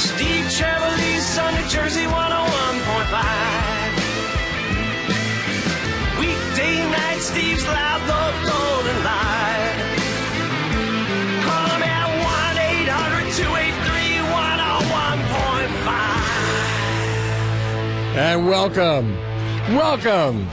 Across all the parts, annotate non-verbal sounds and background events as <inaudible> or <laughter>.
Steve Trevelise on New Jersey 101.5. Weekday night, Steve's loud, local, and live. Call at 1 800 283 101.5. And welcome, welcome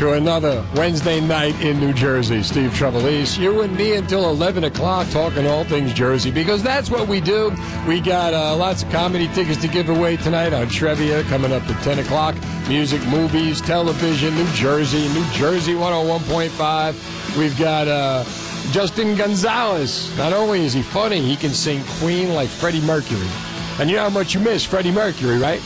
to another Wednesday night in New Jersey. Steve Trevelise, you and me until 11 o'clock talking all things Jersey because that's what we do. We got uh, lots of comedy tickets to give away tonight on Trivia coming up at 10 o'clock. Music, movies, television, New Jersey, New Jersey 101.5. We've got uh, Justin Gonzalez. Not only is he funny, he can sing Queen like Freddie Mercury. And you know how much you miss Freddie Mercury, right?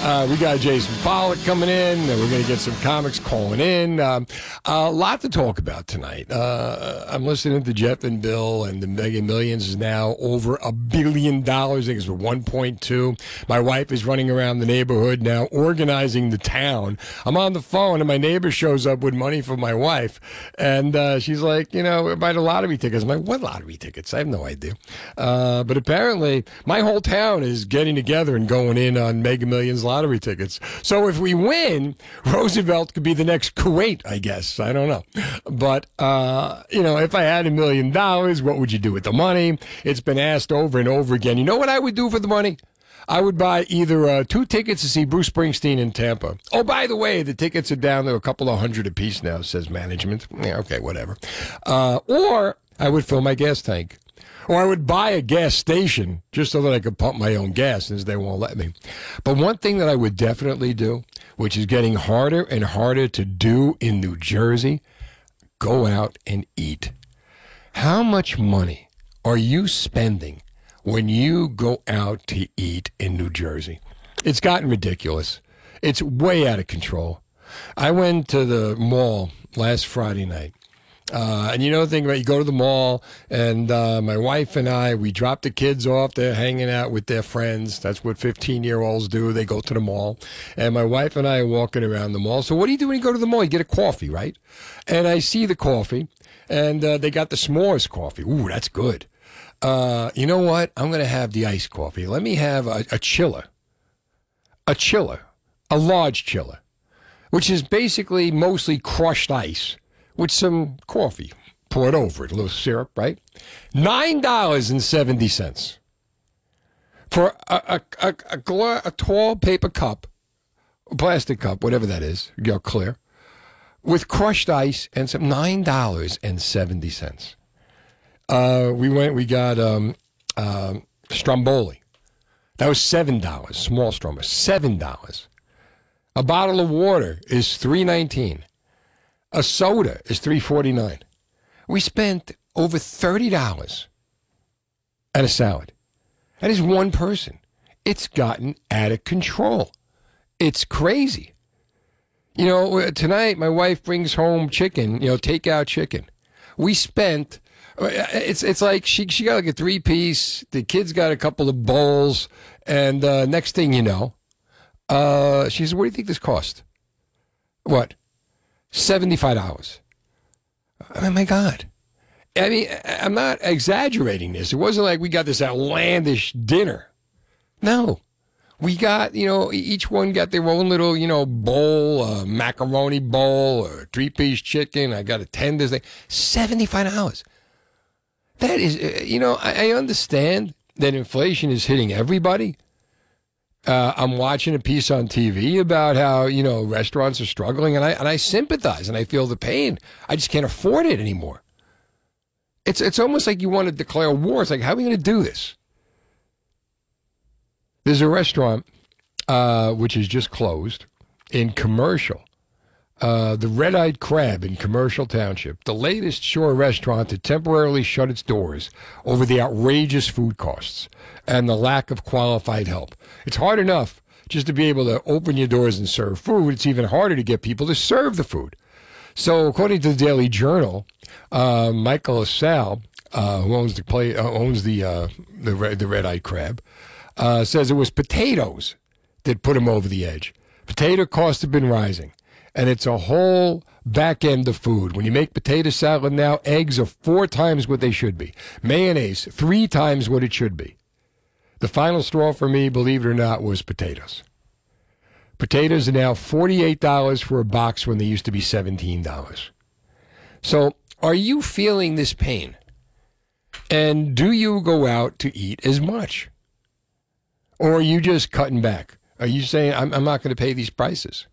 Uh, we got Jason Pollock coming in, we're going to get some comics calling in. Um, a lot to talk about tonight. Uh, I'm listening to Jeff and Bill, and the Mega Millions is now over a billion dollars. I think it's 1.2. My wife is running around the neighborhood now, organizing the town. I'm on the phone, and my neighbor shows up with money for my wife, and uh, she's like, you know, buy the lottery tickets. I'm like, what lottery tickets? I have no idea. Uh, but apparently, my whole town is getting together and going in on Mega Millions lottery tickets. So if we win, Roosevelt could be the next Kuwait, I guess. I don't know. But, uh, you know, if I had a million dollars, what would you do with the money? It's been asked over and over again. You know what I would do for the money? I would buy either uh, two tickets to see Bruce Springsteen in Tampa. Oh, by the way, the tickets are down to a couple of hundred apiece now, says management. Yeah, okay, whatever. Uh, or I would fill my gas tank. Or I would buy a gas station just so that I could pump my own gas since they won't let me. But one thing that I would definitely do, which is getting harder and harder to do in New Jersey, go out and eat. How much money are you spending when you go out to eat in New Jersey? It's gotten ridiculous. It's way out of control. I went to the mall last Friday night. Uh, and you know the thing about you go to the mall, and uh, my wife and I, we drop the kids off. They're hanging out with their friends. That's what 15 year olds do. They go to the mall. And my wife and I are walking around the mall. So, what do you do when you go to the mall? You get a coffee, right? And I see the coffee, and uh, they got the s'mores coffee. Ooh, that's good. Uh, you know what? I'm going to have the iced coffee. Let me have a, a chiller. A chiller. A large chiller, which is basically mostly crushed ice with some coffee poured over it, a little syrup, right? Nine dollars and seventy cents for a a, a, a, a tall paper cup, plastic cup, whatever that is, you know, clear, with crushed ice and some nine dollars and seventy cents. Uh, we went, we got um, um, Stromboli. That was seven dollars, small Stromboli, seven dollars. A bottle of water is three nineteen. A soda is three forty nine. We spent over thirty dollars at a salad. That is one person. It's gotten out of control. It's crazy. You know, tonight my wife brings home chicken. You know, takeout chicken. We spent. It's it's like she she got like a three piece. The kids got a couple of bowls, and uh, next thing you know, uh, she says, "What do you think this cost?" What? Seventy-five dollars. Oh my God! I mean, I'm not exaggerating this. It wasn't like we got this outlandish dinner. No, we got you know each one got their own little you know bowl, a macaroni bowl, or three-piece chicken. I got a tenders thing. Seventy-five dollars. That is, uh, you know, I understand that inflation is hitting everybody. Uh, I'm watching a piece on TV about how you know restaurants are struggling, and I and I sympathize and I feel the pain. I just can't afford it anymore. It's it's almost like you want to declare war. It's like how are we going to do this? There's a restaurant uh, which is just closed in commercial. Uh, the Red Eyed Crab in Commercial Township, the latest shore restaurant to temporarily shut its doors over the outrageous food costs and the lack of qualified help. It's hard enough just to be able to open your doors and serve food. It's even harder to get people to serve the food. So, according to the Daily Journal, uh, Michael Asal, uh, who owns the play, uh, owns the uh, the the red eyed crab, uh, says it was potatoes that put him over the edge. Potato costs have been rising and it's a whole back end of food. When you make potato salad now, eggs are four times what they should be. Mayonnaise, three times what it should be. The final straw for me, believe it or not, was potatoes. Potatoes are now $48 for a box when they used to be $17. So, are you feeling this pain? And do you go out to eat as much? Or are you just cutting back? Are you saying, I'm, I'm not going to pay these prices?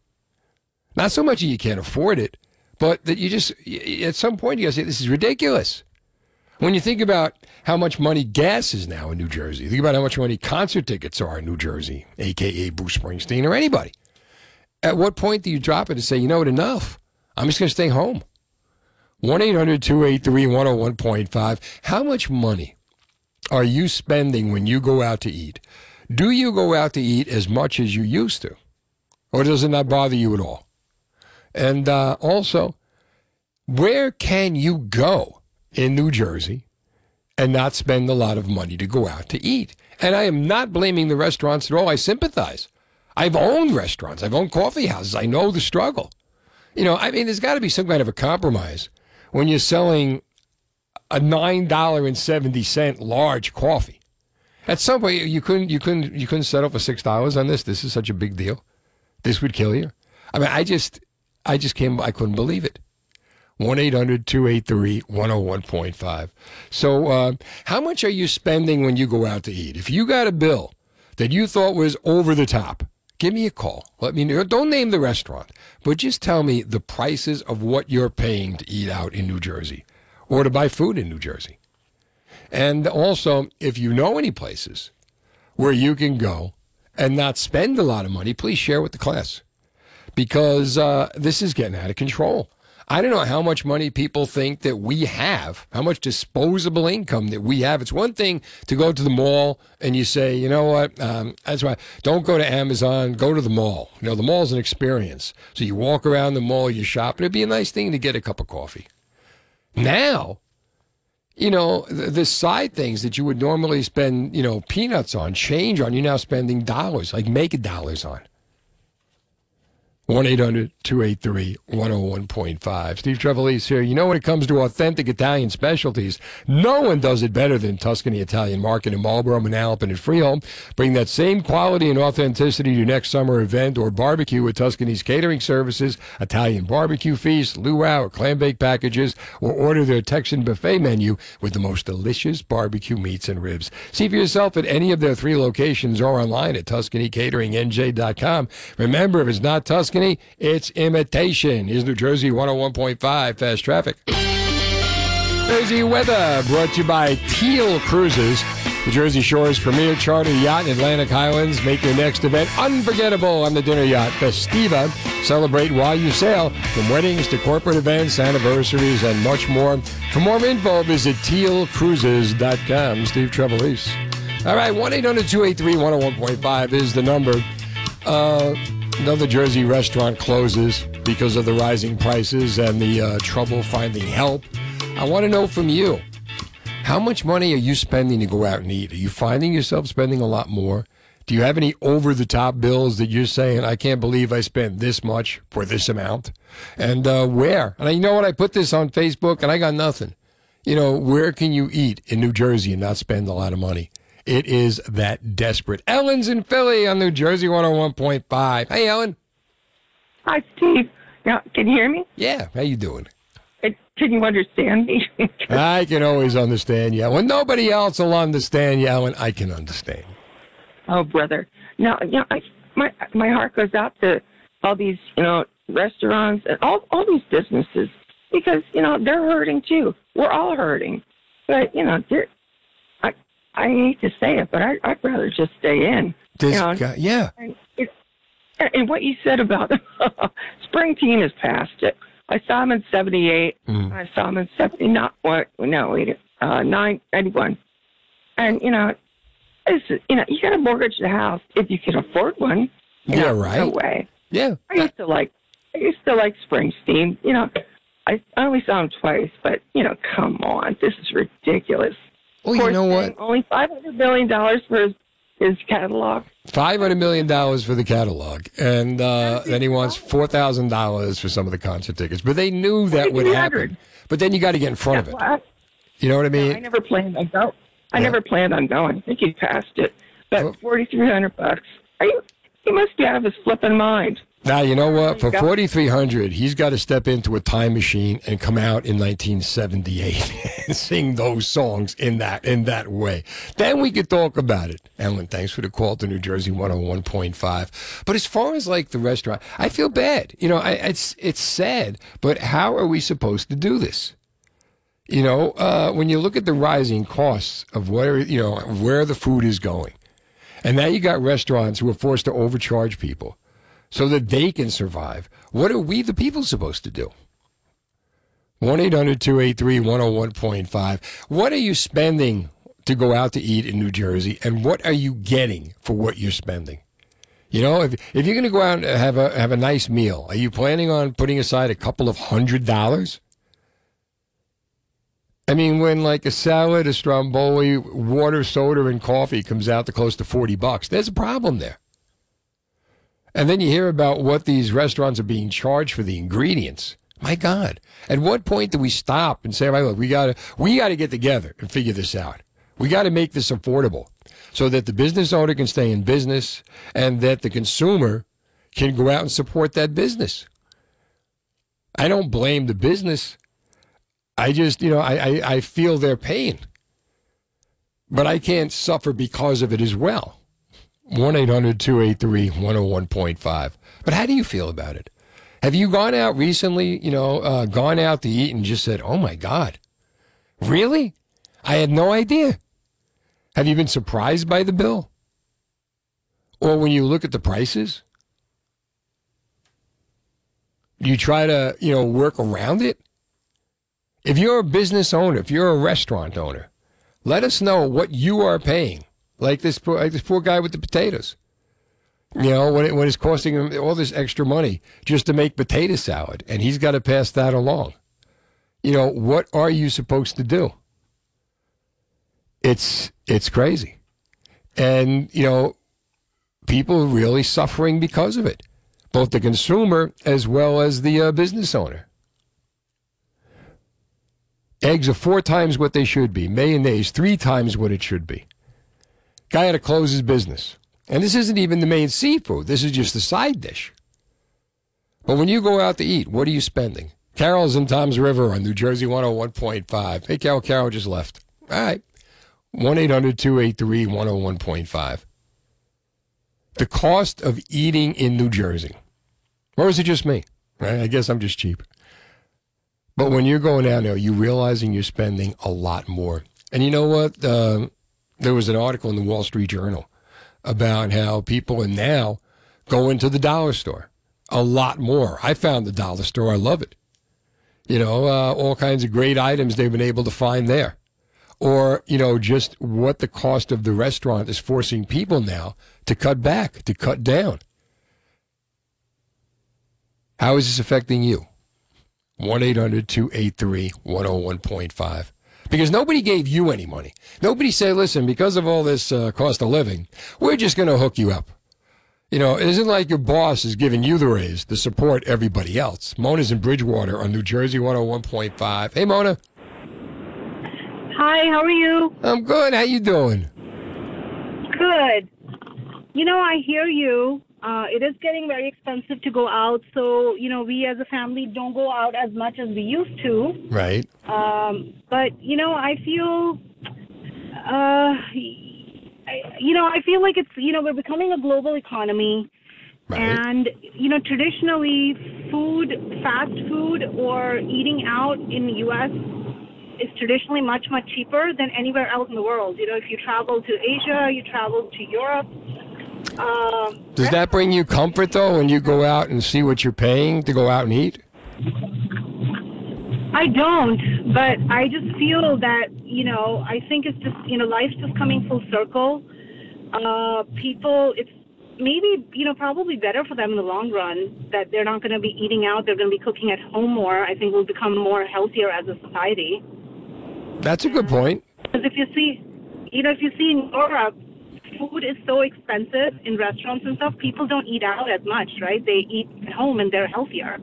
Not so much that you can't afford it, but that you just, at some point, you got to say, this is ridiculous. When you think about how much money gas is now in New Jersey, think about how much money concert tickets are in New Jersey, aka Bruce Springsteen or anybody. At what point do you drop it and say, you know what, enough? I'm just to stay home? 1 800 283 101.5. How much money are you spending when you go out to eat? Do you go out to eat as much as you used to? Or does it not bother you at all? And uh, also, where can you go in New Jersey and not spend a lot of money to go out to eat? And I am not blaming the restaurants at all. I sympathize. I've owned restaurants, I've owned coffee houses. I know the struggle. You know, I mean, there's got to be some kind of a compromise when you're selling a nine dollar and seventy cent large coffee. At some point, you couldn't, you couldn't, you couldn't settle for six dollars on this. This is such a big deal. This would kill you. I mean, I just, I just came, I couldn't believe it. 1 800 283 101.5. So, uh, how much are you spending when you go out to eat? If you got a bill that you thought was over the top, give me a call. Let me know. Don't name the restaurant, but just tell me the prices of what you're paying to eat out in New Jersey or to buy food in New Jersey. And also, if you know any places where you can go and not spend a lot of money, please share with the class because uh, this is getting out of control. I don't know how much money people think that we have, how much disposable income that we have. It's one thing to go to the mall and you say, you know what, um, that's why don't go to Amazon, go to the mall. You know, the mall's an experience. So you walk around the mall, you shop, and it'd be a nice thing to get a cup of coffee. Now, you know, the, the side things that you would normally spend, you know, peanuts on, change on, you're now spending dollars, like make dollars on. 1 800 283 101.5. Steve Trevelise here. You know, when it comes to authentic Italian specialties, no one does it better than Tuscany Italian Market in Marlboro, Manalapan, and Freehold. Bring that same quality and authenticity to your next summer event or barbecue with Tuscany's catering services, Italian barbecue feast, luau, or clam bake packages, or order their Texan buffet menu with the most delicious barbecue meats and ribs. See for yourself at any of their three locations or online at TuscanyCateringNJ.com. Remember, if it's not Tuscany, It's imitation. Is New Jersey 101.5 Fast Traffic. Jersey weather brought to you by Teal Cruises. The Jersey Shore's premier charter yacht in Atlantic Highlands. Make your next event unforgettable on the dinner yacht Festiva. Celebrate while you sail, from weddings to corporate events, anniversaries, and much more. For more info, visit tealcruises.com. Steve Trevelise. All right, 1 800 283 101.5 is the number. Uh, Another Jersey restaurant closes because of the rising prices and the uh, trouble finding help. I want to know from you how much money are you spending to go out and eat? Are you finding yourself spending a lot more? Do you have any over the top bills that you're saying, I can't believe I spent this much for this amount? And uh, where? And you know what? I put this on Facebook and I got nothing. You know, where can you eat in New Jersey and not spend a lot of money? It is that desperate. Ellen's in Philly on New Jersey 101.5. Hey, Ellen. Hi, Steve. Now, can you hear me? Yeah. How you doing? Can you understand me? <laughs> I can always understand you. When nobody else will understand you, Ellen, I can understand. Oh, brother. Now, you know, I, my my heart goes out to all these, you know, restaurants and all all these businesses because you know they're hurting too. We're all hurting, but you know, they're I hate to say it, but I, I'd rather just stay in. This you know, guy, yeah. And, it, and, what you said about <laughs> Springsteen is past it. I saw him in '78. Mm. I saw him in '70. Not what? No, wait, uh, nine '91. And you know, it's you know, you got to mortgage the house if you can afford one. You Yeah, know, right. No way. Yeah. I used to like, I used to like Springsteen. You know, I, I only saw him twice, but you know, come on, this is ridiculous. Well, you know what? Only five hundred million dollars for his his catalog. Five hundred million dollars for the catalog, and uh, then he wants four thousand dollars for some of the concert tickets. But they knew that would happen. But then you got to get in front of it. You know what I mean? I never planned on go. I Yeah. never planned on going. I think he passed it, but forty three hundred bucks. Are you? He must be out of his flipping mind. Now you know what? For forty three hundred, he's got to step into a time machine and come out in nineteen seventy eight <laughs> and sing those songs in that in that way. Then we could talk about it. Ellen, thanks for the call to New Jersey one hundred one point five. But as far as like the restaurant, I feel bad. You know, I, it's it's sad. But how are we supposed to do this? You know, uh, when you look at the rising costs of where you know where the food is going, and now you got restaurants who are forced to overcharge people so that they can survive. What are we, the people, supposed to do? 1 800 283 101.5. What are you spending to go out to eat in New Jersey, and what are you getting for what you're spending? You know, if, if you're going to go out and have a, have a nice meal, are you planning on putting aside a couple of hundred dollars? I mean, when like a salad, a stromboli, water, soda, and coffee comes out to close to 40 bucks, there's a problem there. And then you hear about what these restaurants are being charged for the ingredients. My God. At what point do we stop and say, "All right, look, we gotta we gotta get together and figure this out. We gotta make this affordable so that the business owner can stay in business and that the consumer can go out and support that business. I don't blame the business. I just, you know, I, I, I feel their pain. But I can't suffer because of it as well. 1 800 283 101.5. But how do you feel about it? Have you gone out recently, you know, uh, gone out to eat and just said, oh my God, really? I had no idea. Have you been surprised by the bill? Or when you look at the prices, Do you try to, you know, work around it? If you're a business owner, if you're a restaurant owner, let us know what you are paying. Like this poor, like this poor guy with the potatoes. You know, when, it, when it's costing him all this extra money just to make potato salad, and he's got to pass that along. You know, what are you supposed to do? It's it's crazy, and you know, people are really suffering because of it, both the consumer as well as the uh, business owner. Eggs are four times what they should be. Mayonnaise three times what it should be. Guy had to close his business. And this isn't even the main seafood. This is just the side dish. But when you go out to eat, what are you spending? Carol's in Toms River on New Jersey 101.5. Hey, Carol, Carol just left. All right. 1 800 283 101.5. The cost of eating in New Jersey. Or is it just me? I guess I'm just cheap. But when you're going down there, you're realizing you're spending a lot more. And you know what? Uh, there was an article in the Wall Street Journal about how people are now go into the dollar store a lot more. I found the dollar store. I love it. You know, uh, all kinds of great items they've been able to find there. Or, you know, just what the cost of the restaurant is forcing people now to cut back, to cut down. How is this affecting you? 1 800 283 101.5. Because nobody gave you any money. Nobody said, listen, because of all this uh, cost of living, we're just going to hook you up. You know, it isn't like your boss is giving you the raise to support everybody else. Mona's in Bridgewater on New Jersey 101.5. Hey, Mona. Hi, how are you? I'm good. How you doing? Good. You know, I hear you. Uh, it is getting very expensive to go out, so you know we as a family don't go out as much as we used to. Right. Um, but you know, I feel, uh, I, you know, I feel like it's you know we're becoming a global economy, Right. and you know traditionally food, fast food, or eating out in the U.S. is traditionally much much cheaper than anywhere else in the world. You know, if you travel to Asia, you travel to Europe. Does that bring you comfort though when you go out and see what you're paying to go out and eat? I don't, but I just feel that you know I think it's just you know life's just coming full circle. Uh, people, it's maybe you know probably better for them in the long run that they're not going to be eating out; they're going to be cooking at home more. I think we'll become more healthier as a society. That's a good point. Because if you see, you know, if you see in Europe, food is so expensive in restaurants and stuff. People don't eat out as much, right? They eat at home and they're healthier.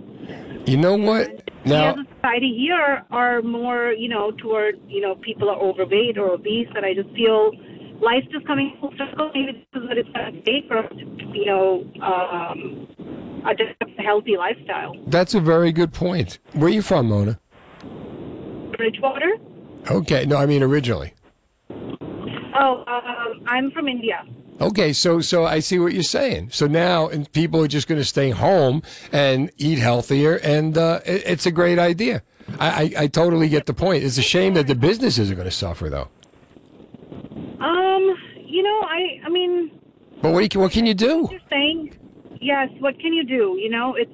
You know what? we Now, as a society here are more, you know, toward, you know, people are overweight or obese, and I just feel life's just coming full circle. Maybe this is what it's going to take for us to, you know, um, adopt a healthy lifestyle. that's a very good point. Where are you from, Mona? Bridgewater? Okay, no, I mean originally. Oh, um, I'm from India. Okay, so so I see what you're saying. So now and people are just going to stay home and eat healthier, and uh, it, it's a great idea. I, I, I totally get the point. It's a shame that the businesses are going to suffer, though. Um, you know, I, I mean, But what, you, what can you do? saying, yes. What can you do? You know, it's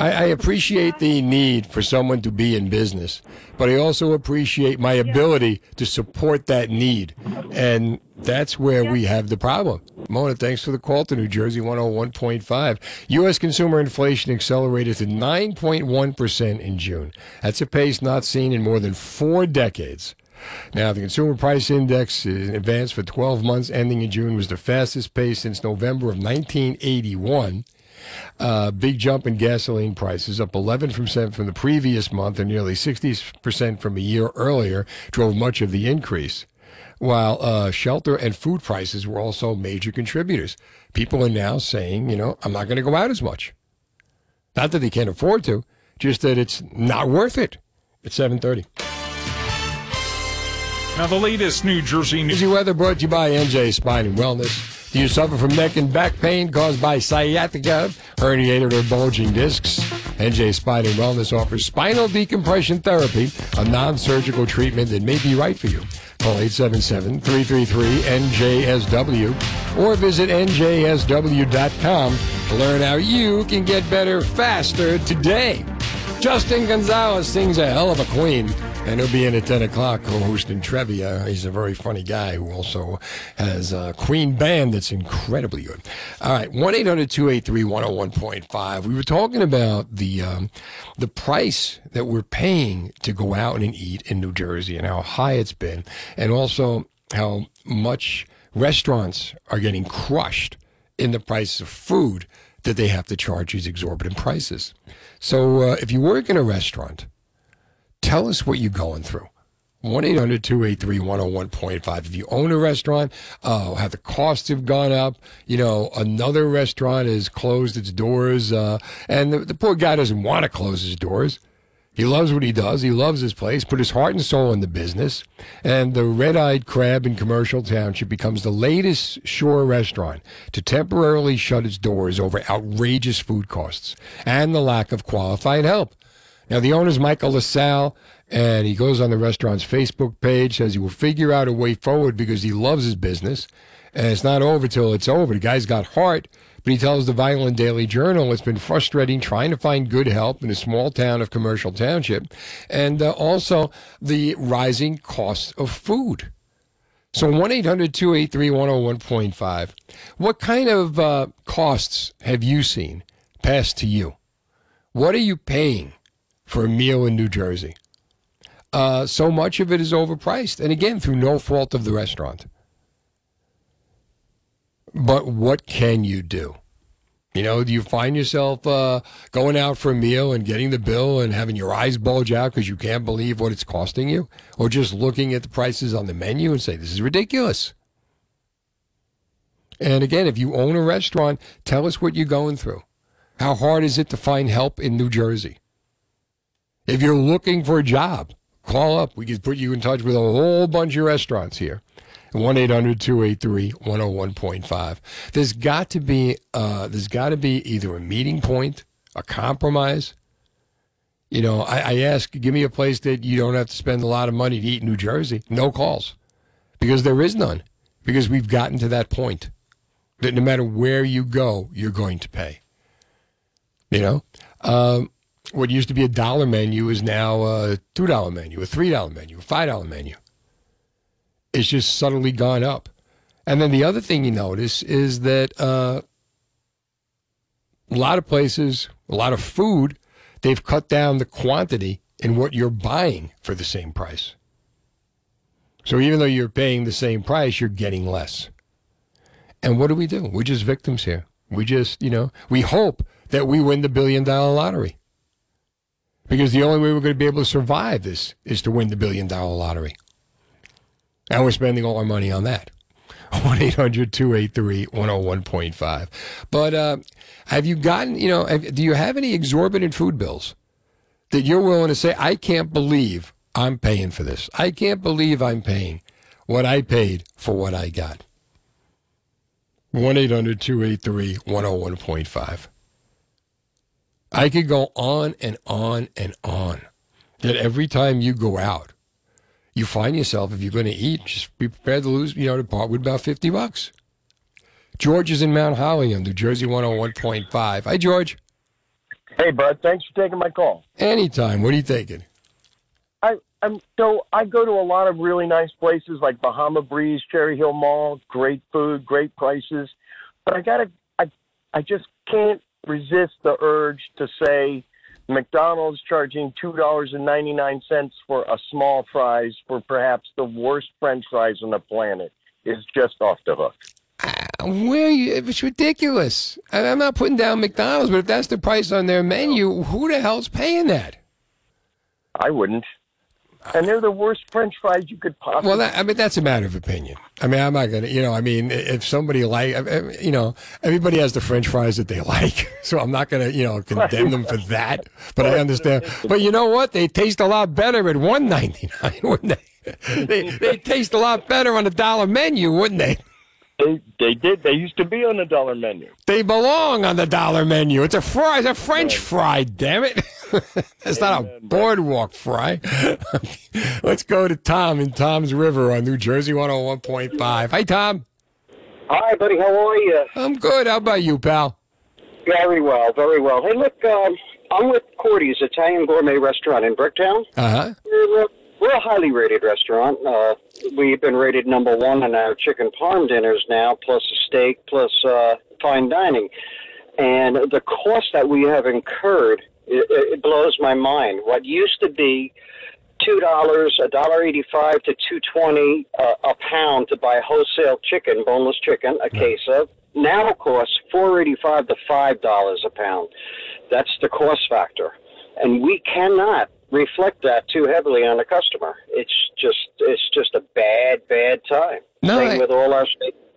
I, I appreciate the need for someone to be in business, but I also appreciate my ability to support that need. And that's where we have the problem. Mona, thanks for the call to New Jersey 101.5. U.S. consumer inflation accelerated to 9.1% in June. That's a pace not seen in more than four decades. Now, the Consumer Price Index uh, in advance for 12 months ending in June was the fastest pace since November of 1981. Uh, big jump in gasoline prices, up 11% from the previous month and nearly 60% from a year earlier, drove much of the increase. While uh, shelter and food prices were also major contributors. People are now saying, you know, I'm not going to go out as much. Not that they can't afford to, just that it's not worth it. It's 730. Now, the latest New Jersey news. Easy weather brought to you by NJ Spine and Wellness. Do you suffer from neck and back pain caused by sciatica, herniated or bulging discs? NJ Spine and Wellness offers spinal decompression therapy, a non-surgical treatment that may be right for you. Call 877-333-NJSW or visit NJSW.com to learn how you can get better faster today. Justin Gonzalez sings a hell of a queen. And he'll be in at 10 o'clock co-hosting Trivia. He's a very funny guy who also has a Queen band that's incredibly good. All right, 1-800-283-101.5. We were talking about the, um, the price that we're paying to go out and eat in New Jersey and how high it's been. And also how much restaurants are getting crushed in the price of food that they have to charge these exorbitant prices. So uh, if you work in a restaurant, tell us what you're going through. 1 800 283 101.5. If you own a restaurant, uh, how the costs have gone up. You know, another restaurant has closed its doors, uh, and the, the poor guy doesn't want to close his doors. He loves what he does. He loves his place, put his heart and soul in the business. And the Red Eyed Crab in Commercial Township becomes the latest shore restaurant to temporarily shut its doors over outrageous food costs and the lack of qualified help. Now, the owner's Michael LaSalle, and he goes on the restaurant's Facebook page, says he will figure out a way forward because he loves his business. And it's not over till it's over. The guy's got heart, but he tells the Vineland Daily Journal it's been frustrating trying to find good help in a small town of Commercial Township, and uh, also the rising cost of food. So 1 800 283 101.5. What kind of uh, costs have you seen pass to you? What are you paying for a meal in New Jersey? Uh, so much of it is overpriced. And again, through no fault of the restaurant. But what can you do? You know, do you find yourself uh, going out for a meal and getting the bill and having your eyes bulge out because you can't believe what it's costing you? Or just looking at the prices on the menu and say, this is ridiculous? And again, if you own a restaurant, tell us what you're going through. How hard is it to find help in New Jersey? If you're looking for a job, call up. We can put you in touch with a whole bunch of restaurants here. 1 800 283 101.5. There's got to be uh, there's got to be either a meeting point, a compromise. You know, I, I ask, give me a place that you don't have to spend a lot of money to eat in New Jersey. No calls, because there is none. because we've gotten to that point that no matter where you go, you're going to pay. You know, um, what used to be a dollar menu is now a two dollar menu, a three dollar menu, a five dollar menu. It's just subtly gone up. And then the other thing you notice is that uh, a lot of places, a lot of food, they've cut down the quantity in what you're buying for the same price. So even though you're paying the same price, you're getting less. And what do we do? We're just victims here. We just, you know, we hope that we win the billion dollar lottery. Because the only way we're going to be able to survive this is to win the billion dollar lottery. And we're spending all our money on that. <laughs> 1 800 283 101.5. But uh, have you gotten, you know, have, do you have any exorbitant food bills that you're willing to say, I can't believe I'm paying for this? I can't believe I'm paying what I paid for what I got. 1 800 283 101.5. I could go on and on and on. That every time you go out, you find yourself, if you're going to eat, just be prepared to lose, you know, to part with about 50 bucks. George is in Mount Holly on New Jersey 101.5. Hi, George. Hey, bud. Thanks for taking my call. Anytime. What are you thinking? I, I'm so I go to a lot of really nice places like Bahama Breeze, Cherry Hill Mall. Great food, great prices. But I gotta, I, I just can't resist the urge to say McDonald's charging two dollars and ninety nine cents for a small fries for perhaps the worst French fries on the planet is just off the hook. Uh, where you, it's ridiculous. I'm not putting down McDonald's, but if that's the price on their menu, who the hell's paying that? I wouldn't. And they're the worst French fries you could possibly. Well, that, I mean, that's a matter of opinion. I mean, I'm not going to, you know, I mean, if somebody like, you know, everybody has the French fries that they <laughs> like. So I'm not going to, you know, condemn them for that. But I understand. But you know what? They taste a lot better at 1.99, <laughs> wouldn't they? they? They taste a lot better on a dollar menu, wouldn't they? They, they did. They used to be on the dollar menu. They belong on the dollar menu. It's a fry. It's a French fry. Damn it! <laughs> it's not a boardwalk fry. <laughs> Let's go to Tom in Toms River on New Jersey 101.5. Hi, Tom. Hi, buddy. How are you? I'm good. How about you, pal? Very well, very well. Hey, look, um, I'm with Cordi's Italian Gourmet Restaurant in Bricktown. Uh huh. We're, uh, we're a highly rated restaurant. Uh, we've been rated number one in our chicken parm dinners now, plus a steak, plus uh, fine dining. And the cost that we have incurred, it, it blows my mind. What used to be two dollars, a dollar eighty-five to two twenty uh, a pound to buy wholesale chicken, boneless chicken, a case of, now costs four eighty-five to five dollars a pound. That's the cost factor, and we cannot reflect that too heavily on the customer. It's just it's just a bad bad time. No, Same I- with all our.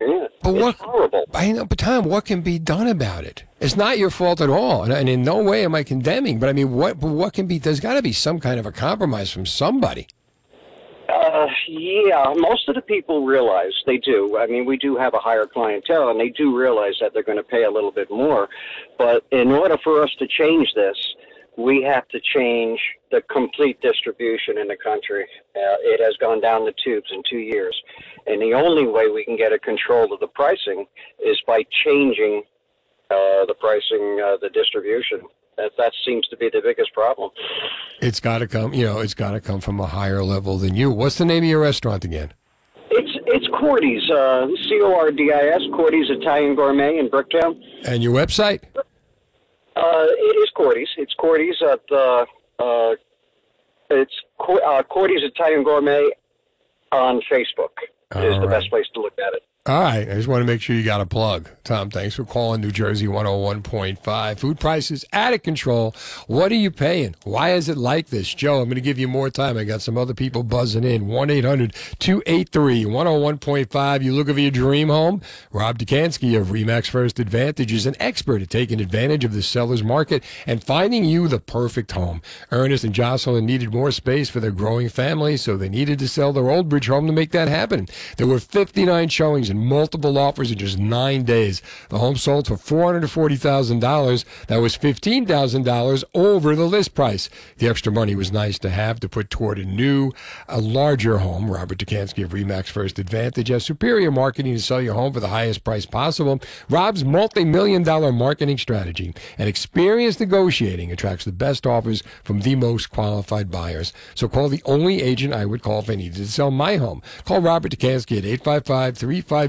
Yeah, But it's what? horrible. I know, but Tom, what can be done about it? It's not your fault at all, and, and in no way am I condemning. But I mean, what? But what can be? There's got to be some kind of a compromise from somebody. Uh, yeah, most of the people realize they do. I mean, we do have a higher clientele, and they do realize that they're going to pay a little bit more. But in order for us to change this, we have to change the complete distribution in the country. Uh, it has gone down the tubes in two years, and the only way we can get a control of the pricing is by changing uh, the pricing, uh, the distribution. That that seems to be the biggest problem. It's got to come. You know, it's got to come from a higher level than you. What's the name of your restaurant again? It's it's Cordi's, uh, C O R D I S, Cordi's Italian Gourmet in Bricktown. And your website? Uh, it is Cordi's. It's Cordi's at uh, uh, it's uh, Cordi's Italian Gourmet on Facebook. Is All the best place to look at it. All right. I just want to make sure you got a plug. Tom, thanks for calling New Jersey 101.5. Food prices out of control. What are you paying? Why is it like this? Joe, I'm going to give you more time. I got some other people buzzing in. 1 800 283 101.5. You looking for your dream home? Rob Dukansky of Remax First Advantage is an expert at taking advantage of the seller's market and finding you the perfect home. Ernest and Jocelyn needed more space for their growing family, so they needed to sell their Old Bridge home to make that happen. There were 59 showings and multiple offers in just nine days. The home sold for $440,000. That was $15,000 over the list price. The extra money was nice to have to put toward a new, a larger home. Robert Dukansky of Remax First Advantage has superior marketing to sell your home for the highest price possible. Rob's multi-million dollar marketing strategy and experienced negotiating attracts the best offers from the most qualified buyers. So call the only agent I would call if I needed to sell my home. Call Robert Dukansky at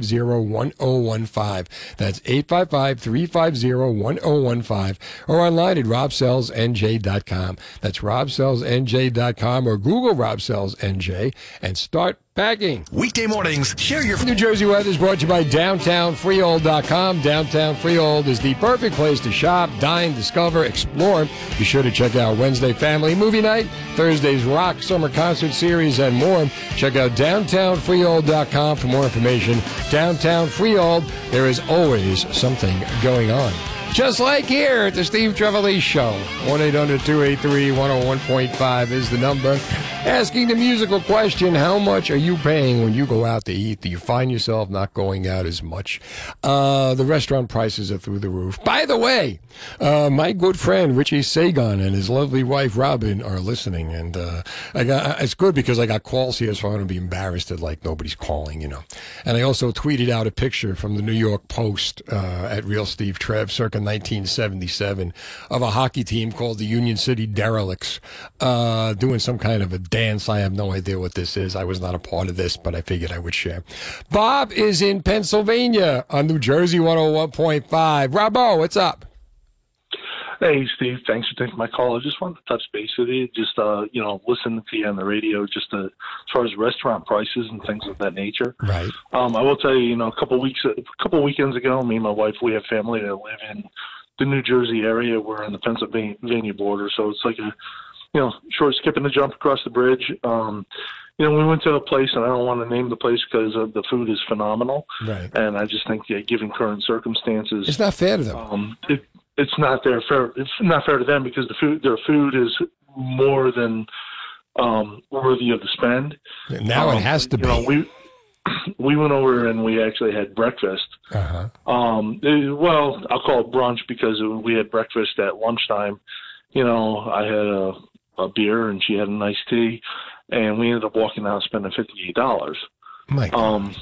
855-350-1015. That's 855-350-1015 or online at robsellsnj.com. That's robsellsnj.com or Google Rob Sells NJ and start packing. Weekday mornings, share your New Jersey weather is brought to you by DowntownFreehold.com. Downtown Freehold is the perfect place to shop, dine, discover, explore. Be sure to check out Wednesday Family Movie Night, Thursday's Rock Summer Concert Series, and more. Check out DowntownFreehold.com for more information. Downtown Freehold, there is always something going on. Just like here at the Steve Trevelise Show. 1 800 283 101.5 is the number. Asking the musical question How much are you paying when you go out to eat? Do you find yourself not going out as much? Uh, the restaurant prices are through the roof. By the way, uh, my good friend Richie Sagan and his lovely wife Robin are listening. And uh, I got, it's good because I got calls here, so I don't be embarrassed that like nobody's calling, you know. And I also tweeted out a picture from the New York Post uh, at Real Steve Trev circa 1977 of a hockey team called the Union City Derelicts uh, doing some kind of a dance. I have no idea what this is. I was not a part of this, but I figured I would share. Bob is in Pennsylvania on New Jersey 101.5. Robbo, what's up? Hey, Steve. Thanks for taking my call. I just wanted to touch base with you. Just, uh, you know, listening to you on the radio, just uh, as far as restaurant prices and things of that nature. Right. Um, I will tell you, you know, a couple weeks, a couple weekends ago, me and my wife, we have family that live in the New Jersey area. We're on the Pennsylvania border, so it's like a, you know, short skip and a jump across the bridge. Um, you know, we went to a place, and I don't want to name the place because uh, the food is phenomenal. Right. And I just think, yeah, given current circumstances, It's not fair to them. um, it, it's not their fair. It's not fair to them because the food, their food is more than um, worthy of the spend. Now it Um, has to you know, be. we we went over and we actually had breakfast. Uh-huh. Um, it- well, I'll call it brunch because we had breakfast at lunchtime. You know, I had a, a beer and she had a nice tea, and we ended up walking out spending fifty eight dollars. My God. Um,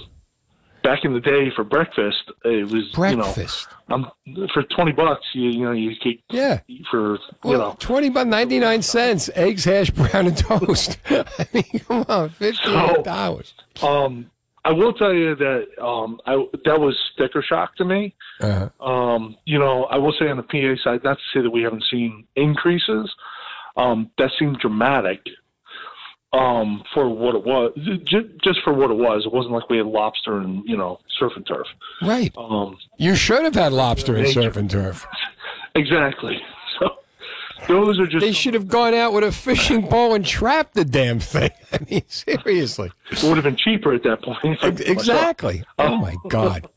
back in the day for breakfast, it was Breakfast. you know, um, for twenty bucks, you you know, you could Yeah. for you Well, know. 20 by 99 cents, eggs, hash brown, and toast. <laughs> I mean, come on, $58. Um, I will tell you that um, I that was sticker shock to me. Uh-huh. Um, you know, I will say on the PA side, not to say that we haven't seen increases. Um, that seemed dramatic um, for what it was, just, just for what it was. It wasn't like we had lobster and you know surf and turf. Right. Um, You should have had lobster and surf and turf. <laughs> exactly. So those are just They should have gone out with a fishing pole and trapped the damn thing. <laughs> I mean, seriously. it would have been cheaper at that point. Exactly. <laughs> Oh my God.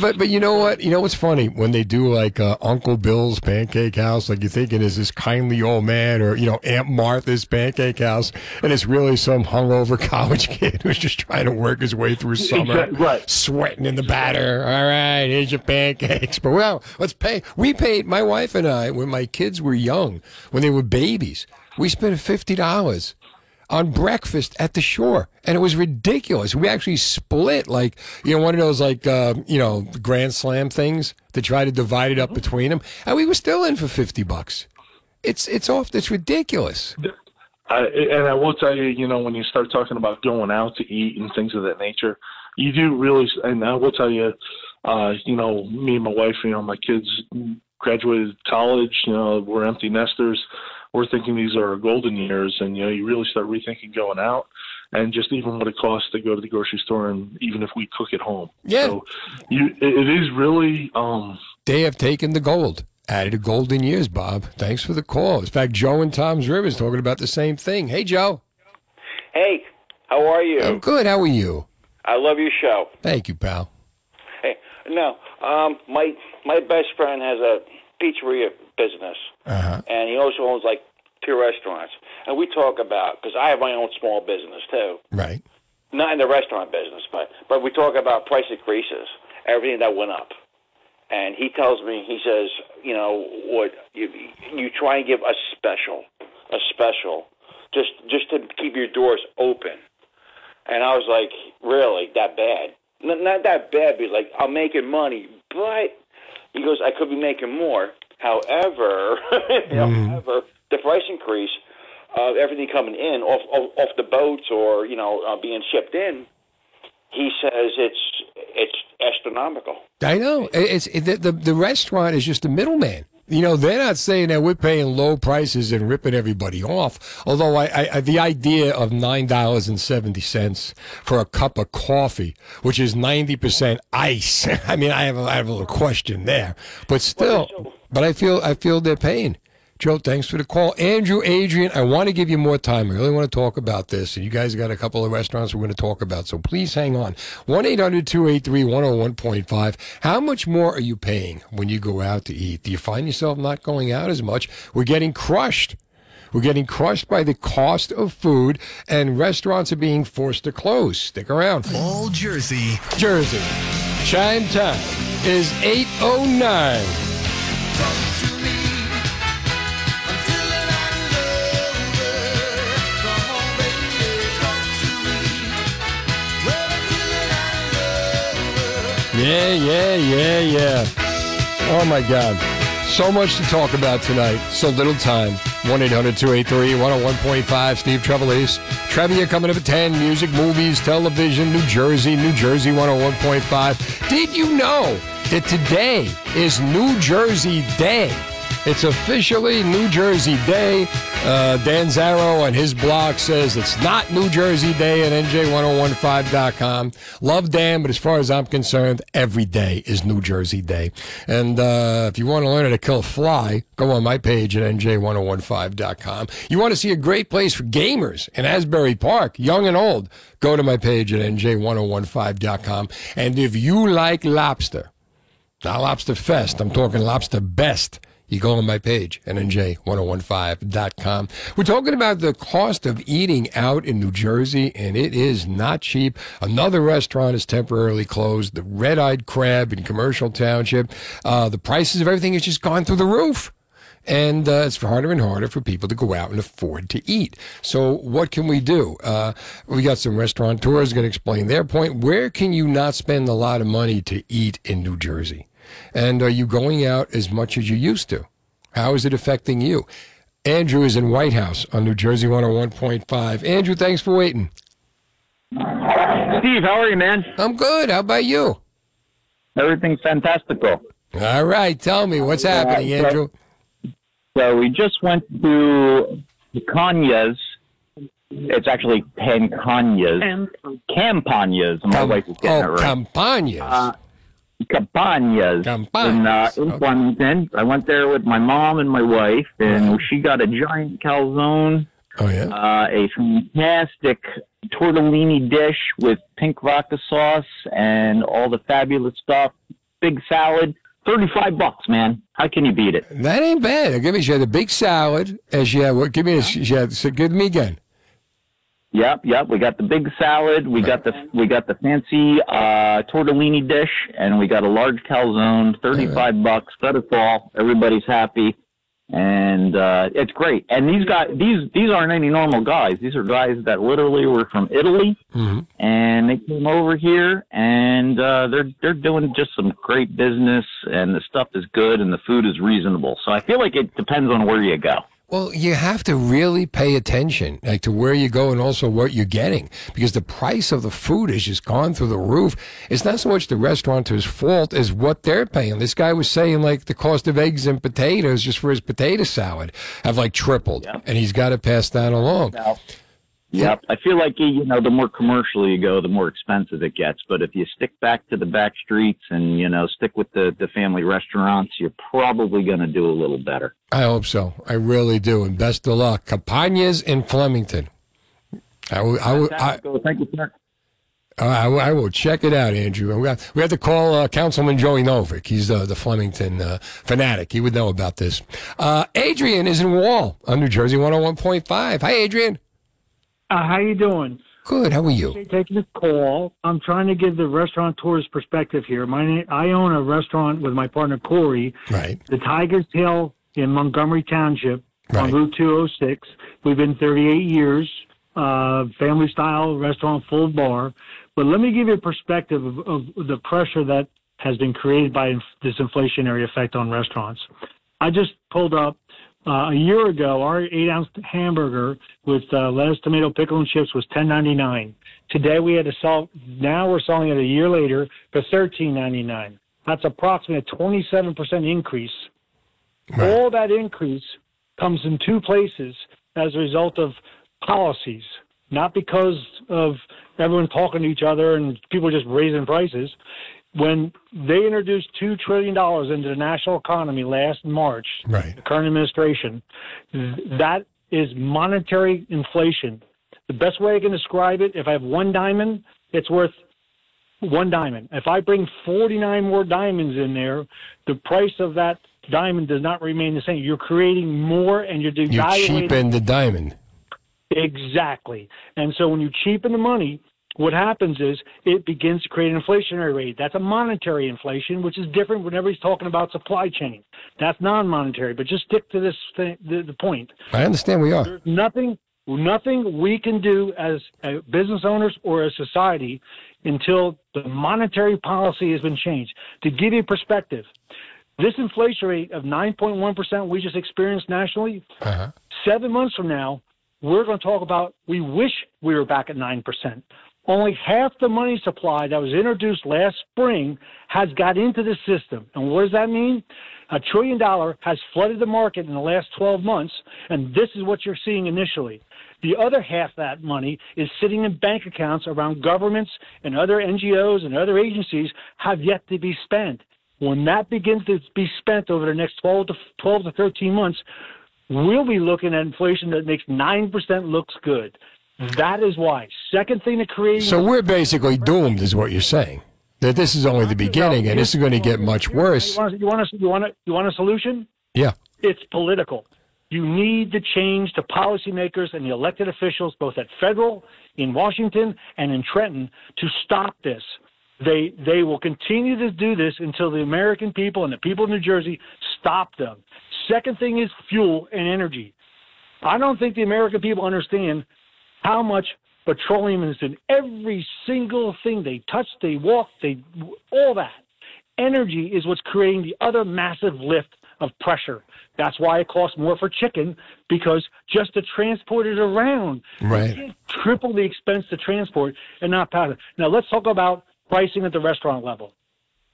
But but you know what? You know what's funny when they do like uh, Uncle Bill's Pancake House, like you're thinking is this kindly old man or you know Aunt Martha's Pancake House, and it's really some hungover <laughs> college kid who's just trying to work his way through summer, Exact- right. sweating in the batter. All right, here's your pancakes. But well, let's pay. We paid my wife and I when my kids were young, when they were babies. We spent fifty dollars on breakfast at the shore, and it was ridiculous. We actually split like you know one of those like uh, you know Grand Slam things to try to divide it up between them, and we were still in for fifty bucks. It's it's off. It's ridiculous. I, and I will tell you, you know, when you start talking about going out to eat and things of that nature, you do really. And I will tell you, uh, you know, me and my wife, you know, my kids graduated college. You know, we're empty nesters. We're thinking these are our golden years, and you know, you really start rethinking going out, and just even what it costs to go to the grocery store, and even if we cook at home. Yeah. So, you, it, it is really. um They have taken the gold. Added to golden years, Bob. Thanks for the call. In fact, Joe and Tom's Rivers talking about the same thing. Hey, Joe. Hey, how are you? I'm good. How are you? I love your show. Thank you, pal. Hey, no, um, my my best friend has a pizzeria business, Uh-huh. and he also owns like two restaurants. And we talk about because I have my own small business too. Right. not in the restaurant business, but but we talk about price increases, everything that went up. And he tells me, he says, you know, what you you try and give a special, a special, just just to keep your doors open. And I was like, really, that bad? N- not that bad, but like I'm making money, but he goes, I could be making more. However, <laughs> however, the price increase of everything coming in off, off off the boats or you know uh, being shipped in, he says it's it's astronomical. I know. It's it, the, the the restaurant is just a middleman. You know, they're not saying that we're paying low prices and ripping everybody off. Although I, I, the idea of nine dollars and seventy cents for a cup of coffee, which is ninety percent ice. <laughs> I mean, I have a, I have a little question there, but still, but I feel I feel they're paying. Joe, thanks for the call. Andrew, Adrian, I want to give you more time. I really want to talk about this. And you guys got a couple of restaurants we're going to talk about. So please hang on. 1 800 283 101.5. How much more are you paying when you go out to eat? Do you find yourself not going out as much? We're getting crushed. We're getting crushed by the cost of food, and restaurants are being forced to close. Stick around. All Jersey. Jersey. Chime time is 809. Yeah, yeah, yeah, yeah. Oh my God. So much to talk about tonight. So little time. 1 800 283 101.5. Steve Trevelise. Trivia coming up at 10. Music, movies, television, New Jersey, New Jersey 101.5. Did you know that today is New Jersey Day? It's officially New Jersey Day. Uh, Dan Zarrow on his blog says it's not New Jersey Day at NJ1015.com. Love Dan, but as far as I'm concerned, every day is New Jersey Day. And uh, if you want to learn how to kill a fly, go on my page at NJ1015.com. You want to see a great place for gamers in Asbury Park, young and old, go to my page at NJ1015.com. And if you like lobster, not lobster fest, I'm talking lobster best. You go on my page, NJ1015.com. We're talking about the cost of eating out in New Jersey, and it is not cheap. Another restaurant is temporarily closed, the Red Eyed Crab in Commercial Township. Uh, the prices of everything has just gone through the roof. And uh, it's harder and harder for people to go out and afford to eat. So, what can we do? Uh, we got some restaurateurs going to explain their point. Where can you not spend a lot of money to eat in New Jersey? And are you going out as much as you used to? How is it affecting you? Andrew is in White House on New Jersey 101.5. Andrew, thanks for waiting. Steve, how are you, man? I'm good. How about you? Everything's fantastical. All right. Tell me what's happening, Uh, so- Andrew. So we just went to Canya's. It's actually Pancanyas. Campanias. My wife is getting oh, it right. Campanias. Uh, Campanias. In, uh, in Flemington. I went there with my mom and my wife, and she got a giant calzone. Oh, yeah? Uh, a fantastic tortellini dish with pink vodka sauce and all the fabulous stuff. Big salad. 35 bucks, man. How can you beat it? That ain't bad. Give me, she had a big salad, and she had, what, give me, a, she had, so give me again. Yep, yep. We got the big salad. We got the we got the fancy uh, tortellini dish, and we got a large calzone. Thirty-five bucks. Got it all. Everybody's happy, and uh, it's great. And these guys, these these aren't any normal guys. These are guys that literally were from Italy, Mm-hmm. and they came over here, and uh, they're they're doing just some great business, and the stuff is good, and the food is reasonable. So I feel like it depends on where you go. Well, you have to really pay attention, like to where you go and also what you're getting, because the price of the food has just gone through the roof. It's not so much the restaurateur's fault as what they're paying. This guy was saying like the cost of eggs and potatoes just for his potato salad have like tripled, and he's got to pass that along. Yep. I feel like you know the more commercial you go, the more expensive it gets. But if you stick back to the back streets and you know stick with the the family restaurants, you're probably going to do a little better. I hope so. I really do. And best of luck. Campagnas in Flemington. I will, I will, I, Thank you, sir. I will, I will check it out, Andrew. We have, we have to call uh, Councilman Joey Novick. He's uh, the Flemington uh, fanatic. He would know about this. Uh, Adrian is in Wall on New Jersey 101.5. Hi, Adrian. Uh, how you doing? Good. How are you? Taking the call. I'm trying to give the restaurateur's perspective here. My name, I own a restaurant with my partner Corey, Right. the Tiger's Tale in Montgomery Township on Route 206. We've been 38 years, uh, family style restaurant, full bar. But let me give you a perspective of, of the pressure that has been created by inf- this inflationary effect on restaurants. I just pulled up uh, a year ago. Our eight ounce hamburger with uh, lettuce, tomato, pickle, and chips was ten ninety nine. Today we had to sell. Now we're selling it a year later for thirteen ninety nine. That's approximately a twenty seven percent increase. All that increase comes in two places as a result of policies, not because of everyone talking to each other and people just raising prices. When they introduced two trillion dollars into the national economy last March, right. the current administration, that is monetary inflation. The best way I can describe it, if I have one diamond, it's worth one diamond. If I bring 49 more diamonds in there, the price of that diamond does not remain the same. You're creating more and you're You cheapen the diamond. Exactly. And so when you cheapen the money, what happens is it begins to create an inflationary rate. That's a monetary inflation, which is different whenever he's talking about supply chain. That's non-monetary. But just stick to this thing, the, the point. I understand we are. There's nothing, nothing we can do as uh, business owners or as society until the monetary policy has been changed. To give you perspective, this inflation rate of 9.1% we just experienced nationally, Uh-huh. seven months from now, we're going to talk about we wish we were back at 9%. Only half the money supply that was introduced last spring has got into the system. And what does that mean? A trillion dollar has flooded the market in the last 12 months, and this is what you're seeing initially. The other half that money is sitting in bank accounts around governments and other NGOs and other agencies have yet to be spent. When that begins to be spent over the next 12 to 12 to 13 months, we'll be looking at inflation that makes 9% looks good. That is why. Second thing that creates So we're basically doomed, is what you're saying. That this is only the beginning, and this is going to get much worse. You want, you want a, you want a, you want a solution? Yeah. It's political. You need to change the policymakers and the elected officials, both at federal, in Washington, and in Trenton, to stop this. They they will continue to do this until the American people and the people of New Jersey stop them. Second thing is fuel and energy. I don't think the American people understand how much petroleum is in every single thing they touch, they walk, they all that. Energy is what's creating the other massive lift of pressure. That's why it costs more for chicken because just to transport it around, Right. you can't triple the expense to transport and not pass it. Now let's talk about pricing at the restaurant level.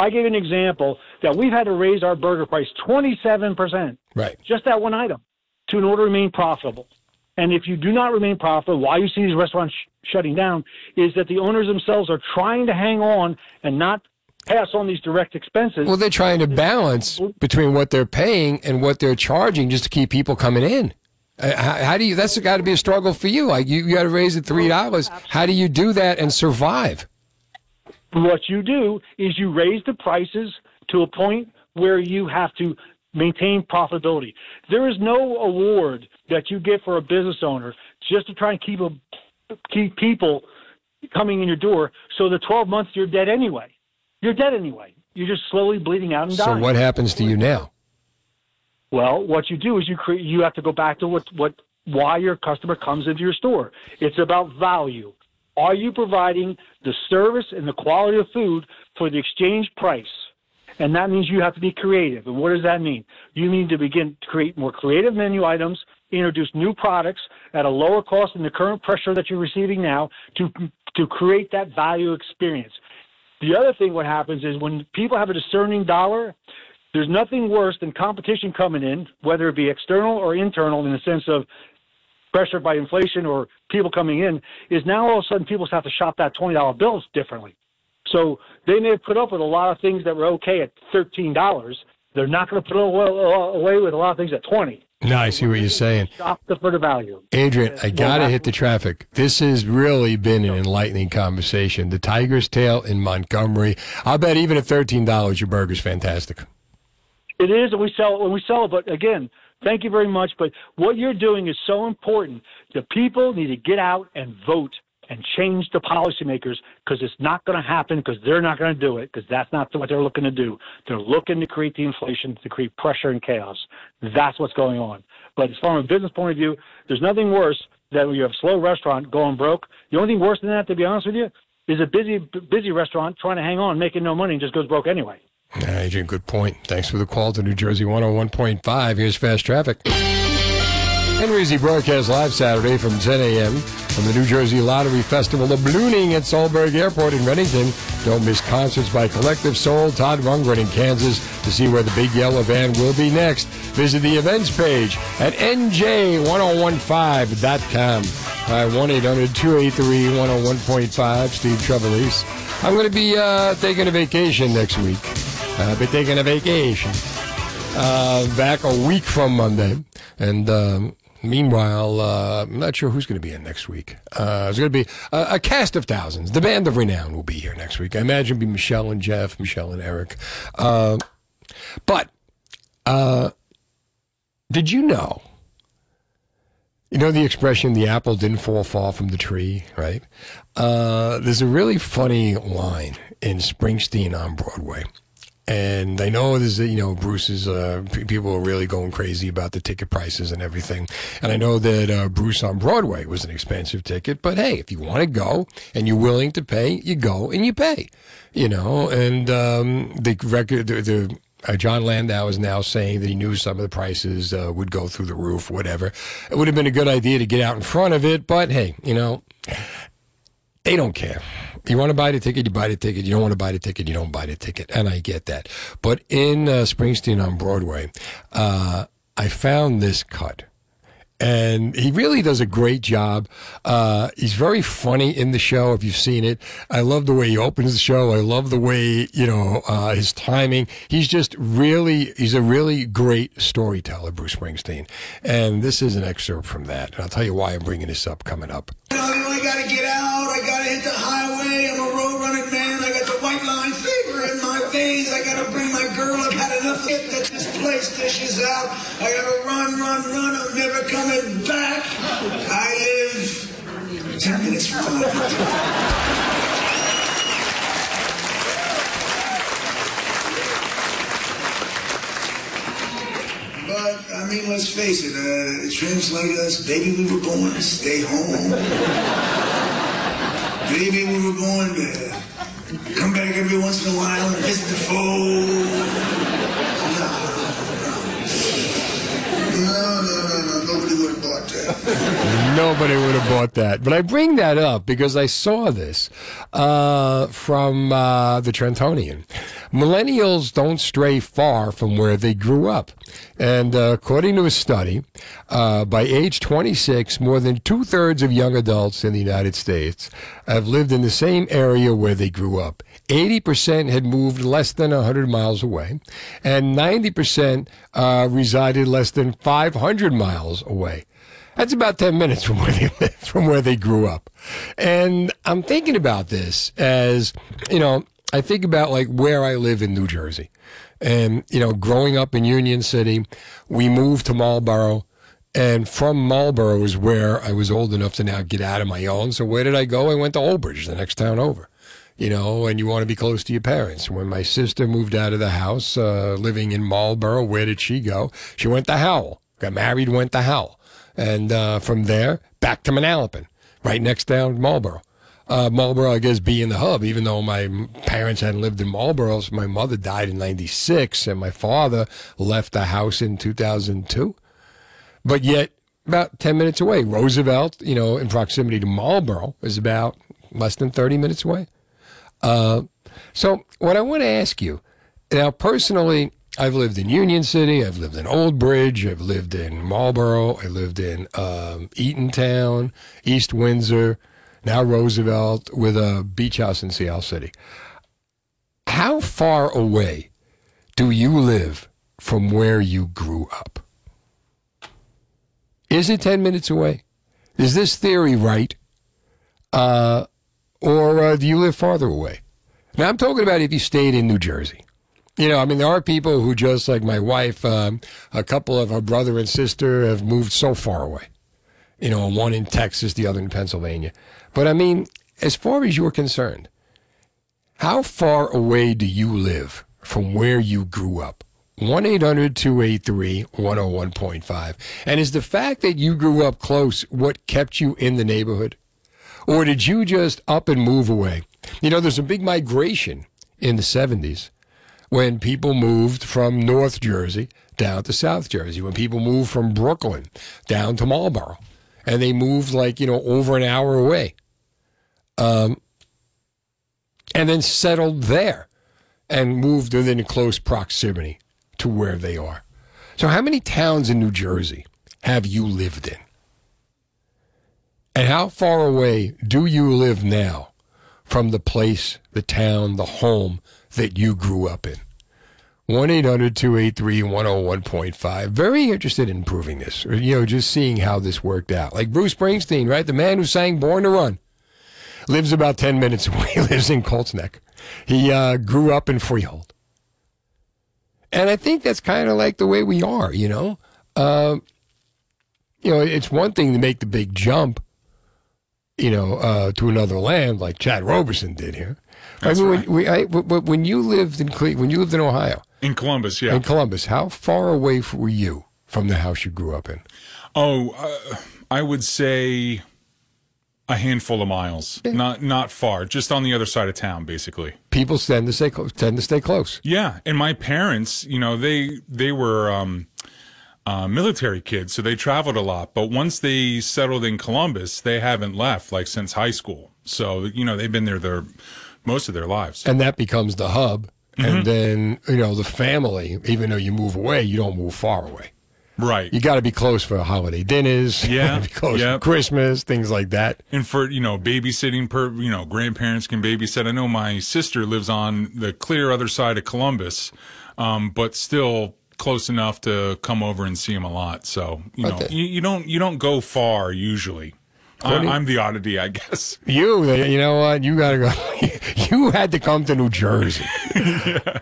I gave an example that we've had to raise our burger price 27%. Right. Just that one item to in order to remain profitable. And if you do not remain profitable, why you see these restaurants sh- shutting down is that the owners themselves are trying to hang on and not pass on these direct expenses. Well, they're trying to balance between what they're paying and what they're charging just to keep people coming in. Uh, how, how do you? That's got to be a struggle for you. Like you, you got to raise it three dollars. How do you do that and survive? What you do is you raise the prices to a point where you have to maintain profitability. There is no award that you get for a business owner just to try and keep a, keep people coming in your door. So the 12 months you're dead anyway. You're dead anyway. You're just slowly bleeding out and dying. So what happens to you now? Well, what you do is you create. You have to go back to what what why your customer comes into your store. It's about value. Are you providing the service and the quality of food for the exchange price? And that means you have to be creative. And what does that mean? You need to begin to create more creative menu items, introduce new products at a lower cost than the current pressure that you're receiving now to to create that value experience. The other thing what happens is when people have a discerning dollar, there's nothing worse than competition coming in, whether it be external or internal in the sense of pressure by inflation or people coming in, is now all of a sudden people have to shop that $20 bills differently. So they may have put up with a lot of things that were okay at $13. They're not going to put away with a lot of things at 20 No, I see what you're saying. Shop the for the value. Adrian, I got to hit the traffic. This has really been an enlightening conversation. The Tiger's Tale in Montgomery. I'll bet even at $13, your burger's fantastic. It is, and we sell it when we sell it. But again, thank you very much. But what you're doing is so important. The people need to get out and vote and change the policymakers because it's not going to happen because they're not going to do it because that's not what they're looking to do. They're looking to create the inflation to create pressure and chaos. That's what's going on. But as far as a business point of view, there's nothing worse than when you have a slow restaurant going broke. The only thing worse than that, to be honest with you, is a busy busy restaurant trying to hang on, making no money, and just goes broke anyway. Adrian, good point. Thanks for the call to New Jersey 101.5. Here's Fast Traffic. Henry Z broadcast live Saturday from 10 a.m. from the New Jersey Lottery Festival of Ballooning at Solberg Airport in Readington. Don't miss concerts by Collective Soul, Todd Rundgren in Kansas. To see where the big yellow van will be next, visit the events page at nj1015.com. Hi, 1 800 283 101.5. Steve Trevelise. I'm going to be uh, taking a vacation next week. I'll be taking a vacation. Uh, back a week from Monday. And um, meanwhile, uh, I'm not sure who's going to be in next week. Uh, there's going to be a, a cast of thousands. The band of renown will be here next week. I imagine it'll be Michelle and Jeff, Michelle and Eric. Uh, but uh, did you know? You know the expression, the apple didn't fall far from the tree, right? Uh, there's a really funny line in Springsteen on Broadway. And I know there's, you know, Bruce's, uh, people are really going crazy about the ticket prices and everything. And I know that, uh, Bruce on Broadway was an expensive ticket, but hey, if you want to go and you're willing to pay, you go and you pay, you know, and, um, the record, the, the uh, Jon Landau is now saying that he knew some of the prices uh, would go through the roof, whatever. It would have been a good idea to get out in front of it, but hey, you know, they don't care. You want to buy the ticket, you buy the ticket. You don't want to buy the ticket, you don't buy the ticket. And I get that. But in uh, Springsteen on Broadway, uh, I found this cut. And he really does a great job. Uh, he's very funny in the show. If you've seen it, I love the way he opens the show. I love the way you know uh, his timing. He's just really, he's a really great storyteller, Bruce Springsteen. And this is an excerpt from that. And I'll tell you why I'm bringing this up coming up. Know, But I mean, let's face it. Uh, translate us, baby, we were born to stay home. baby, we were born to come back every once in a while and visit the fold. No, no, no, no, no. Nobody would have bought that. <laughs> Nobody would have bought that. But I bring that up because I saw this uh, from uh, the Trentonian. Millennials don't stray far from where they grew up. And uh, according to a study, uh, by age 26, more than two thirds of young adults in the United States have lived in the same area where they grew up. 80% had moved less than 100 miles away, and 90% uh, resided less than 500 miles away. That's about 10 minutes from where they <laughs> lived, from where they grew up. And I'm thinking about this as, you know, I think about like where I live in New Jersey. And, you know, growing up in Union City, we moved to Marlboro. And from Marlboro is where I was old enough to now get out of my own. So where did I go? I went to Old Bridge, the next town over you know, and you want to be close to your parents. When my sister moved out of the house, uh, living in Marlboro, where did she go? She went to Howell. Got married, went to Howell. And uh, from there, back to Manalapan, right next down Marlboro. Uh, Marlboro, I guess, being the hub, even though my parents hadn't lived in Marlboro. So my mother died in 96 and my father left the house in 2002. But yet, about 10 minutes away, Roosevelt, you know, in proximity to Marlboro, is about less than 30 minutes away. Uh, so, what I want to ask you now, personally, I've lived in Union City, I've lived in Old Bridge, I've lived in Marlboro, I lived in um, Eatontown, East Windsor, now Roosevelt, with a beach house in Sea Isle City. How far away do you live from where you grew up? Is it 10 minutes away? Is this theory right? Uh, or uh, do you live farther away? Now, I'm talking about if you stayed in New Jersey. You know, I mean, there are people who just like my wife, um, a couple of her brother and sister have moved so far away. You know, one in Texas, the other in Pennsylvania. But I mean, as far as you're concerned, how far away do you live from where you grew up? 1 800 283 101.5. And is the fact that you grew up close what kept you in the neighborhood? Or did you just up and move away? You know, there's a big migration in the 70s when people moved from North Jersey down to South Jersey, when people moved from Brooklyn down to Marlboro, and they moved like, you know, over an hour away. Um, and then settled there and moved within close proximity to where they are. So, how many towns in New Jersey have you lived in? And how far away do you live now from the place, the town, the home that you grew up in? 1 800 283 101.5. Very interested in proving this, or, you know, just seeing how this worked out. Like Bruce Springsteen, right? The man who sang Born to Run lives about 10 minutes <laughs> away. He lives in Colts Neck. He uh, grew up in Freehold. And I think that's kind of like the way we are, you know? Uh, you know, it's one thing to make the big jump, you know, uh, to another land like Chad Roberson did here. That's I mean, right. when, we, I, when you lived in Cle- when you lived in Ohio, In Columbus, yeah. in Columbus, how far away were you from the house you grew up in? Oh, uh, I would say a handful of miles, not not far, just on the other side of town, basically. People tend to stay close. Tend to stay close. Yeah, and my parents, you know, they they were um, uh, military kids, so they traveled a lot. But once they settled in Columbus, they haven't left like since high school. So you know, they've been there their most of their lives. and that becomes the hub. Mm-hmm. And then you know the family. Even though you move away, you don't move far away. Right. You got to be close for holiday dinners. <laughs> Yeah, be close yep. for Christmas, things like that. And for you know babysitting, per you know grandparents can babysit. I know my sister lives on the clear other side of Columbus, um, but still close enough to come over and see him a lot. So you know Okay. you, you don't you don't go far usually. I, I'm the oddity, I guess. <laughs> You, you know what? You got to go. <laughs> you had to come to New Jersey. <laughs>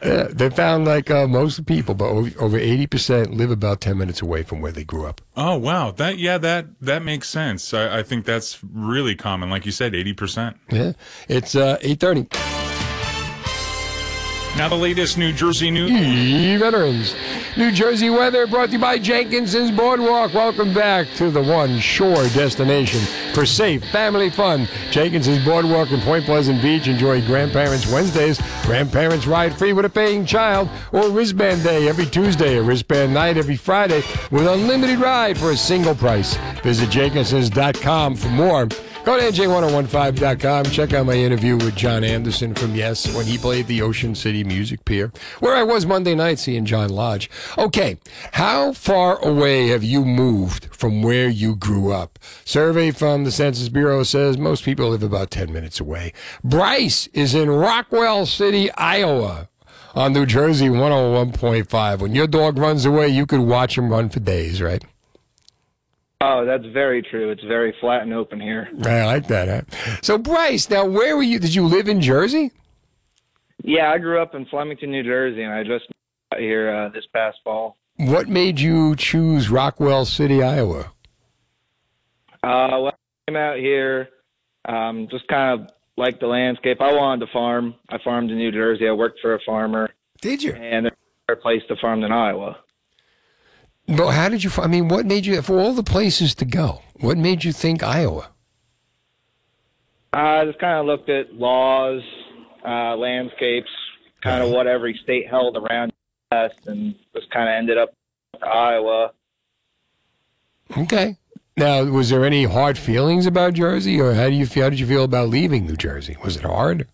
Yeah, they found like uh, most people, but over- over eighty percent live about ten minutes away from where they grew up. Oh wow, that yeah that that makes sense. I, I think that's really common, like you said, eighty percent. Yeah, it's uh, eight thirty. Now the latest New Jersey news. E veterans. New Jersey weather brought to you by Jenkinson's Boardwalk. Welcome back to the one shore destination for safe family fun. Jenkinson's Boardwalk in Point Pleasant Beach. Enjoy Grandparents Wednesdays. Grandparents ride free with a paying child. Or wristband day every Tuesday. Or wristband night every Friday with unlimited ride for a single price. Visit Jenkinsons.com for more. Go to NJ1015.com. Check out my interview with Jon Anderson from Yes when he played the Ocean City Music Pier, where I was Monday night seeing John Lodge. Okay, how far away have you moved from where you grew up? Survey from the Census Bureau says most people live about 10 minutes away. Bryce is in Rockwell City, Iowa. On New Jersey 101.5. When your dog runs away, you could watch him run for days, right? Oh, that's very true. It's very flat and open here. I like that. Huh? So, Bryce, now where were you? Did you live in Jersey? Yeah, I grew up in Flemington, New Jersey, and I just got here uh, this past fall. What made you choose Rockwell City, Iowa? Uh, well, I came out here, um, just kind of like the landscape. I wanted to farm. I farmed in New Jersey. I worked for a farmer. Did you? And there's a better place to farm than Iowa. But how did you? I mean, what made you? For all the places to go, what made you think Iowa? I just kind of looked at laws, uh, landscapes, kind of what every state held around us, and just kind of ended up Iowa. Okay. Now, was there any hard feelings about Jersey, or how do you feel? How did you feel about leaving New Jersey? Was it hard?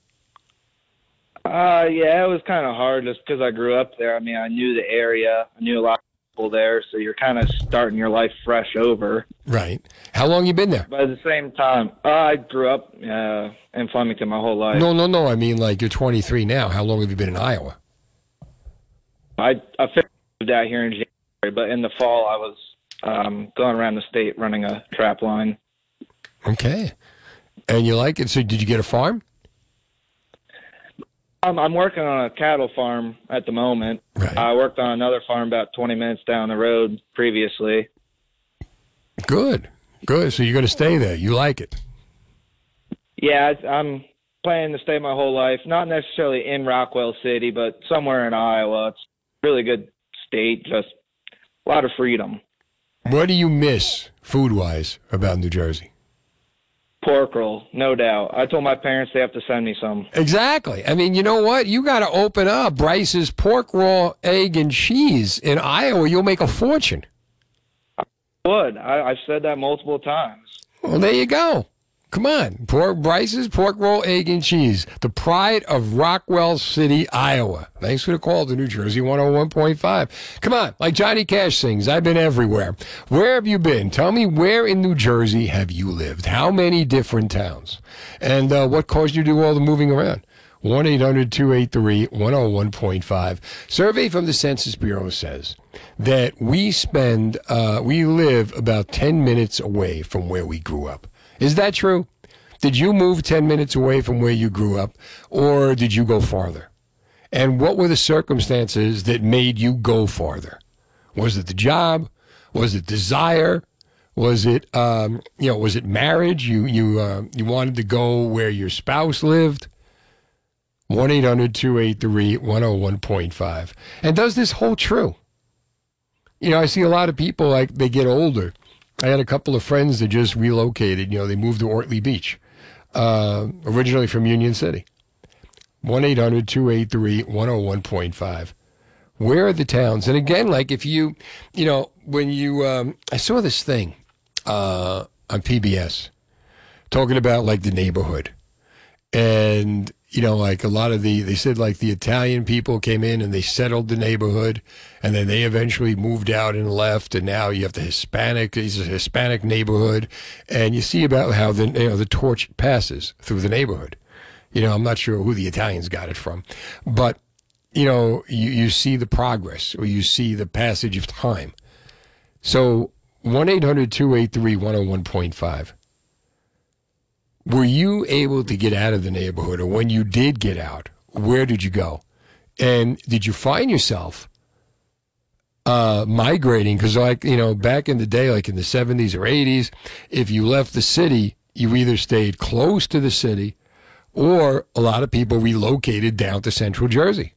Uh, yeah, it was kind of hard just because I grew up there. I mean, I knew the area, I knew a lot of people there, so you're kind of starting your life fresh over. Right. How long you been there? But at the same time, uh, I grew up uh, in Flemington my whole life. No, no, no. I mean, like you're 23 now. How long have you been in Iowa? I I moved out here in January, but in the fall I was um, going around the state running a trap line. Okay. And you like it? So, did you get a farm? I'm, I'm working on a cattle farm at the moment. I worked on another farm about 20 minutes down the road previously. Good, Good. So you're going to stay there. You like it. Yeah, I'm planning to stay my whole life. Not necessarily in Rockwell City, but somewhere in Iowa. It's a really good state. Just a lot of freedom. What do you miss food wise about New Jersey? Pork roll, no doubt. I told my parents they have to send me some. Exactly. I mean, you know what? You got to open up Bryce's pork roll, egg, and cheese in Iowa. You'll make a fortune. I Would I, I've said that multiple times. Well, there you go. Come on. Pork Bryce's pork roll, egg, and cheese. The pride of Rockwell City, Iowa. Thanks for the call to New Jersey 101.5. Come on. Like Johnny Cash sings, I've been everywhere. Where have you been? Tell me where in New Jersey have you lived? How many different towns? And uh, what caused you to do all the moving around? 1 800 283 101.5. Survey from the Census Bureau says that we spend, uh, we live about 10 minutes away from where we grew up. Is that true? Did you move 10 minutes away from where you grew up, or did you go farther? And what were the circumstances that made you go farther? Was it the job? Was it desire? Was it, um, you know, was it marriage? You you uh, you wanted to go where your spouse lived? 1 800 283 101.5. And does this hold true? You know, I see a lot of people like they get older. I had a couple of friends that just relocated. You know, they moved to Ortley Beach, uh, originally from Union City. 1 800 283 101.5. Where are the towns? And again, like if you, you know, when you, um, I saw this thing uh, on PBS talking about like the neighborhood. And, you know, like a lot of the, they said like the Italian people came in and they settled the neighborhood and then they eventually moved out and left. And now you have the Hispanic, it's a Hispanic neighborhood. And you see about how the, you know, the torch passes through the neighborhood. You know, I'm not sure who the Italians got it from, but you know, you, you see the progress or you see the passage of time. So 1 800 283 101.5. Were you able to get out of the neighborhood or when you did get out, where did you go? And did you find yourself uh, migrating? Because, like, you know, back in the day, like in the 70s or 80s, if you left the city, you either stayed close to the city or a lot of people relocated down to central Jersey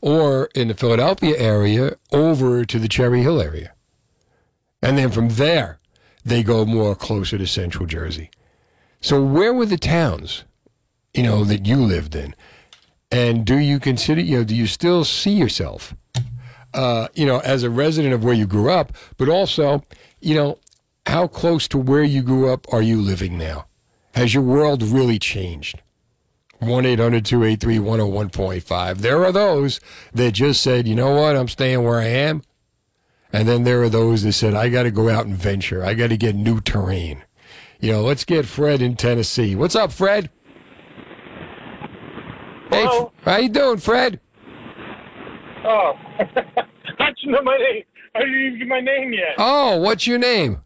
or in the Philadelphia area over to the Cherry Hill area. And then from there, they go more closer to central Jersey. So where were the towns, you know, that you lived in? And do you consider, you know, do you still see yourself, uh, you know, as a resident of where you grew up, but also, you know, how close to where you grew up are you living now? Has your world really changed? 1 800 283 101.5. There are those that just said, you know what, I'm staying where I am. And then there are those that said, I got to go out and venture. I got to get new terrain. You know, let's get Fred in Tennessee. What's up, Fred? Hey, how you doing, Fred? Oh, <laughs> how'd you know my name? I didn't even give my name yet. Oh, what's your name?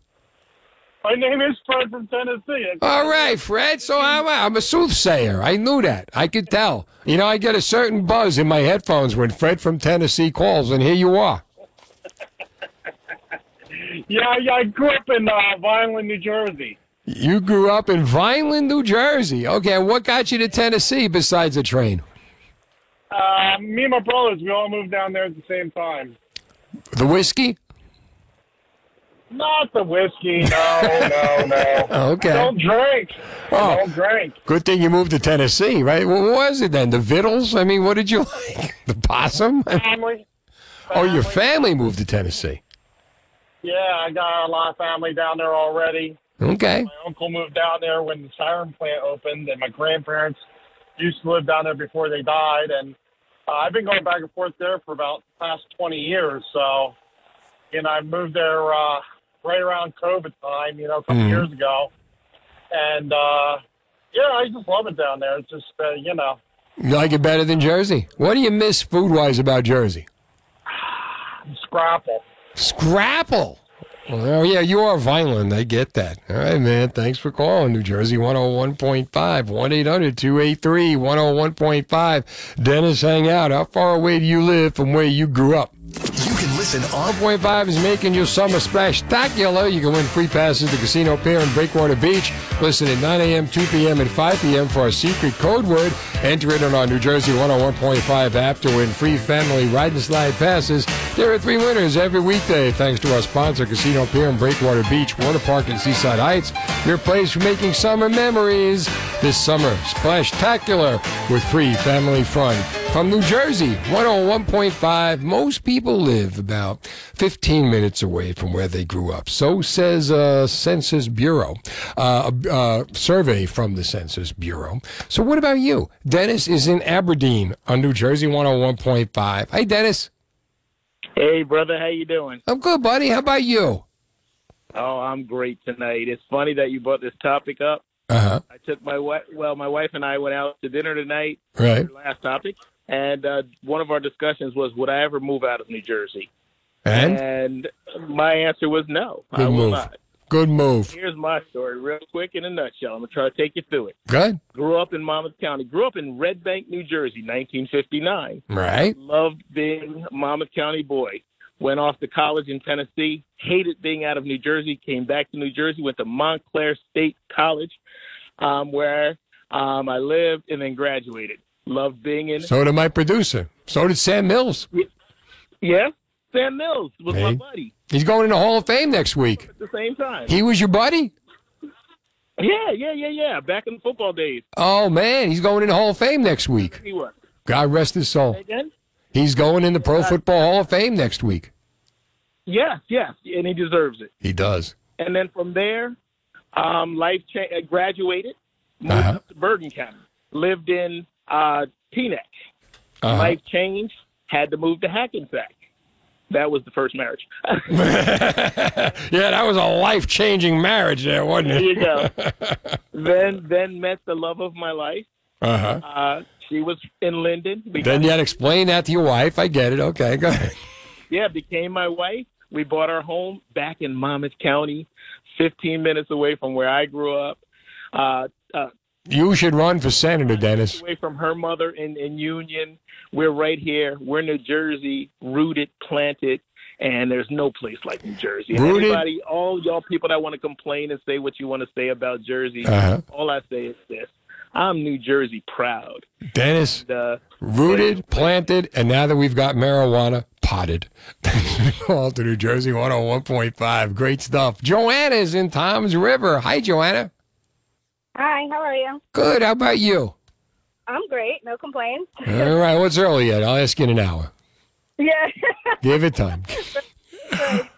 My name is Fred from Tennessee. All right, Fred. So I'm, I'm a soothsayer. I knew that. I could tell. You know, I get a certain buzz in my headphones when Fred from Tennessee calls, and here you are. <laughs> Yeah, yeah, I grew up in uh, Vineland, New Jersey. You grew up in Vineland, New Jersey. Okay, what got you to Tennessee besides a train? Uh, me and my brothers, we all moved down there at the same time. The whiskey? Not the whiskey, no, no, no. <laughs> Okay. I don't drink. I Oh. don't drink. Good thing you moved to Tennessee, right? What was it then? The Vittles? I mean, what did you <laughs> like? The possum? Family. Oh, your family moved to Tennessee. Yeah, I got a lot of family down there already. Okay. My uncle moved down there when the Saturn plant opened, and my grandparents used to live down there before they died. And uh, I've been going back and forth there for about the past 20 years. So, you know, I moved there uh, right around COVID time, you know, a couple Mhm. years ago. And, uh, yeah, I just love it down there. It's just, uh, you know, You like it better than Jersey? What do you miss food wise about Jersey? <sighs> scrapple. Scrapple. Oh, yeah, you are violent. I get that. All right, man. Thanks for calling. New Jersey 101.5, 1 800 283 101.5. Dennis, hang out. How far away do you live from where you grew up? Listen on 1.5 is making your summer spectacular. You can win free passes to Casino Pier and Breakwater Beach. Listen at 9 a.m., 2 p.m., and 5 p.m. for our secret code word. Enter it on our New Jersey 101.5 app to win free family ride and slide passes. There are three winners every weekday thanks to our sponsor, Casino Pier and Breakwater Beach Water Park in Seaside Heights. Your place for making summer memories. This summer, spectacular with free family fun. From New Jersey, 101.5, most people live about 15 minutes away from where they grew up. So says a Census Bureau, uh, a, a survey from the Census Bureau. So what about you? Dennis is in Aberdeen on New Jersey 101.5. Hey, Dennis. Hey, brother, how you doing? I'm good, buddy. How about you? Oh, I'm great tonight. It's funny that you brought this topic up. Uh-huh. I took my wife. Well, my wife and I went out to dinner tonight. Right. Last topic, and uh, one of our discussions was, would I ever move out of New Jersey? And? And my answer was no. I Good will move. not. Good move. Here's my story, real quick in a nutshell. I'm gonna try to take you through it. Good. Grew up in Monmouth County. Grew up in Red Bank, New Jersey, 1959. Right. Loved being a Monmouth County boy. Went off to college in Tennessee. Hated being out of New Jersey. Came back to New Jersey. Went to Montclair State College, um, where um, I lived and then graduated. Loved being in. So did my producer. So did Sam Mills. Yeah, Sam Mills was my buddy He's going in the Hall of Fame next week. at the same time. He was your buddy? Yeah, yeah, yeah, yeah. Back in the football days. Oh, man. He's going in the Hall of Fame next week. He was. God rest his soul. Again? He's going in the Pro Football Hall of Fame next week. Yes, yes, and he deserves it. He does. And then from there, um, life cha- uh, graduated, moved Uh-huh. up to Bergen County, lived in uh, Teaneck. Uh-huh. Life changed, had to move to Hackensack. That was the first marriage. <laughs> Yeah, that was a life changing marriage there, wasn't there it? you go. <laughs> then, then met the love of my life. Uh-huh. Uh, she was in Linden. Then you had to explain that to your wife. I get it. Okay, go ahead. yeah, became my wife. We bought our home back in Monmouth County, 15 minutes away from where I grew up. Uh, uh, You should run for senator, Dennis. away from her mother in, in Union. We're right here. We're New Jersey, rooted, planted, and there's no place like New Jersey. And Rooted- everybody, all y'all people that want to complain and say what you want to say about Jersey, Uh-huh. all I say is this: I'm New Jersey proud. Dennis, And, uh, rooted, planted, and now that we've got marijuana, potted. <laughs> All to New Jersey 101.5. Great stuff. Joanna's in Toms River. Hi, Joanna. Hi, how are you? Good. How about you? I'm great. No complaints. All right. What's early yet? I'll ask you in an hour. Yeah. Give it time. <laughs>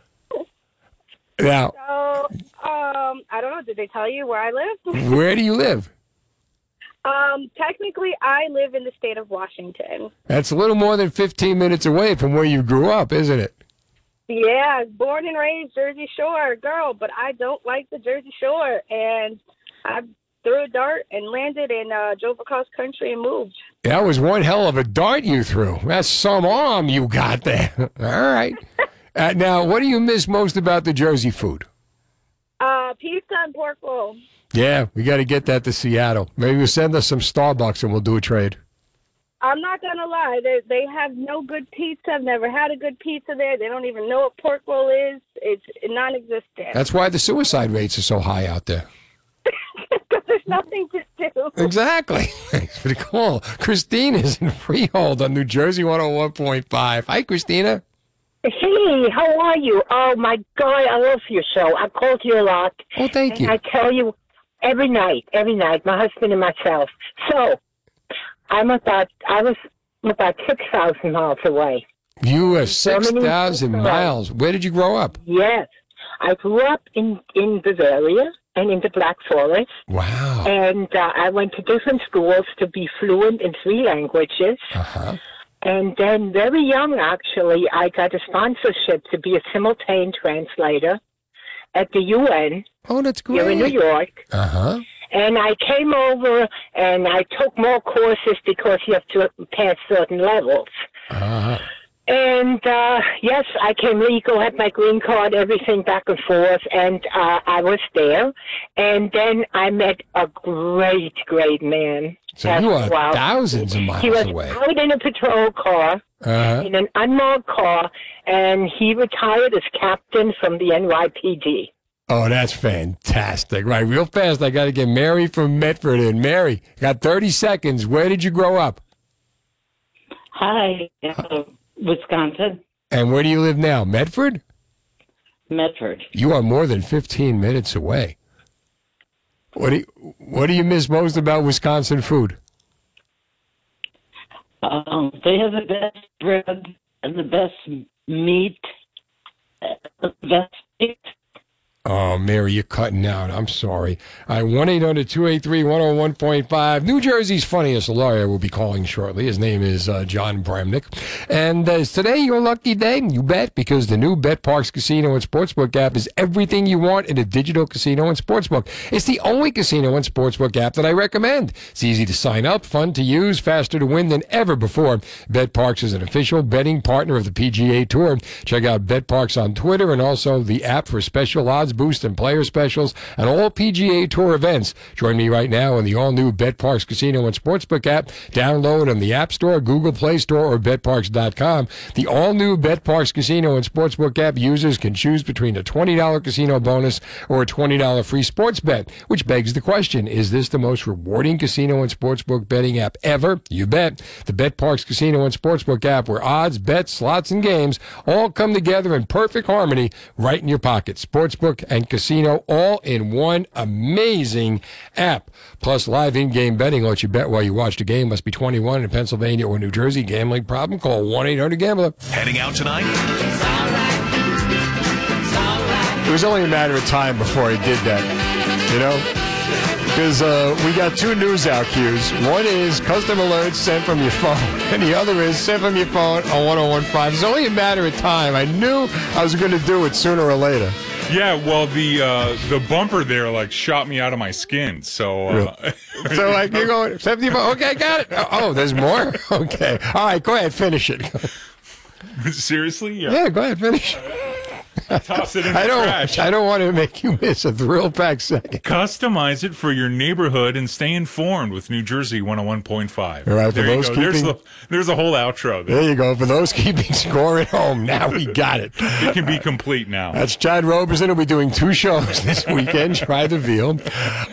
Now, So, um, I don't know. Did they tell you where I live? <laughs> where do you live? Um, technically, I live in the state of Washington. That's a little more than 15 minutes away from where you grew up, isn't it? Yeah, born and raised Jersey Shore girl, but I don't like the Jersey Shore, and I threw a dart and landed and uh, drove across country and moved. That was one hell of a dart you threw. That's some arm you got there. <laughs> All right. <laughs> Uh, now, what do you miss most about the Jersey food? Uh, pizza and pork roll. Yeah, we got to get that to Seattle. Maybe we'll send us some Starbucks and we'll do a trade. I'm not gonna lie, they they have no good pizza. I've never had a good pizza there. They don't even know what pork roll is. It's non-existent. That's why the suicide rates are so high out there. There's nothing to do. Exactly. <laughs> It's pretty cool. call. Christine is in Freehold on New Jersey 101.5. Hi, Christina. Hey, how are you? Oh my God, I love your show. I called you a lot. Oh, thank you. I tell you every night, every night, my husband and myself. So, I'm about, I was about 6,000 miles away. You are Germany, 6,000 miles. Where did you grow up? Yes. I grew up in, in Bavaria and in the Black Forest. Wow. And uh, I went to different schools to be fluent in three languages. Uh-huh. And then, very young, actually, I got a sponsorship to be a simultane translator at the UN. Oh, that's great. Here in New. York. Uh huh. And I came over and I took more courses because you have to pass certain levels. Uh-huh. And uh, yes, I came legal, had my green card, everything back and forth, and uh, I was there. And then I met a great, great man. So That's you are wow. thousands of miles He was away. out in a patrol car, Uh-huh. in an unmarked car, and he retired as captain from the NYPD. Oh, that's fantastic. Right, real fast, I got to get Mary from Medford in. Mary, got 30 seconds. Where did you grow up? Hi, uh, Wisconsin, And where do you live now? Medford? Medford. You are more than 15 minutes away. What do you, what do you miss most about Wisconsin food? Um, they have the best bread and the best meat, uh, the best meat. Oh, Mary, you're cutting out. I'm sorry. I 1 800 283 101.5. New Jersey's funniest lawyer will be calling shortly. His name is uh, Jon Bramnick. And uh, is today your lucky day? You bet, because the new BetParx Casino and Sportsbook app is everything you want in a digital casino and sportsbook. It's the only casino and sportsbook app that I recommend. It's easy to sign up, fun to use, faster to win than ever before. BetParx is an official betting partner of the PGA Tour. Check out BetParx on Twitter and also the app for special odds boost and player specials and all PGA Tour events. Join me right now in the all-new BetParx Casino and Sportsbook app. Download on the App Store, Google Play Store, or BetParx.com. The all-new BetParx Casino and Sportsbook app users can choose between a $20 casino bonus or a $20 free sports bet, which begs the question, is this the most rewarding casino and sportsbook betting app ever? You bet. The BetParx Casino and Sportsbook app where odds, bets, slots, and games all come together in perfect harmony right in your pocket. Sportsbook and casino all in one amazing app. Plus, live in-game betting lets you bet while you watch the game. Must be 21 in Pennsylvania or New Jersey. Gambling problem? Call 1-800-GAMBLER. Heading out tonight? It was only a matter of time before I did that, you know? Because uh, we got two news out cues. One is custom alerts sent from your phone, <laughs> and the other is sent from your phone on 1015. It's only a matter of time. I knew I was going to do it sooner or later. Yeah, well, the uh, the bumper there like shot me out of my skin. So, uh, <laughs> So, like, you're going, 75, okay, got it. Oh, oh, there's more? <laughs> Okay. All right, go ahead, finish it. <laughs> seriously, yeah. Yeah, go ahead, finish. Toss it in I don't, trash. I don't want to make you miss a thrill pack second. Customize it for your neighborhood and stay informed with New Jersey 101.5. All right, for there you those go. There's, the, there's a whole outro. There. There you go. For those keeping score at home, now we got it. It can be complete now. That's Chad Roberson. He'll be doing two shows this weekend. Try the veal.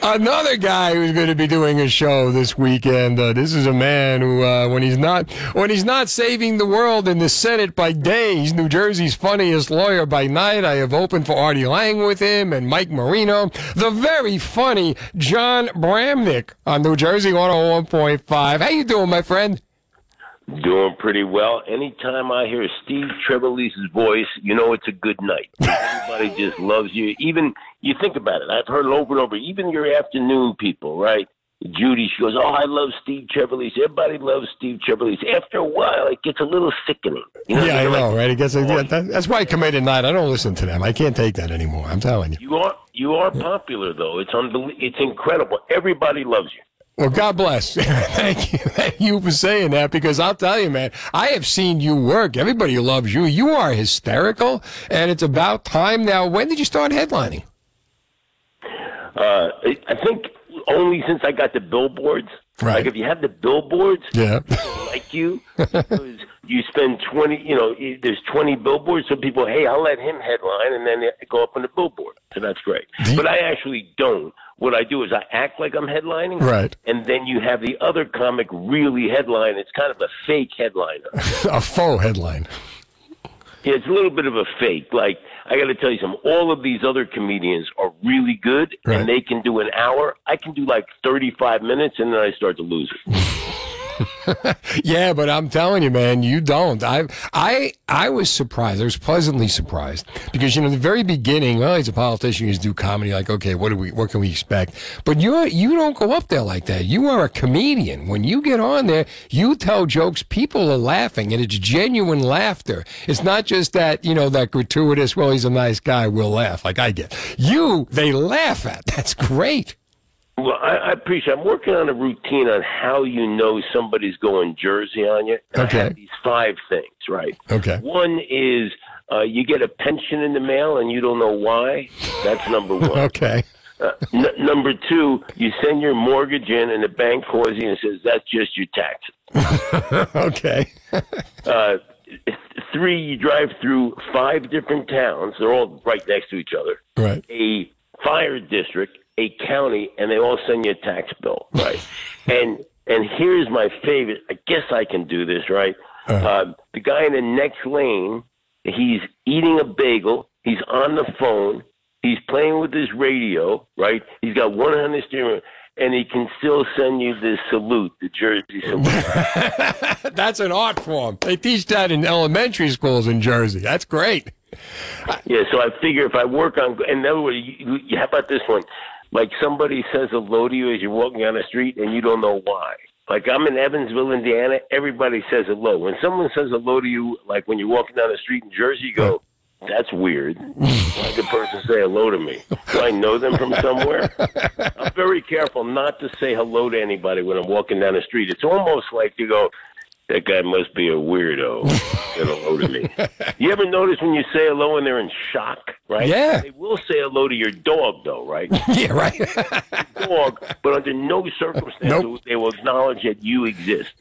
Another guy who's going to be doing a show this weekend. Uh, this is a man who, uh, when he's not when he's not saving the world in the Senate by day, he's New Jersey's funniest lawyer by night. I have opened for Artie Lange with him and Mike Marino. The very funny Jon Bramnick on New Jersey 101.5. How you doing, my friend? Doing pretty well. Anytime I hear Steve Trevelise's voice, you know it's a good night. Everybody <laughs> just loves you. Even you think about it. I've heard it over and over. Even your afternoon people, right? Judy, she goes, "Oh, I love Steve Trevelise. Everybody loves Steve Trevelise." After a while, it gets a little sickening. You know, yeah, I they're like, know, right? It gets, yeah, that, that's why I come in at night. I don't listen to them. I can't take that anymore. I'm telling you. You are you are popular though. It's unbelievable. It's incredible. Everybody loves you. Well, God bless. <laughs> Thank you. Thank you for saying that because I'll tell you, man, I have seen you work. Everybody loves you. You are hysterical, and it's about time now. When did you start headlining? Uh, I think only since I got the billboards. Right. Like if you have the billboards, Yeah. like you because you spend twenty. You know, there's twenty billboards. So people, hey, I'll let him headline, and then they go up on the billboard. So that's great. But I actually don't. What I do is I act like I'm headlining, Right. And then you have the other comic really headline. It's kind of a fake headliner. <laughs> a faux headline. Yeah, it's a little bit of a fake. Like I got to tell you something. All of these other comedians are really good, Right. and they can do an hour. I can do like thirty-five minutes, and then I start to lose it. <laughs> <laughs> yeah, but I'm telling you, man, you don't. I, I, I was surprised. I was pleasantly surprised because you know the very beginning. Well, he's a politician. He's do comedy. Like, okay, what do we? What can we expect? But you, you don't go up there like that. You are a comedian. When you get on there, you tell jokes. People are laughing, and it's genuine laughter. It's not just that you know that gratuitous. Well, he's a nice guy. We'll laugh. Like I get you. They laugh at. <laughs> That's great. Well, I, I appreciate. I'm working on a routine on how you know somebody's going Jersey on you. Okay. these five things, right? Okay. One is uh, you get a pension in the mail and you don't know why. That's number one. <laughs> Okay. Uh, n- number two, you send your mortgage in and the bank calls you and says that's just your taxes. <laughs> okay. Uh, three, you drive through five different towns. They're all right next to each other. Right. A fire district, a county, and they all send you a tax bill. Right. <laughs> and and here's my favorite. I guess I can do this. Right. Uh, the guy in the next lane, he's eating a bagel. He's on the phone. He's playing with his radio. Right. He's got one hand on the steering wheel. And he can still send you the salute, the Jersey salute. <laughs> That's an art form. They teach that in elementary schools in Jersey. That's great. Yeah, so I figure if I work on, in other words, you, you, how about this one? Like somebody says hello to you as you're walking down the street and you don't know why. Like I'm in Evansville, Indiana, everybody says hello. When someone says hello to you, like when you're walking down the street in Jersey, you go, that's weird. Why did the person say hello to me? Do I know them from somewhere? <laughs> I'm very careful not to say hello to anybody when I'm walking down the street. It's almost like you go, that guy must be a weirdo. Said hello to me. You ever notice when you say hello and they're in shock, right? Yeah. They will say hello to your dog, though, right? <laughs> yeah, right. dog, but under no circumstance they will acknowledge that you exist.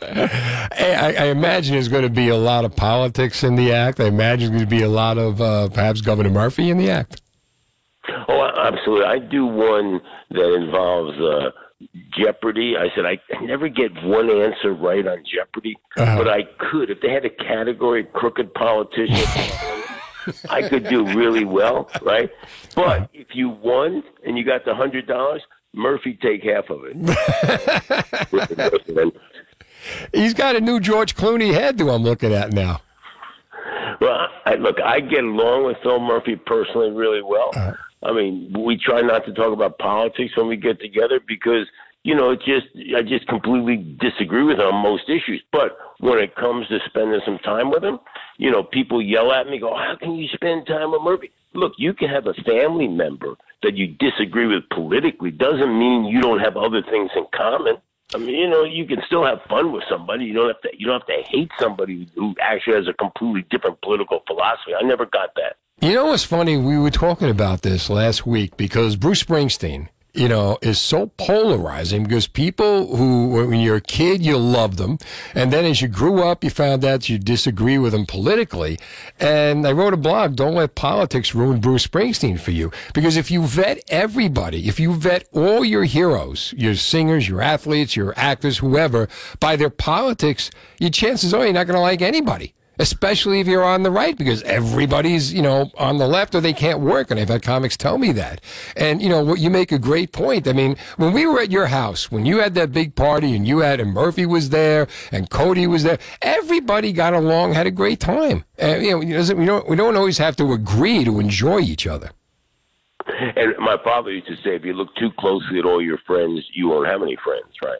Hey, <laughs> I, I imagine there's going to be a lot of politics in the act. I imagine there's going to be a lot of uh, perhaps Governor Murphy in the act. Oh, absolutely. I do one that involves uh, Jeopardy. I said I never get one answer right on Jeopardy, Uh-huh. but I could if they had a category crooked politician. I could do really well, right? But if you won and you got the hundred dollars, Murphy take half of it. <laughs> He's got a new George Clooney head to I'm looking at now. Well, I, look, I get along with Phil Murphy personally really well. I mean, we try not to talk about politics when we get together because you know, it just I just completely disagree with him on most issues. But when it comes to spending some time with him, you know, people yell at me, go, "How can you spend time with Murphy?" Look, you can have a family member that you disagree with politically. Doesn't mean you don't have other things in common. I mean, you know, you can still have fun with somebody. You don't have to. You don't have to hate somebody who actually has a completely different political philosophy. I never got that. You know what's funny? We were talking about this last week because Bruce Springsteen, you know, is so polarizing because people who, when you're a kid, you love them. And then as you grew up, you found out you disagree with them politically. And I wrote a blog, Don't Let Politics Ruin Bruce Springsteen for You. Because if you vet everybody, if you vet all your heroes, your singers, your athletes, your actors, whoever, by their politics, your chances are you're not going to like anybody especially if you're on the right, because everybody's, you know, on the left or they can't work. And I've had comics tell me that. And, you know, what you make a great point. I mean, when we were at your house, when you had that big party and you had, and Murphy was there and Codey was there, everybody got along, had a great time. And, you know, we don't, we don't always have to agree to enjoy each other. And my father used to say, if you look too closely at all your friends, you won't have any friends, right?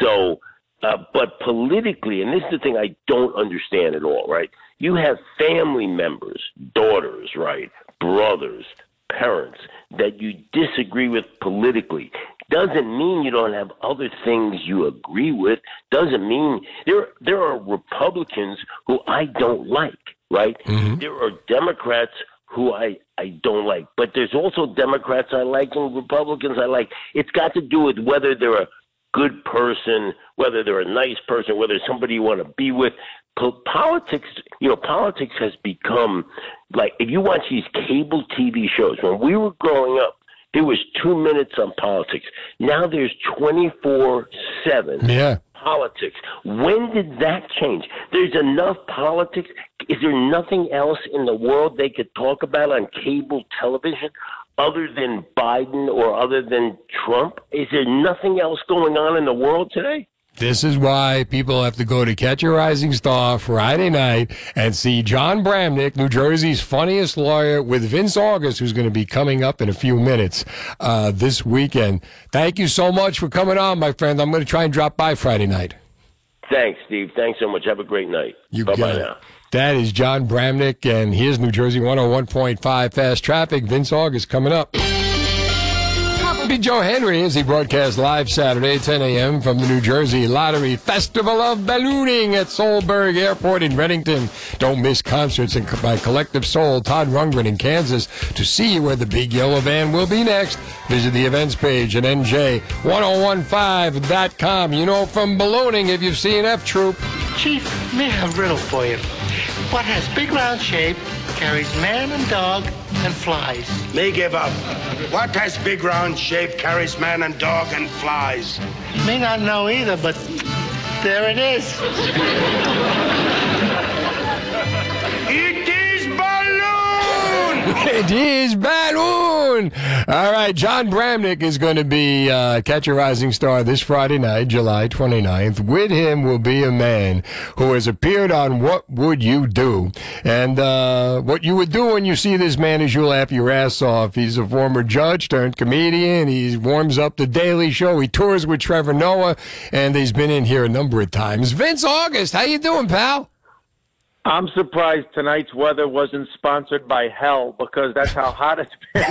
So, uh, but politically, and this is the thing I don't understand at all, right? You have family members, daughters, right? Brothers, parents that you disagree with politically. Doesn't mean you don't have other things you agree with. Doesn't mean there there are Republicans who I don't like, right? There are Democrats who I, I don't like. But there's also Democrats I like and Republicans I like. It's got to do with whether they're a good person, whether they're a nice person, whether somebody you want to be with. Politics, you know, politics has become like if you watch these cable TV shows. When we were growing up, there was two minutes on politics. Now there's 24 7 Yeah. politics. When did that change? There's enough politics. Is there nothing else in the world they could talk about on cable television other than Biden or other than Trump? Is there nothing else going on in the world today? This is why people have to go to Catch a Rising Star Friday night and see Jon Bramnick, New Jersey's funniest lawyer, with Vince August, who's going to be coming up in a few minutes uh, this weekend. Thank you so much for coming on, my friend. I'm going to try and drop by Friday night. Thanks, Steve. Thanks so much. Have a great night. You Bye got bye it. now. That is Jon Bramnick, and here's New Jersey 101.5 Fast Traffic. Vince August is coming up. Joe Henry as he broadcasts live Saturday, 10 a.m. from the New Jersey Lottery Festival of Ballooning at Solberg Airport in Readington. Don't miss concerts by Collective Soul, Todd Rundgren in Kansas to see where the big yellow van will be next. Visit the events page at nj1015.com. You know from ballooning if you've seen F Troop. Chief, may I have a riddle for you? What has big round shape, carries man and dog, and flies? Me give up. What has big round shape, carries man and dog, and flies? May not know either, but there it is. It is balloon! All right, Jon Bramnick is going to be uh, Catch a Rising Star this Friday night, July 29th. With him will be a man who has appeared on What Would You Do? And uh, what you would do when you see this man is you laugh your ass off. He's a former judge turned comedian. He warms up the Daily Show. He tours with Trevor Noah, and he's been in here a number of times. Vince August, how you doing, pal? I'm surprised tonight's weather wasn't sponsored by hell because that's how hot it's been.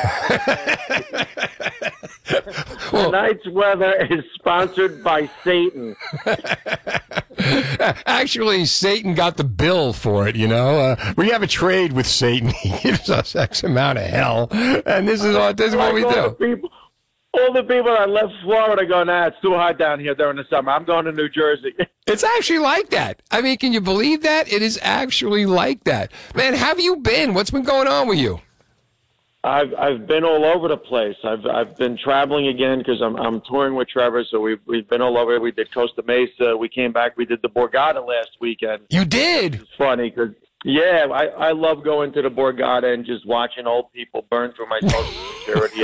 <laughs> tonight's weather is sponsored by Satan. <laughs> Actually, Satan got the bill for it. You know, uh, we have a trade with Satan. <laughs> He gives us X amount of hell, and this is what this is what we do. people- All the people that left Florida go, nah, it's too hot down here during the summer. I'm going to New Jersey. <laughs> It's actually like that. I mean, can you believe that? It is actually like that. Man, how have you been? What's been going on with you? I've I've been all over the place. I've I've been traveling again because I'm I'm touring with Trevor. So we've we've been all over. We did Costa Mesa. We came back. We did the Borgata last weekend. You did. It's funny because yeah, I I love going to the Borgata and just watching old people burn through my social security.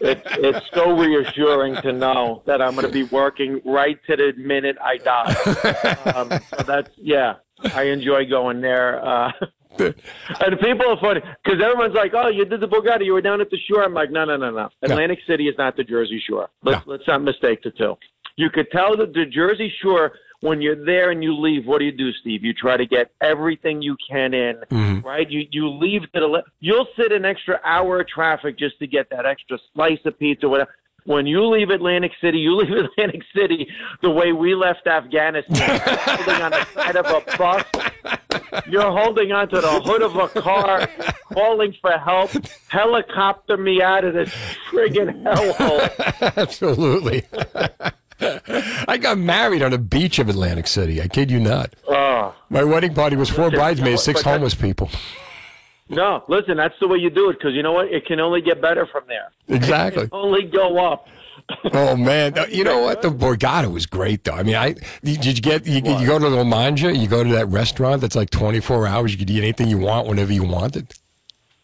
it's it's so reassuring to know that I'm going to be working right to the minute I die. Um, so that's yeah. I enjoy going there. Uh, <laughs> and people are funny because everyone's like, "Oh, you did the Borgata. You were down at the shore." I'm like, "No, no, no, no. Atlantic City is not the Jersey Shore. Let's let's not mistake the two. You could tell that the Jersey Shore when you're there and you leave. What do you do, Steve? You try to get everything you can in, Mm-hmm. right? You you leave to the left. You'll sit an extra hour of traffic just to get that extra slice of pizza, whatever. When you leave Atlantic City, you <laughs> leave Atlantic City the way we left Afghanistan, <laughs> holding on the side of a bus. You're holding onto the hood of a car, calling for help. Helicopter me out of this friggin' hellhole. <laughs> Absolutely. <laughs> I got married on a beach of Atlantic City. I kid you not. Oh. My wedding party was four bridesmaids, six homeless people. No, listen, that's the way you do it because you know what? It can only get better from there. <laughs> Exactly. It can only go up. <laughs> Oh man, Uh, you know what? The Borgata was great though. I mean, I did you get you, you go to the Manja? You go to that restaurant that's like twenty four hours. You could eat anything you want whenever you wanted.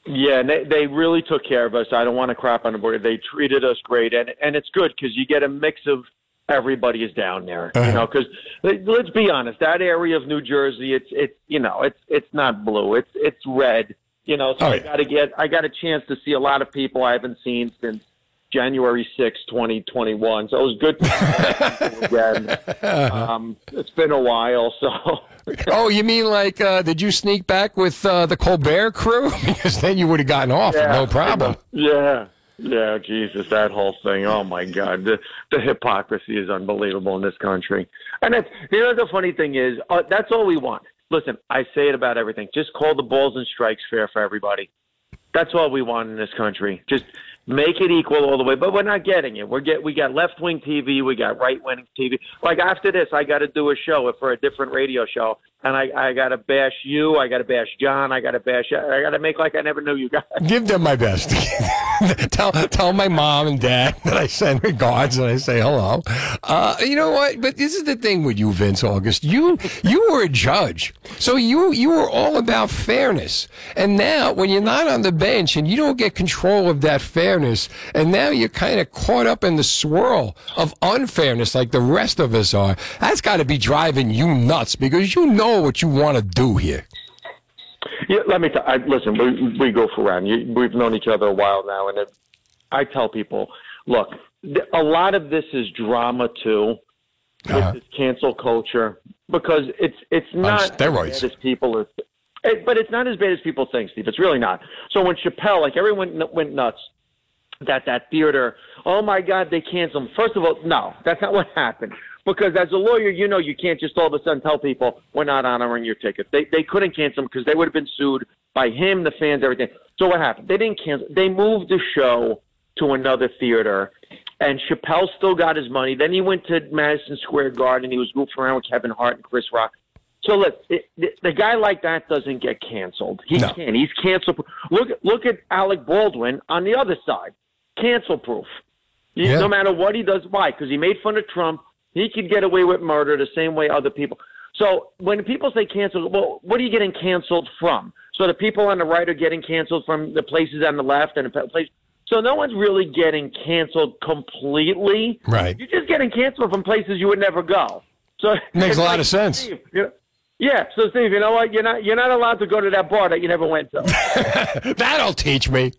Yeah, and they, they really took care of us. I don't want to crap on the board. They treated us great, and and it's good because you get a mix of everybody is down there. You know, because let's be honest, that area of New Jersey, it's it's you know, it's it's not blue, it's it's red. You know, so I got to get I got a chance to see a lot of people I haven't seen since January sixth, 2021. So it was good to again. <laughs> Um, it's been a while, so. <laughs> oh, you mean like uh, did you sneak back with uh, the Colbert crew? <laughs> because then you would have gotten off with no problem. Yeah. Yeah, Jesus, that whole thing. Oh my God, the the hypocrisy is unbelievable in this country. And it's you know the funny thing is uh, that's all we want. Listen, I say it about everything. Just call the balls and strikes fair for everybody. That's all we want in this country. Just make it equal all the way. But we're not getting it. We're get we got left wing TV, we got right wing TV. Like after this, I got to do a show for a different radio show, and I I got to bash you, I got to bash Jon, I got to bash, I got to make like I never knew you guys. <laughs> Give them my best. <laughs> tell tell my mom and dad that I send regards and I say hello. Uh, you know what? But this is the thing with you, Vince August. You you were a judge, so you you were all about fairness. And now, when you're not on the bench and you don't get control of that fairness, and now you're kind of caught up in the swirl of unfairness, like the rest of us are. That's got to be driving you nuts because you know what you want to do here. Yeah, let me. T- I, listen, we we go for round. You, we've known each other a while now, and it, I tell people, look, th- a lot of this is drama too. With this uh-huh. cancel culture because it's it's not as steroids. bad as people are. It, but it's not as bad as people think, Steve. It's really not. So when Chappelle, like everyone n- went nuts that that theater, oh my God, they canceled. them. First of all, no, that's not what happened. Because as a lawyer, you know you can't just all of a sudden tell people we're not honoring your ticket. They they couldn't cancel them because they would have been sued by him, the fans, everything. So what happened? They didn't cancel. They moved the show to another theater, and Chappelle still got his money. Then he went to Madison Square Garden. He was goofing around with Kevin Hart and Chris Rock. So look, it, the, the guy like that doesn't get canceled. He No. can't. He's canceled. Look look at Alec Baldwin on the other side, cancel proof. Yeah. No matter what he does, why? Because he made fun of Trump. He could get away with murder the same way other people. So when people say canceled, well, what are you getting canceled from? So the people on the right are getting canceled from the places on the left and the place. So no one's really getting canceled completely. Right. You're just getting canceled from places you would never go. So Makes a lot like, of sense. You know- yeah. So Steve, you know what? You're not you're not allowed to go to that bar that you never went to. <laughs> That'll teach me.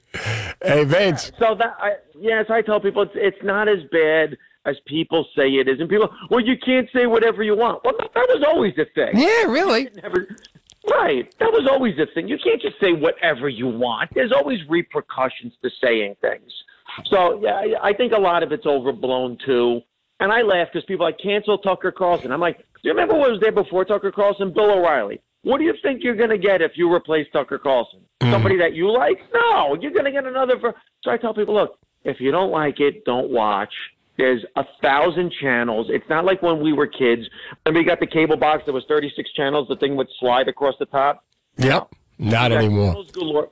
Hey, Vince. So that I yes, I tell people it's it's not as bad as people say it is, and people, well, you can't say whatever you want. Well, that, that was always the thing. Yeah, really. Never, right. That was always the thing. You can't just say whatever you want. There's always repercussions to saying things. So yeah, I, I think a lot of it's overblown too. And I laugh because people are like cancel Tucker Carlson. I'm like, do you remember what was there before Tucker Carlson? Bill O'Reilly. What do you think you're going to get if you replace Tucker Carlson? Mm-hmm. Somebody that you like? No, you're going to get another. Ver- so I tell people, look, if you don't like it, don't watch. There's a thousand channels. It's not like when we were kids. When we got the cable box, there was 36 channels. The thing would slide across the top. Yep. Not anymore. galore.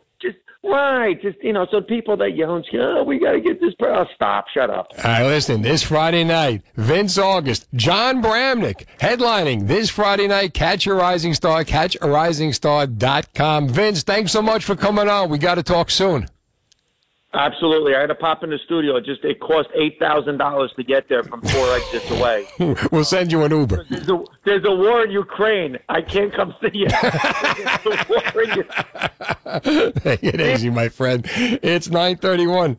Right. Just you know, so people that yell oh, we got to get this. Per- oh, stop. Shut up. All right, listen, this Friday night, Vince August, Jon Bramnick, headlining this Friday night, Catch a Rising Star, catcharisingstar.com. Vince, thanks so much for coming on. We got to talk soon. Absolutely. I had to pop in the studio. It just it cost eight thousand dollars to get there from four exits away. <laughs> we'll send you an Uber. There's a, there's a war in Ukraine. I can't come <laughs> see you. There's a war in U- <laughs> Take it easy, my friend. It's 931.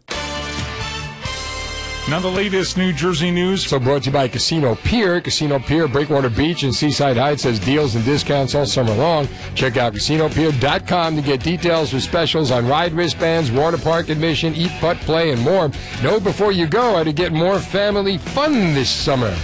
Now the latest New Jersey news. So brought to you by Casino Pier. Casino Pier, Breakwater Beach, and Seaside Heights has deals and discounts all summer long. Check out CasinoPier.com to get details for specials on ride wristbands, water park admission, eat, putt, play, and more. Know before you go how to get more family fun this summer.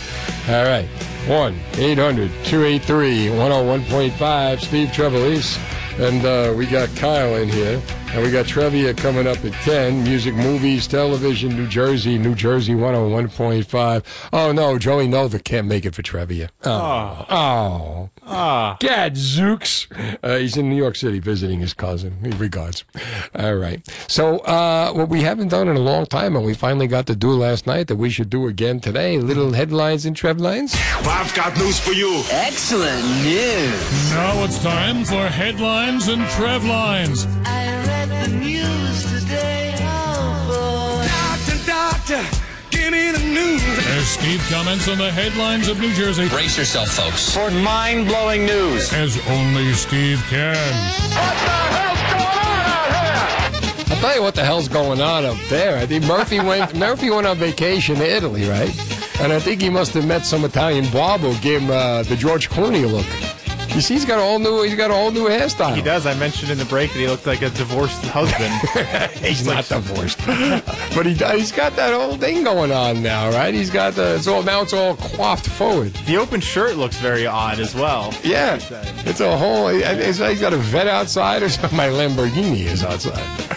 All right. 1 800 283 101.5. Steve Trevelise. And uh, we got Kyle in here. And we got trivia coming up at 10. Music, movies, television, New Jersey, New Jersey 101.5. Oh, no, Joey Nova can't make it for trivia. Oh. Oh. Ah. Gadzooks. Uh, he's in New York City visiting his cousin. He regards. All right. So, uh, what we haven't done in a long time, and we finally got to do last night that we should do again today little headlines and trev lines. I've got news for you. Excellent news. Now it's time for headlines and Trev lines. I read the news today. Oh Doctor, doctor, give me the news. As Steve comments on the headlines of New Jersey. Brace yourself, folks. For mind-blowing news. As only Steve can. What the hell's going on out here? I'll tell you what the hell's going on up there. I think Murphy <laughs> went Murphy went on vacation to Italy, right? And I think he must have met some Italian bob who gave him uh, the George Clooney look. You see, he's got a whole new he's got a whole new hairstyle. He does. I mentioned in the break that he looked like a divorced husband. <laughs> he's not divorced, but he he's got that whole thing going on now, right? He's got the it's all now it's all coiffed forward. The open shirt looks very odd as well. Yeah, it's a whole. It's like he's got a vet outside or something. My Lamborghini is outside.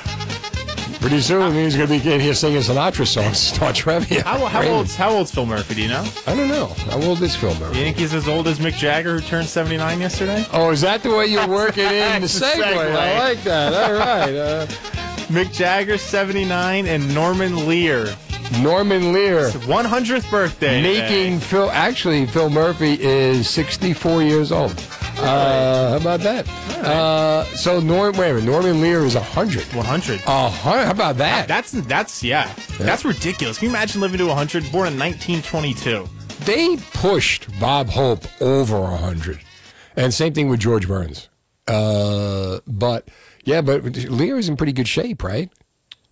Pretty soon he's going to be in here singing Sinatra songs. <laughs> Start trivia. How, how Raymond. old's how old's Phil Murphy? Do you know? I don't know. How old is Phil Murphy? You think he's as old as Mick Jagger, who turned seventy nine yesterday? Oh, is that the way you work it in the That's the segue? segue. I like that. All right. Uh, <laughs> Mick Jagger, seventy nine, and Norman Lear, Norman Lear. one hundredth birthday. Making Phil, actually, Phil Murphy is 64 years old. Uh, how about that? Uh, so, Norm, wait a minute, Norman Lear is 100. 100. Uh, how about that? That's that's yeah. That's ridiculous. Can you imagine living to 100? Born in 1922. They pushed Bob Hope over 100. And same thing with George Burns. Uh, but, yeah, but Lear is in pretty good shape, right?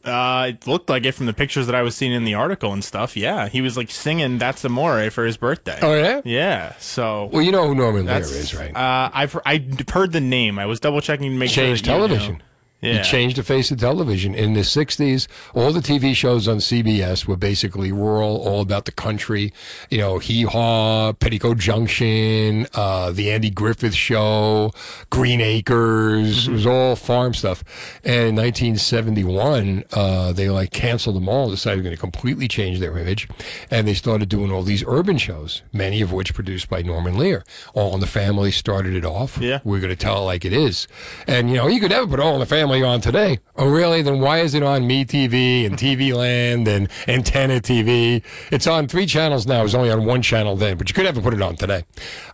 Uh, it looked like it from the pictures that I was seeing in the article and stuff. Yeah, he was like singing "That's Amore" for his birthday. Oh, yeah? Yeah. So Well, you know who Norman Lear is, right? Uh, I've I've heard the name. I was double checking to make sure. that you know. Television. He changed the face of television. In the 60s, all the TV shows on CBS were basically rural, all about the country. You know, Hee Haw, Petticoat Junction, uh, The Andy Griffith Show, Green Acres. It was all farm stuff. And in 1971, uh, they like canceled them all, decided they're going to completely change their image. And they started doing all these urban shows, many of which produced by Norman Lear. All in the Family started it off. Yeah. We're going to tell it like it is. And, you know, you could never put All in the Family on today. Oh, really? Then why is it on Me TV and TV Land and Antenna TV? It's on three channels now. It was only on one channel then, but you could never put it on today.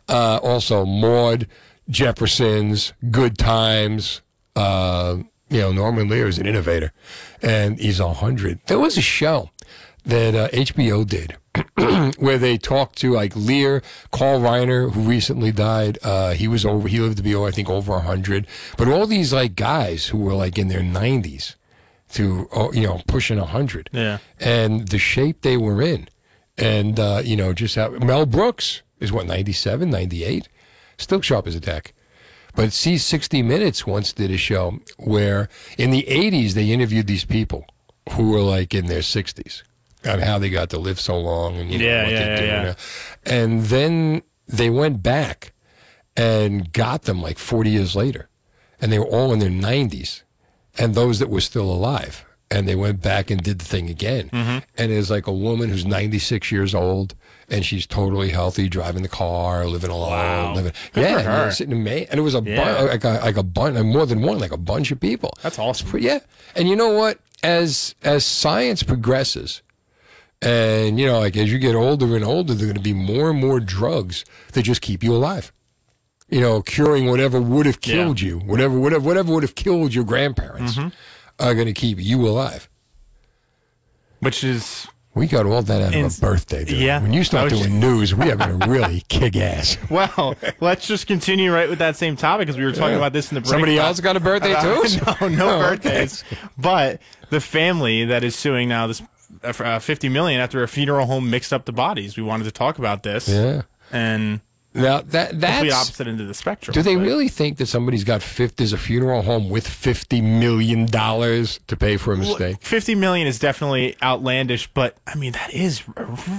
Uh, also, Maude, Jefferson's, Good Times. Uh, you know, Norman Lear is an innovator, and he's a hundred. There was a show that uh, HBO did <clears throat> where they talked to like Lear, Carl Reiner, who recently died. Uh, he was over. He lived to be, oh, I think, over a hundred. But all these like guys who were like in their nineties to, oh, you know, pushing a hundred, Yeah. and the shape they were in, and uh, you know, just how Mel Brooks is what 97, 98, still sharp as a tack. But see, 60 Minutes once did a show where in the 80s they interviewed these people who were like in their 60s on how they got to live so long and you know, Yeah, what yeah, they're yeah, doing. And then they went back and got them like 40 years later. And they were all in their 90s and those that were still alive. And they went back and did the thing again. Mm-hmm. And it's like a woman who's 96 years old and she's totally healthy, driving the car, living alone. Living, Good yeah, and they're sitting in May. And it was a, Yeah. bu- like a, like a bunch, more than one, like a bunch of people. That's awesome. But yeah. And you know what? As, as science progresses, and you know, like as you get older and older, there are going to be more and more drugs that just keep you alive. You know, curing whatever would have killed you, whatever, whatever, whatever would have killed your grandparents, Mm-hmm. are going to keep you alive. Which is We got all that out of a birthday. Dude. Yeah. When you start was doing news, we are going <laughs> to really kick ass. well, let's just continue right with that same topic because we were talking Yeah. about this in the break. Somebody else got a birthday <laughs> too? <laughs> no, no Oh, okay. birthdays. But the family that is suing now this uh, uh, 50 million after a funeral home mixed up the bodies. We wanted to talk about this. Yeah. And Now that that's opposite end of the spectrum. Do they but- really think that somebody's got fifth? There's a funeral home with fifty million dollars to pay for a mistake. 50 million is definitely outlandish, but I mean that is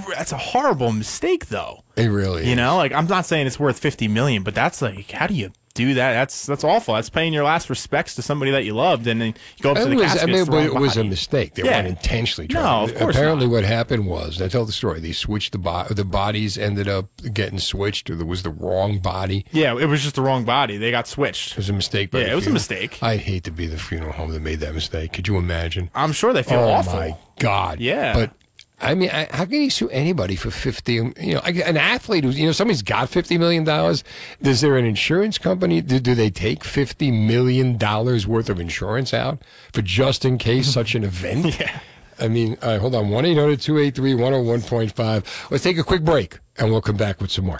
that's a horrible mistake though. It really, You is. know, like I'm not saying it's worth 50 million, but that's like how do you do that? That's that's awful. That's paying your last respects to somebody that you loved and then you go up to the was, casket I mean, but it was a mistake. They Yeah. weren't intentionally No, of course Apparently, what happened was, I tell the story. They switched the bo- the bodies ended up getting switched, or there was the wrong body. Yeah, it was just the wrong body. They got switched. It was a mistake. Yeah, it was a mistake. I'd hate to be the funeral home that made that mistake. Could you imagine? I'm sure they feel oh awful. my god! Yeah. but. I mean, I, how can you sue anybody for fifty? You know, an athlete who's you know somebody's got fifty million dollars. Is there an insurance company? Do, do they take fifty million dollars worth of insurance out for just in case such an event? <laughs> Yeah. I mean, right, hold on. 1 800 283 101.5. Let's take a quick break and we'll come back with some more.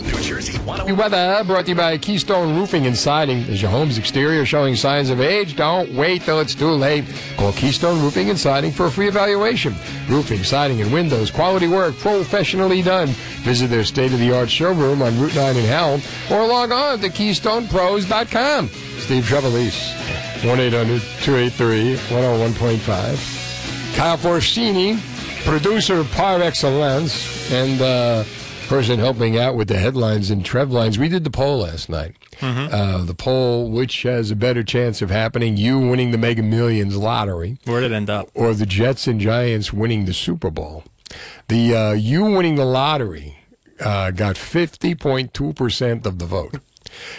New Jersey Happy oh weather brought to you by Keystone Roofing and Siding. Is your home's exterior showing signs of age? Don't wait till it's too late. Call Keystone Roofing and Siding for a free evaluation. Roofing, siding, and windows. Quality work professionally done. Visit their state of the art showroom on Route 9 in Howell or log on to KeystonePros.com. Steve Trevelise, 1 800 283 101.5. Kyle Forsini, producer par excellence, and uh, person helping out with the headlines and Trev lines. We did the poll last night. Uh, the poll, which has a better chance of happening, you winning the Mega Millions lottery, Where did it end up? or the Jets and Giants winning the Super Bowl. The uh, you winning the lottery uh, got 50.2% of the vote.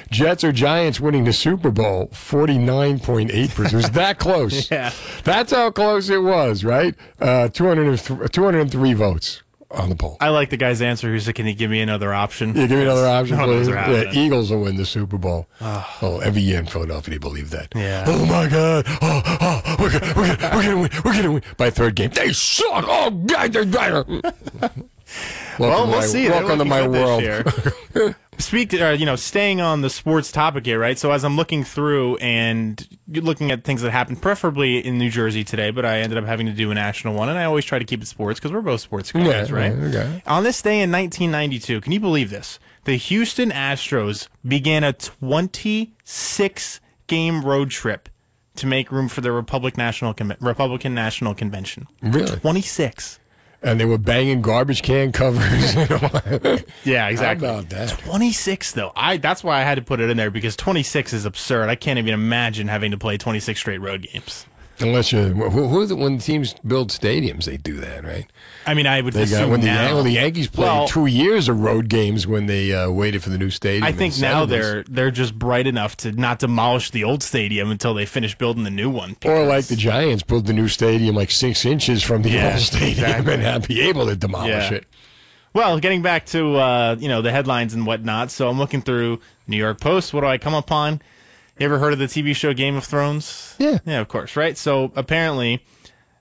Jets or Giants winning the Super Bowl, 49.8%. It was that close. <laughs> Yeah. That's how close it was, right? Uh, 203, 203 votes on the poll. I like the guy's answer who said, "Can you give me another option?" Yeah, give me another option, those please. Yeah. Eagles will win the Super Bowl. Oh, every year in Philadelphia, they believe that. Yeah. Oh my God! Oh, oh, we're gonna, we're gonna, we're gonna win. We're gonna win by third game. They suck. Oh God, they're better. <laughs> welcome well, to we'll my, see. Welcome to my world. <laughs> Speak, uh, you know, staying on the sports topic here, right? So as I'm looking through and looking at things that happened, preferably in New Jersey today, but I ended up having to do a national one, and I always try to keep it sports because we're both sports guys, Yeah, right? yeah, okay. On this day in 1992, can you believe this? The Houston Astros began a 26 game road trip to make room for the Republic National Con- Republican National Convention. Really? 26. And they were banging garbage can covers. Yeah, exactly. How about that? 26 though. I that's why I had to put it in there because 26 is absurd. I can't even imagine having to play 26 straight road games. Unless you, who, who, the- when teams build stadiums, they do that, right? I mean, I would They got, when the, now. well, the Yankees played Well, two years of road games when they uh, waited for the new stadium. I think now they're they're just bright enough to not demolish the old stadium until they finish building the new one. Or like the Giants built the new stadium like six inches from the Yeah, old stadium exactly. and not be able to demolish Yeah. it. Well, getting back to uh, you know the headlines and whatnot. So I'm looking through New York Post. What do I come upon? You ever heard of the TV show Game of Thrones? Yeah, yeah, of course, right. So apparently,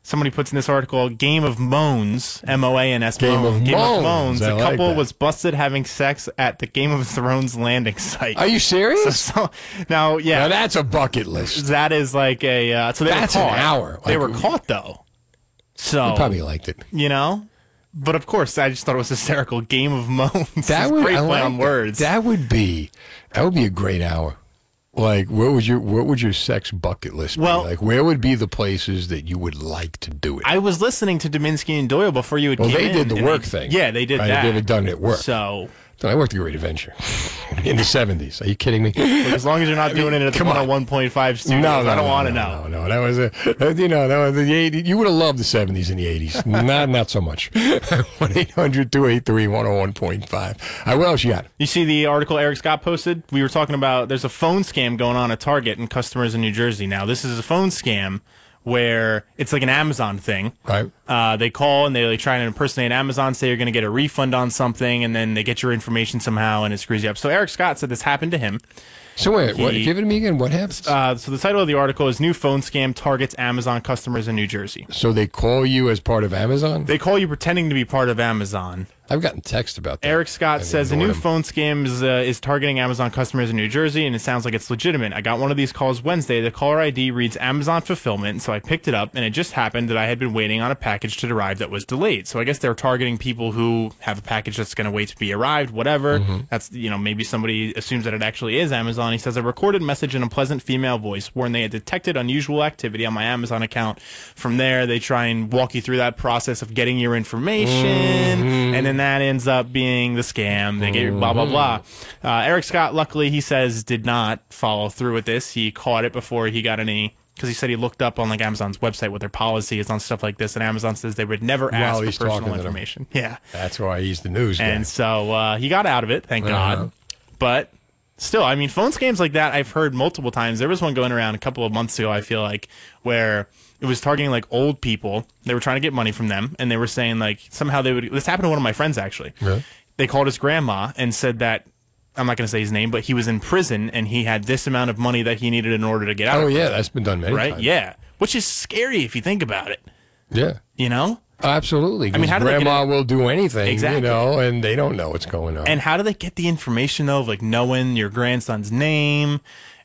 somebody puts in this article Game of Moans, M O A N S, Game of Game Moans. of Moans. I A like couple that. was busted having sex at the Game of Thrones landing site. Are you serious? So, <laughs> so- now, yeah, Now that's a bucket list. that is like a. Uh, so they That's an hour. They were caught though. So They probably liked it. you know. But of course, I just thought it was hysterical. Game of moans. That would great I play like on that. words. That would be that would be a great hour. Like, where would your what would your sex bucket list be? Well- like, where would be the places that you would like to do it? I was listening to Dominsky and Doyle before you had well, came they in, did the work they- thing. Yeah, they did right? that. They had done it at work. So So I worked at Great Adventure <laughs> in the seventies. Are you kidding me? Look, as long as you're not <laughs> doing it at the Come on. 101.5 studios, No, no, I don't no, want to no, know. No, no, that was a, you know, that was the 80s. You would have loved the 70s and the 80s. <laughs> not, not so much. 1 800 283 101.5. I uh, what else you got? You see the article Eric Scott posted? We were talking about there's a phone scam going on at Target and customers in New Jersey now. This is a phone scam where it's like an Amazon thing. Right. Uh, they call and they like try and impersonate Amazon, say you're going to get a refund on something, and then they get your information somehow and it screws you up. So Eric Scott said this happened to him. So wait, what, give it to me again. What happens? Uh, so the title of the article is "New Phone Scam Targets Amazon Customers in New Jersey." So they call you as part of Amazon? They call you pretending to be part of Amazon. I've gotten text about that. Eric Scott says a new 'em. phone scam is, uh, is targeting Amazon customers in New Jersey, and it sounds like it's legitimate. I got one of these calls Wednesday. The caller ID reads Amazon Fulfillment, so I picked it up, and it just happened that I had been waiting on a package to arrive that was delayed. So I guess they're targeting people who have a package that's going to wait to be arrived, whatever. Mm-hmm. That's, you know, maybe somebody assumes that it actually is Amazon. He says, a recorded message in a pleasant female voice warned they had detected unusual activity on my Amazon account. From there, they try and walk you through that process of getting your information, Mm-hmm. and then that ends up being the scam. They get blah blah blah. Uh, Eric Scott, luckily, he says did not follow through with this. He caught it before he got any. Because he said he looked up on like Amazon's website what their policy is on stuff like this, and Amazon says they would never ask for talking personal to them. information. <laughs> Yeah, That's why he's the news guy. and so uh, he got out of it, thank Uh-huh. God. But still, I mean, phone scams like that I've heard multiple times. There was one going around a couple of months ago. I feel like where it was targeting like old people. They were trying to get money from them, and they were saying like somehow they would. This happened to one of my friends actually. Really? They called his grandma and said that. I'm not going to say his name, but he was in prison and he had this amount of money that he needed in order to get out. Oh, yeah, that's been done many times. right? times. Yeah, which is scary if you think about it. Yeah. You know, Absolutely. I mean, how do grandma will do anything, Exactly. you know, and they don't know what's going on. And how do they get the information though, of like knowing your grandson's name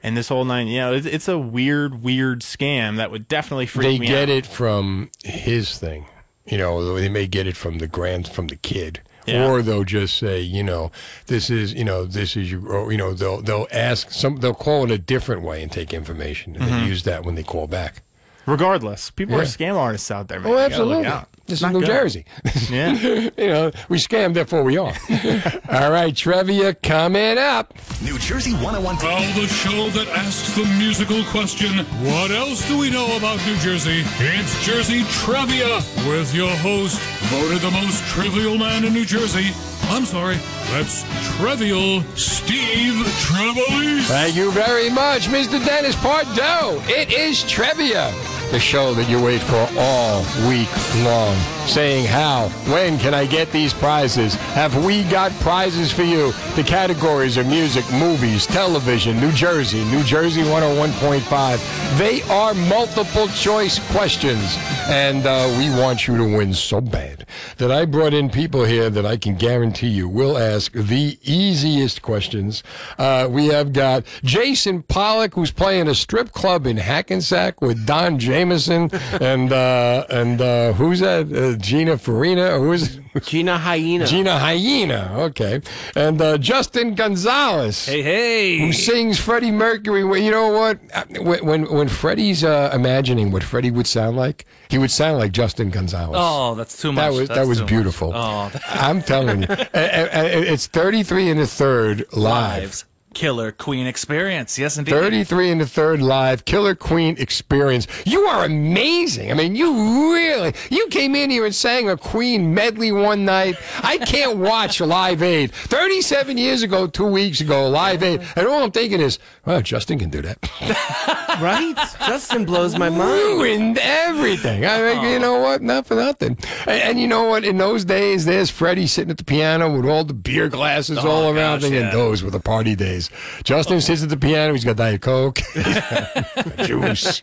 and this whole nine? You know, it's, it's a weird, weird scam that would definitely freak out. they me get it from his thing. You know, they may get it from the grand from the kid. Yeah. Or they'll just say, you know, this is, you know, this is you. Or, you know, they'll they'll ask some. They'll call it a different way and take information, and Mhm. then use that when they call back. Regardless, people are scam artists out there, man. Oh, You gotta look absolutely. Out. This It's is New good. Jersey. Yeah. <laughs> you know, we scam, therefore we are. <laughs> All right, trivia coming up. New Jersey 101. Well, the show that asks the musical question, What else do we know about New Jersey? It's Jersey Trivia with your host, voted the most trivial man in New Jersey. I'm sorry, that's Trivial Steve Trevelise. Thank you very much, Mr. Dennis Pardo. It is Trivia, the show that you wait for all week long. Saying how, when can I get these prizes? Have we got prizes for you? The categories are music, movies, television, New Jersey, New Jersey 101.5. They are multiple choice questions, and uh, we want you to win so bad that I brought in people here that I can guarantee you will ask the easiest questions. Uh, we have got Jason Pollock, who's playing a strip club in Hackensack with Don J. Jamieson and uh, and uh, who's that? Uh, Gina Farina? Who is Gina Hyena? Gina Hyena. Okay, and uh, Justin Gonzalez. Hey, hey. Who sings Freddie Mercury? Well, You know what? Uh, When when, when Freddie's uh, imagining what Freddie would sound like, he would sound like Justin Gonzalez. Oh, that's too much. That was That's that was too much. beautiful. Oh, I'm telling you, <laughs> it's 33 and a third live. Lives. Killer Queen experience. Yes, indeed. 33 in the third live Killer Queen experience. You are amazing. I mean, you really, you came in here and sang a Queen medley one night. I can't <laughs> watch Live Aid. 37 years ago, two weeks ago, Live Aid. And all I'm thinking is, well, Justin can do that. <laughs> right? Justin blows my mind. Ruined everything. I mean, you know what? Not for nothing. And, and you know what? In those days, there's Freddie sitting at the piano with all the beer glasses Oh, all around gosh, him, yeah. and those were the party days. Justin sits at the piano. He's got Diet Coke, <laughs> juice,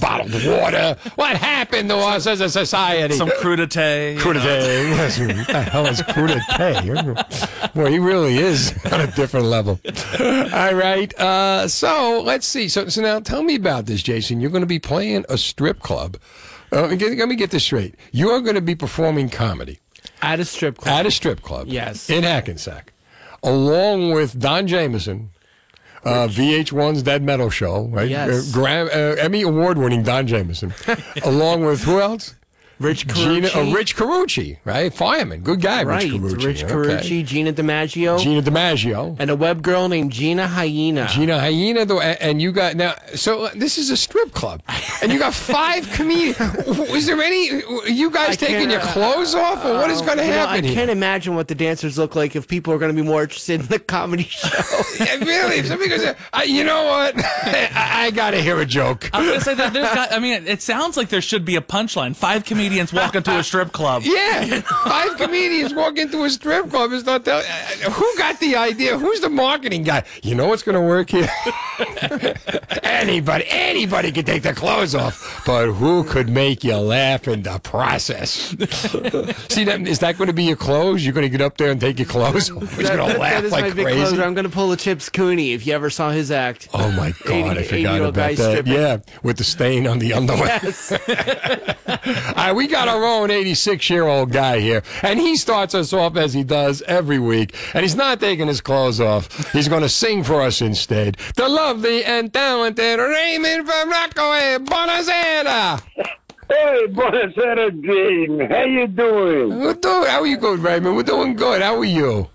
bottled water. What happened to us as a society? Some crudité. you Crudité. know. <laughs> What the hell is crudité? Boy, he really is <laughs> on a different level. All right. Uh, so let's see. So, so now tell me about this, Jason. You're going to be playing a strip club. Uh, let me get- let me get this straight. You are going to be performing comedy At a strip club. at a strip club. Yes. In Hackensack, along with Don Jamieson. Uh, VH1's That Metal Show, right? Yes. Uh, Gram- uh, Emmy award winning Don Jamieson, <laughs> along with who else? Rich Gina, Carucci. uh, Rich Carucci, right? Fireman, good guy, right. Rich Carucci. Rich okay. Carucci, Gina DiMaggio. Gina DiMaggio. And a web girl named Gina Hyena. Gina Hyena, though, and you got now. So uh, this is a strip club, and you got five <laughs> comedians. Was there any? You guys I taking can't, your uh, clothes off, or what is going to You know, happen I here? can't imagine what the dancers look like if people are going to be more interested in the comedy <laughs> show. <laughs> Yeah, really? If somebody goes, uh, you know what? I, I got to hear a joke. I was gonna say that there's got. I mean, it sounds like there should be a punchline. Five comedians walk into a strip club. <laughs> Yeah, five comedians walk into a strip club and not telling. Uh, who got the idea? Who's the marketing guy? You know what's going to work here? <laughs> anybody, anybody can take their clothes off, but who could make you laugh in the process? <laughs> See, that is that going to be your clothes? You're going to get up there and take your clothes off? You're going to laugh that is my like big crazy. closer. I'm going to pull a Chips Cooney if you ever saw his act. Oh my God! 80 I forgot about that. stripping. Yeah, with the stain on the underwear. Yes. All right, we got our own 86 year old guy here, and he starts us off as he does every week. And he's not taking his clothes off. He's going to sing for us instead. The lovely and talented Raymond from Rockaway. Buonasera. Hey, buonasera, Gene. How you doing? We're doing, how are you good, Raymond? We're doing good. How are you?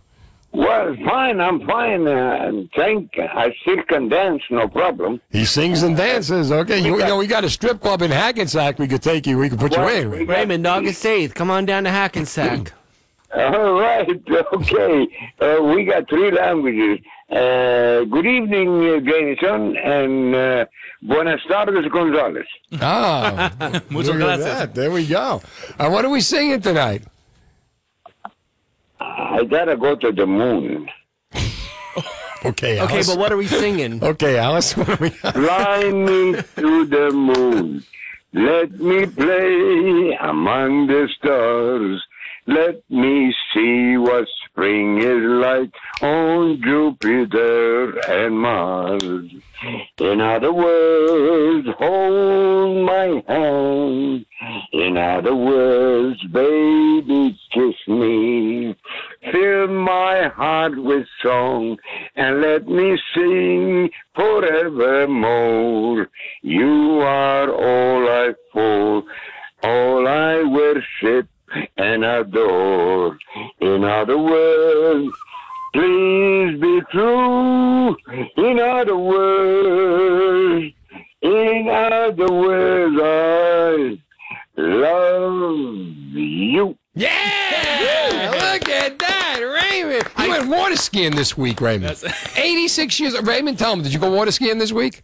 Well, fine. I'm fine. Uh, thank. I still can dance, no problem. He sings and dances. Okay, you, you know we got a strip club in Hackensack. We could take you. We could put you in. Raymond, August 8th. Come on down to Hackensack. <clears throat> All right. <laughs> Okay. Uh, we got three languages. Uh, good evening, uh, Jameson, and uh, buenas tardes, Gonzalez. Ah, <laughs> Muchas gracias. There we go. Uh, what are we singing tonight? I gotta go to the moon. <laughs> Okay, Okay, Alice. but what are we singing? <laughs> Okay, Alice. What are we? Fly me to the moon. Let me play among the stars. Let me see what spring is like on Jupiter and Mars. In other words, hold my hand. In other words, baby, kiss me. Fill my heart with song and let me sing forevermore. You are all I for, all I worship and I adore. In other words, please be true. In other words, in other words, I love you. Yeah! Look at that, Raymond. You went water skiing this week, Raymond. <laughs> 86 years. Old. Raymond, tell me, did you go water skiing this week?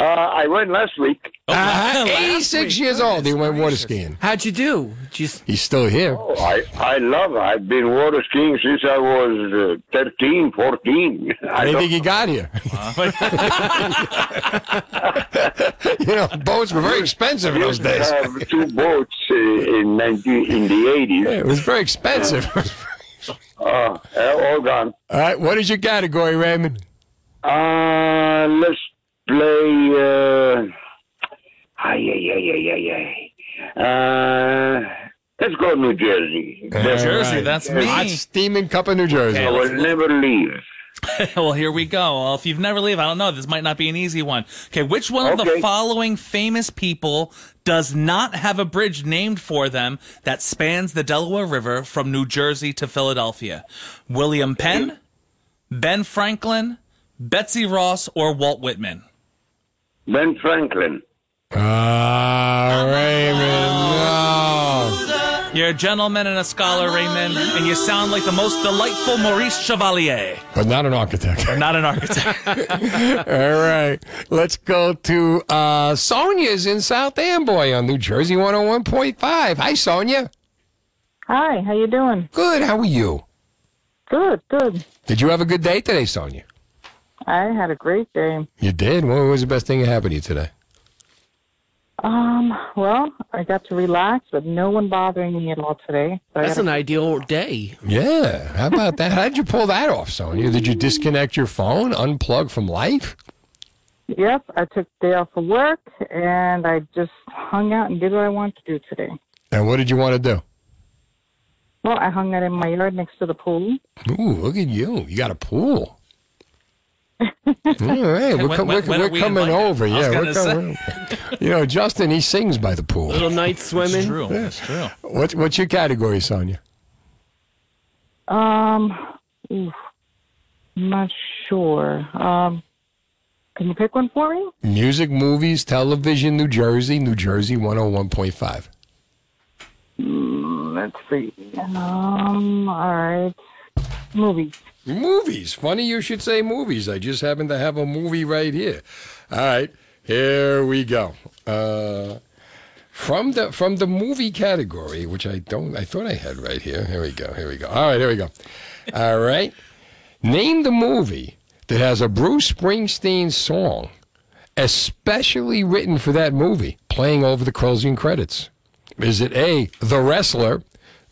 Uh, I went last week. Uh-huh. 86 years old. He went water skiing. How'd you do? Just He's still here. Oh, I, I love it. I've been water skiing since I was uh, 13, 14. <laughs> I didn't think he got here. <laughs> you know, boats were very expensive in those used to days. have two boats uh, in 19, in the 80s. Yeah, it was very expensive. Uh, all gone. All right, what is your category, Raymond? Uh, let's play. Uh, ay, ay, Uh, let's go New Jersey. New Jersey, that's me. Hot steaming cup of New Jersey. I will never leave. <laughs> well, here we go. Well, if you've never leave, I don't know. This might not be an easy one. Okay, which one of the following famous people does not have a bridge named for them that spans the Delaware River from New Jersey to Philadelphia? William Penn, Ben Franklin, Betsy Ross, or Walt Whitman? Ben Franklin. Ah, Raymond, no. You're a gentleman and a scholar, Raymond, and you sound like the most delightful Maurice Chevalier. But not an architect. But not an architect. <laughs> All right. Let's go to uh, Sonia's in South Amboy on New Jersey 101.5. Hi, Sonia. Hi, how you doing? Good. How are you? Good, good. Did you have a good day today, Sonia? I had a great day. You did? What was the best thing that happened to you today? Um, well, I got to relax with no one bothering me at all today. So I That's got an a- ideal day. Yeah. How about that? How did you pull that off, Sonia? Did you disconnect your phone, unplug from life? Yep, I took the day off of work and I just hung out and did what I wanted to do today. And what did you want to do? Well, I hung out in my yard next to the pool. Ooh, look at you. You got a pool. <laughs> All right, we're, When- com- when- we're, when we're we coming over. I Yeah, we're coming. you know, Justin, he sings by the pool. Little night swimming. true. Yeah. That's true. What, what's your category, Sonia? Um, oof, I'm not sure. Um, can you pick one for me? Music, movies, television, New Jersey, New Jersey 101.5. Mm, let's see. Um, all right. Movies. Movies. Funny you should say movies. I just happen to have a movie right here. All right, here we go. Uh, from the from the movie category, which I don't, I thought I had right here. Here we go. Here we go. All right, here we go. All right, name the movie that has a Bruce Springsteen song, especially written for that movie, playing over the closing credits. Is it A, The Wrestler,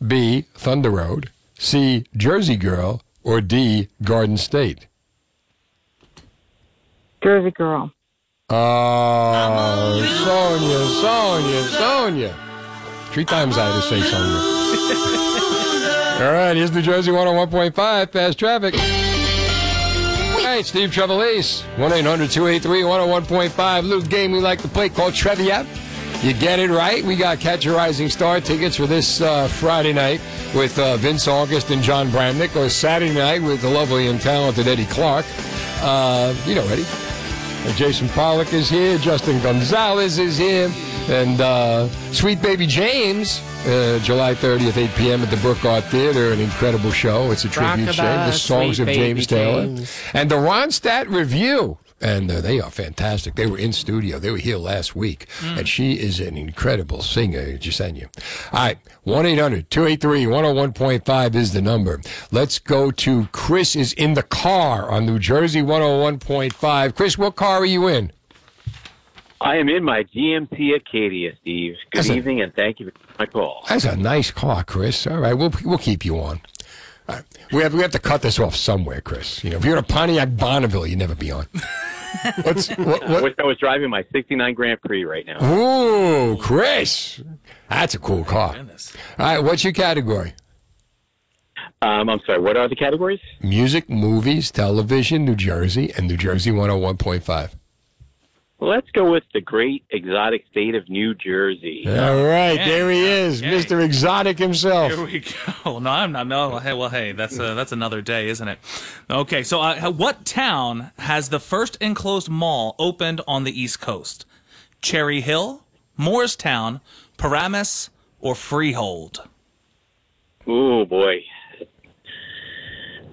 B, Thunder Road, C, Jersey Girl, or D, Garden State? Jersey Girl. Oh, Sonia, Sonia, Sonia. Three times I had to say Sonia. <laughs> All right, here's New Jersey 101.5, fast traffic. All right, Steve Trevelise, 1 800 283 101.5. Little game we like to play called Trivia. You get it right. We got Catch a Rising Star tickets for this uh, Friday night with uh, Vince August and Jon Bramnick, or Saturday night with the lovely and talented Eddie Clark. Uh, you know Eddie. Uh, Jason Pollock is here. Justin Gonzalez is here. And uh, Sweet Baby James, uh, July 30th, 8 p.m. at the Brook Art Theater. An incredible show. It's a tribute show. The songs of James Baby Taylor. And the Ronstadt Review. And uh, they are fantastic. They were in studio. They were here last week. And she is an incredible singer, Jasenia. All right. 1 800 283 101.5 is the number. Let's go to Chris is in the car on New Jersey 101.5. Chris, what car are you in? I am in my GMC Acadia, Steve. Good That's a- evening, and thank you for my call. That's a nice car, Chris. All right, we'll we'll keep you on. All right. We have we have to cut this off somewhere, Chris. You know, if you're in a Pontiac Bonneville, you'd never be on. <laughs> What's what, I wish I was driving my '69 Grand Prix right now. Ooh, Chris, that's a cool car. All right, what's your category? Um, I'm sorry. What are the categories? Music, movies, television, New Jersey, and New Jersey 101.5. Let's go with the great exotic state of New Jersey. All right, there he is, Mr. Exotic himself. Here we go. <laughs> No, I'm not. No, hey, well, hey, that's uh, that's another day, isn't it? Okay, so uh, what town has the first enclosed mall opened on the East Coast? Cherry Hill, Morristown, Paramus, or Freehold? Oh boy.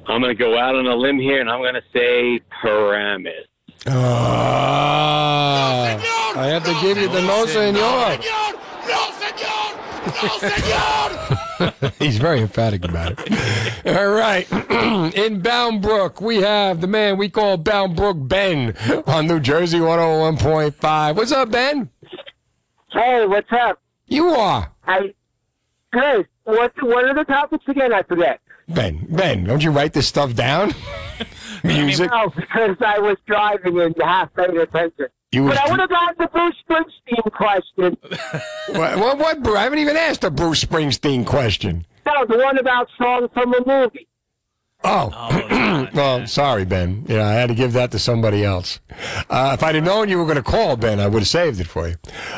I'm going to go out on a limb here, and I'm going to say Paramus. Ah, I have to give you the no, senor. No, senor. No, senor. no, senor. <laughs> He's very emphatic about it. All right. <clears throat> In Bound Brook, we have the man we call Bound Brook Ben on New Jersey 101.5. What's up, Ben? Hey, what's up? You are. I good. What what are the topics again? I forget. Ben, Ben, don't you write this stuff down? <laughs> Music. No, because <laughs> I was driving and half paying attention. You but was- I would have gotten the Bruce Springsteen question. <laughs> what, what, what, I haven't even asked a Bruce Springsteen question. No, the one about songs from a movie. Oh, <clears throat> well, <clears throat> sorry, Ben. Yeah, I had to give that to somebody else. Uh, if I'd have known you were going to call, Ben, I would have saved it for you.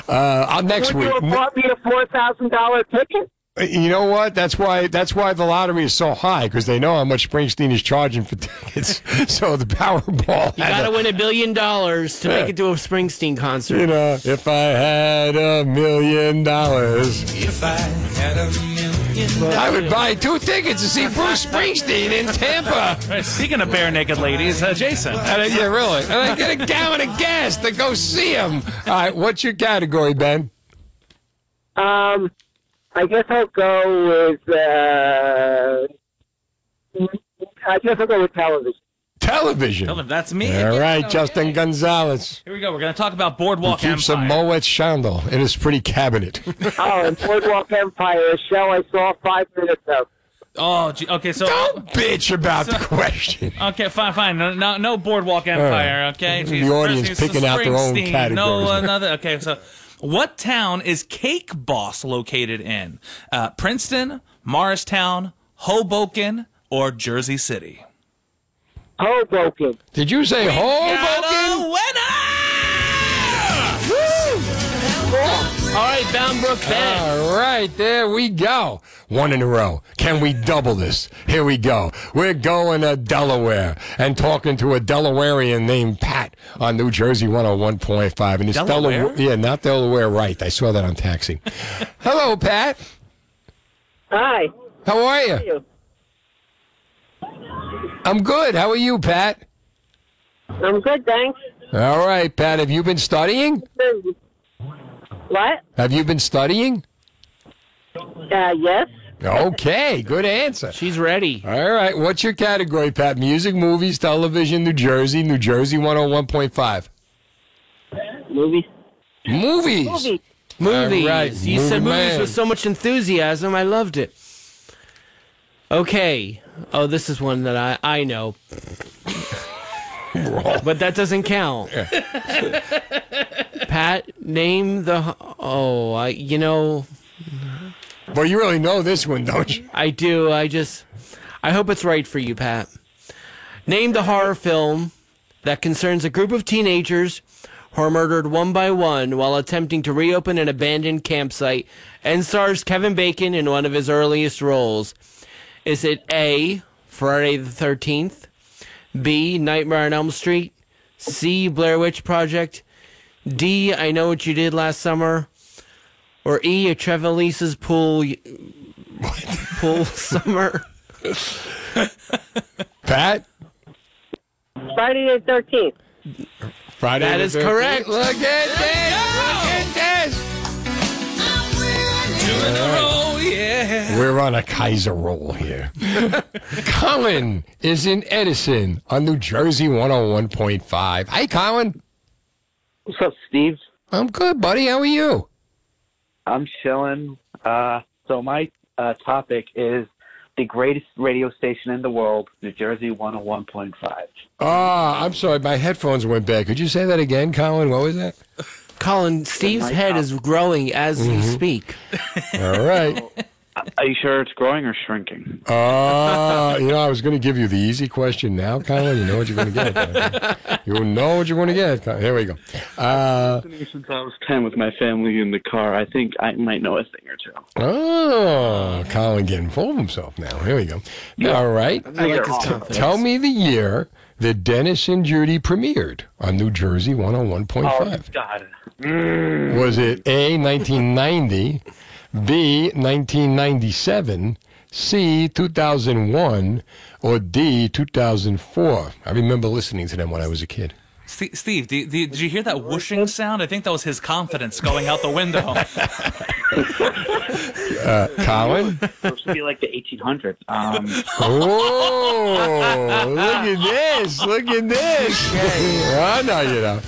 Uh, I'll next Would week. you have bought me a four thousand dollar ticket? You know what? That's why. That's why the lottery is so high because they know how much Springsteen is charging for <laughs> tickets. so the Powerball. You got to a- win a billion dollars to make it to a Springsteen concert. You know, if I had a million dollars, If I had a million I would buy two tickets to see Bruce Springsteen in Tampa. Right, speaking of Barenaked Ladies, uh, Jason. And I, yeah, really. And I get a gallon of gas to go see him. All right, what's your category, Ben? Um, I guess I'll go with. Uh, I guess I'll go with television. Television. Tell them that's me. All right, Okay. Justin Gonzalez. Here we go. We're going to talk about He Boardwalk keeps a Empire. Moet Chandon in his pretty cabinet. <laughs> <laughs> Oh, and Boardwalk Empire, a show I saw five minutes of. Oh, gee, okay. So Don't bitch about the question. Okay, fine, fine. No, no, no Boardwalk Empire. Okay, The Jesus. audience First, picking out their own Springsteen, categories. No, another. Okay, so what town is Cake Boss located in? Uh, Princeton, Morristown, Hoboken, or Jersey City? Hoboken. Did you say Hoboken? All right, Bound Brook Ben. All right, there we go. One in a row. Can we double this? Here we go. We're going to Delaware and talking to a Delawarean named Pat on New Jersey 101.5. And it's Delaware? Delaware. Yeah, not Delaware, right. I saw that on taxi. Hello, Pat. Hi. How are you? you? I'm good. How are you, Pat? I'm good, thanks. All right, Pat. Have you been studying? What? Have you been studying? Uh, yes. Okay, good answer. She's ready. All right, what's your category, Pat? Music, movies, television, New Jersey, New Jersey 101.5. Movies. Movies. Movies. Movies. All right, you said movie movies man. with so much enthusiasm. I loved it. Okay. Oh, this is one that I, I know. <laughs> but that doesn't count. <laughs> Pat, name the. Oh, I, you know. Well, you really know this one, don't you? I do. I just. I hope it's right for you, Pat. Name the horror film that concerns a group of teenagers who are murdered one by one while attempting to reopen an abandoned campsite and stars Kevin Bacon in one of his earliest roles. Is it A. Friday the 13th, B. Nightmare on Elm Street, C. Blair Witch Project, D. I Know What You Did Last Summer, or E. A Trevelise's Pool Pool <laughs> Summer? Pat? Friday the thirteenth. Friday That the is 13th. correct. Look at this. Look at this. Two in a row, yeah. We're on a Kaiser roll here. <laughs> Colin is in Edison on New Jersey 101.5. Hi, Colin. What's up, Steve? I'm good, buddy. How are you? I'm chilling. Uh, so my uh, topic is the greatest radio station in the world, New Jersey 101.5. Ah, I'm sorry. My headphones went bad. Could you say that again, Colin? What was that? <laughs> Colin, Steve's head is growing as you Mhm. speak. All right. <laughs> Are you sure it's growing or shrinking? Uh, you know, I was going to give you the easy question now, Colin. You know what you're going to get. You know what you're going to get. Colin. Here we go. Uh, Since I was 10 with my family in the car, I think I might know a thing or two. oh, Colin getting full of himself now. Here we go. All right. I like his Tell me the year that Dennis and Judy premiered on New Jersey 101.5. Oh, God. Mm. Was it A, 1990, B, 1997, C, 2001, or D, 2004? I remember listening to them when I was a kid. Steve, Steve did, did, did you hear that whooshing sound? I think that was his confidence going out the window. <laughs> Uh, Colin? Supposed to be like the 1800s. Um, Oh, look at this. Look at this. I know you know.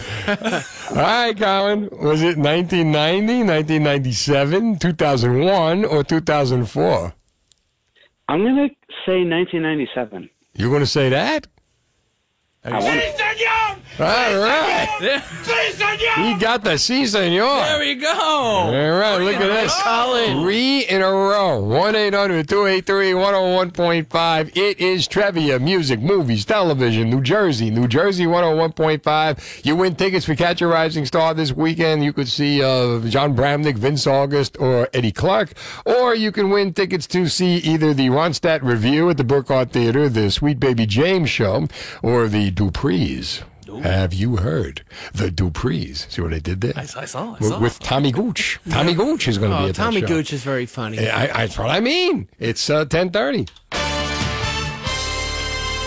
All right, Colin. Was it 1990, 1997, 2001, or 2004? I'm going to say 1997. You're going to say that? I want- right. He got the C, senor. There we go. All right, look at this. Three in a row. 1 800 283 101.5. It is trivia, music, movies, television, New Jersey, New Jersey 101.5. You win tickets for Catch a Rising Star this weekend. You could see uh, Jon Bramnick, Vince August, or Eddie Clark. Or you can win tickets to see either the Ronstadt Review at the Burkhardt Theater, the Sweet Baby James Show, or the Duprees. Have you heard the Duprees? See what I did there? I, I saw. I With- saw. with Tommy Gooch. Tommy Gooch is going to Oh, be at Tommy that show. Gooch is very funny. I, I, that's what I mean. It's uh, 1030.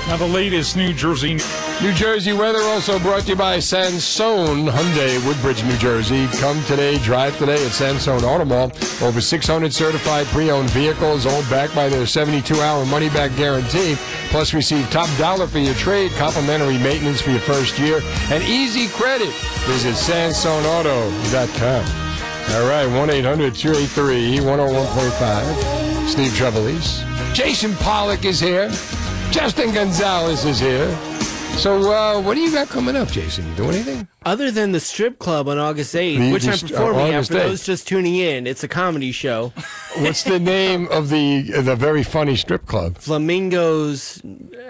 Now the latest New Jersey. New Jersey weather also brought to you by Sansone Hyundai, Woodbridge, New Jersey. Come today, drive today at Sansone Auto Mall. Over 600 certified pre-owned vehicles, all backed by their 72-hour money-back guarantee. Plus, receive top dollar for your trade, complimentary maintenance for your first year, and easy credit. Visit SansoneAuto.com. All right, 1-800-283-101.5. Steve Trevelise. Jason Pollock is here. Justin Gonzalez is here. So, uh, what do you got coming up, Jason? You do anything? Other than the strip club on August 8th, The- which the I'm st- performing August after 8th. those just tuning in, it's a comedy show. <laughs> What's the name of the the very funny strip club? Flamingo's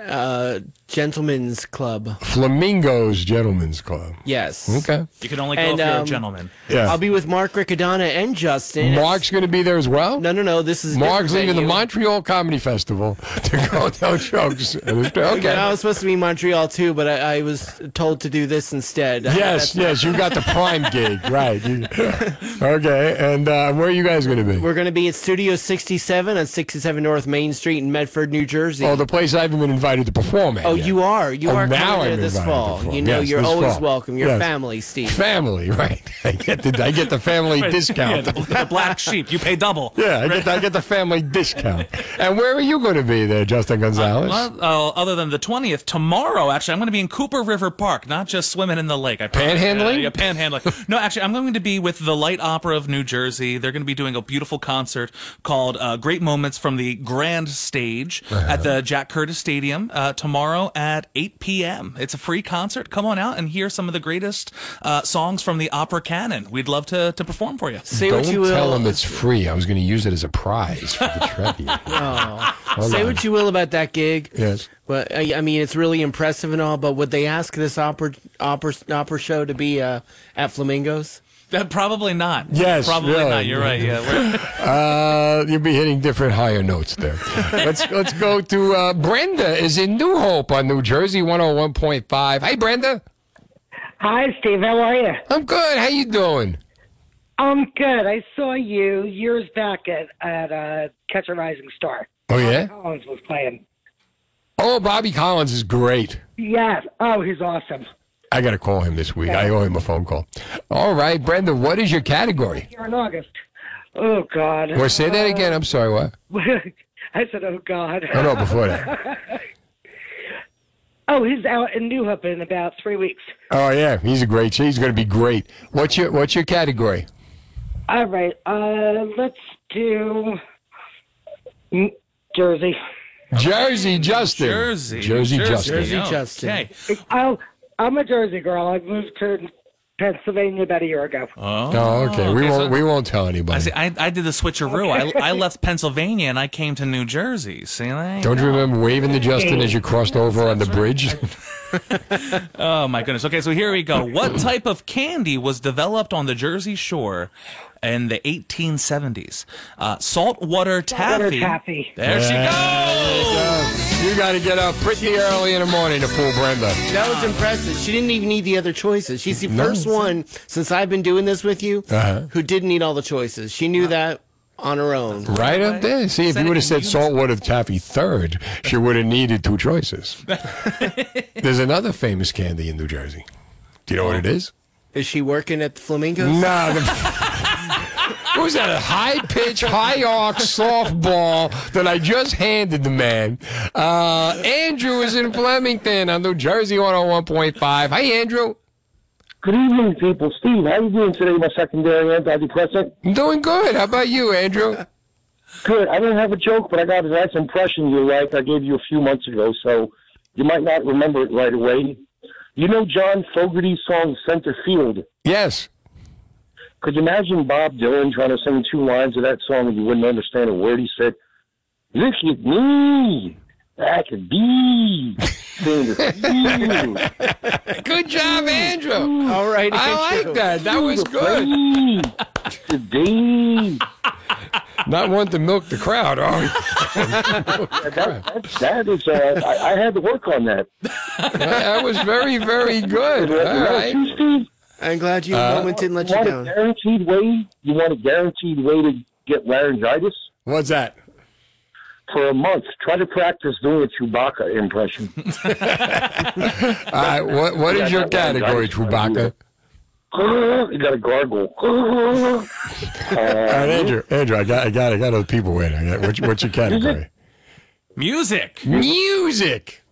uh, Gentlemen's Club. Flamingos Gentlemen's Club. Yes. Okay. You can only go And, if you're um, a gentleman. Yeah. I'll be with Mark Riccadonna and Justin. Mark's going to be there as well. No, no, no. This is Mark's different leaving the. Montreal Comedy Festival to go <laughs> tell jokes. Okay. Okay. I was supposed to be in Montreal too, but I, I was told to do this instead. <laughs> Yes, yes, you got the prime gig, <laughs> right? You- okay, and uh, where are you guys going to be? We're going to be at Studio 67 on 67 North Main Street in Medford, New Jersey. Oh, the place I haven't been invited to perform at. Oh, yet. You are. You Oh, are now coming there I'm this fall. perform. You know, Yes, you're always fall. welcome. Your Yes. family, Steve. Family, <laughs> right? I get the I get the family <laughs> Right. discount. Yeah, the, the black sheep. You pay double. <laughs> Yeah, I get, I get the family discount. And where are you going to be there, Justin Gonzalez? Well, uh, other than the 20th, tomorrow, actually, I'm going to be in Cooper River Park, not just swimming in the lake. I promise. Panhandling? Uh, yeah, panhandling. no, actually, I'm going to be with the Light Opera of New Jersey. They're going to be doing a beautiful concert called uh, Great Moments from the Grand Stage at the Jack Curtis Stadium uh, tomorrow at 8 p.m. It's a free concert. Come on out and hear some of the greatest uh, songs from the opera canon. We'd love to, to perform for you. Say Don't what you will. tell him it's free. I was going to use it as a prize for the trivia. <laughs> Oh. Say on. what you will about that gig. Yes. But I, I mean, it's really impressive and all. But would they ask this opera opera opera show to be uh, at Flamingos? Uh, probably not. Yes, Probably really. not. You're right. Yeah. <laughs> Uh, you'll be hitting different higher notes there. let's let's go to uh, Brenda is in New Hope on New Jersey 101.5. Hey Brenda. Hi, Steve. How are you? I'm good. How you doing? I'm good. I saw you years back at at uh, Catch a Rising Star. Oh yeah. Collins was playing. Oh, Bobby Collins is great. Yes. Oh, he's awesome. I got to call him this week. I owe him a phone call. All right, Brenda, what is your category? Here in August. Oh God. Or say that again. I'm sorry. What? <laughs> I said, oh God. Oh, no, before that. <laughs> oh, he's out in New Hope in about three weeks. Oh yeah, he's a great. He's going to be great. What's your What's your category? All right. Uh, let's do Jersey. Jersey Justin. Jersey. Jersey, Justin. Jersey Justin. Okay. Oh, I'm a Jersey girl. I moved to Pennsylvania about a year ago. Oh, okay. We okay, won't. so- we won't tell I anybody. see. I, I did the switcheroo. I, I left Pennsylvania and I came to New Jersey. See that? Don't you remember waving to Justin as you crossed over on the bridge? <laughs> Oh my goodness. Okay, so here we go. What type of candy was developed on the Jersey Shore in the 1870s? Uh, saltwater taffy. taffy. There she goes. You got to get up pretty early in the morning to fool Brenda. That was impressive. She didn't even need the other choices. She's the No. first one since I've been doing this with you Uh-huh. who didn't need all the choices. She knew that on her own. Right up there. See, if you would have said saltwater taffy third, she would have needed two choices. <laughs> There's another famous candy in New Jersey. Do you know what it is? Is she working at the Flamingos? Nah. The, what <laughs> was that? A high pitch, high arc softball that I just handed the man. Uh, Andrew is in Flemington on New Jersey 101.5. Hi, Andrew. Good evening, people. Steve, how are you doing today, my secondary antidepressant? I'm doing good. How about you, Andrew? Good. I don't have a joke, but I got a nice impression you like I gave you a few months ago, so you might not remember it right away. You know John Fogerty's song Centerfield? Yes. Could you imagine Bob Dylan trying to sing two lines of that song and you wouldn't understand a word he said? Look at me. I could be <laughs> Good job, Andrew. All right, I Andrew. like that. That was good. Today. Not one to milk the crowd, are you? that, that, that is, uh, I, I had to work on that. that was very, very good. All right. What, Steve? I'm glad you Uh, moment didn't let you you down. a guaranteed way? You want a guaranteed way to get laryngitis? What's that? For a month, try to practice doing a Chewbacca impression. <laughs> All right. What, what is your category, Chewbacca? you got to gargle. <laughs> All right, Andrew. Andrew, I got, I got, I got other people waiting. Got- What's, what's your category? Music. Music.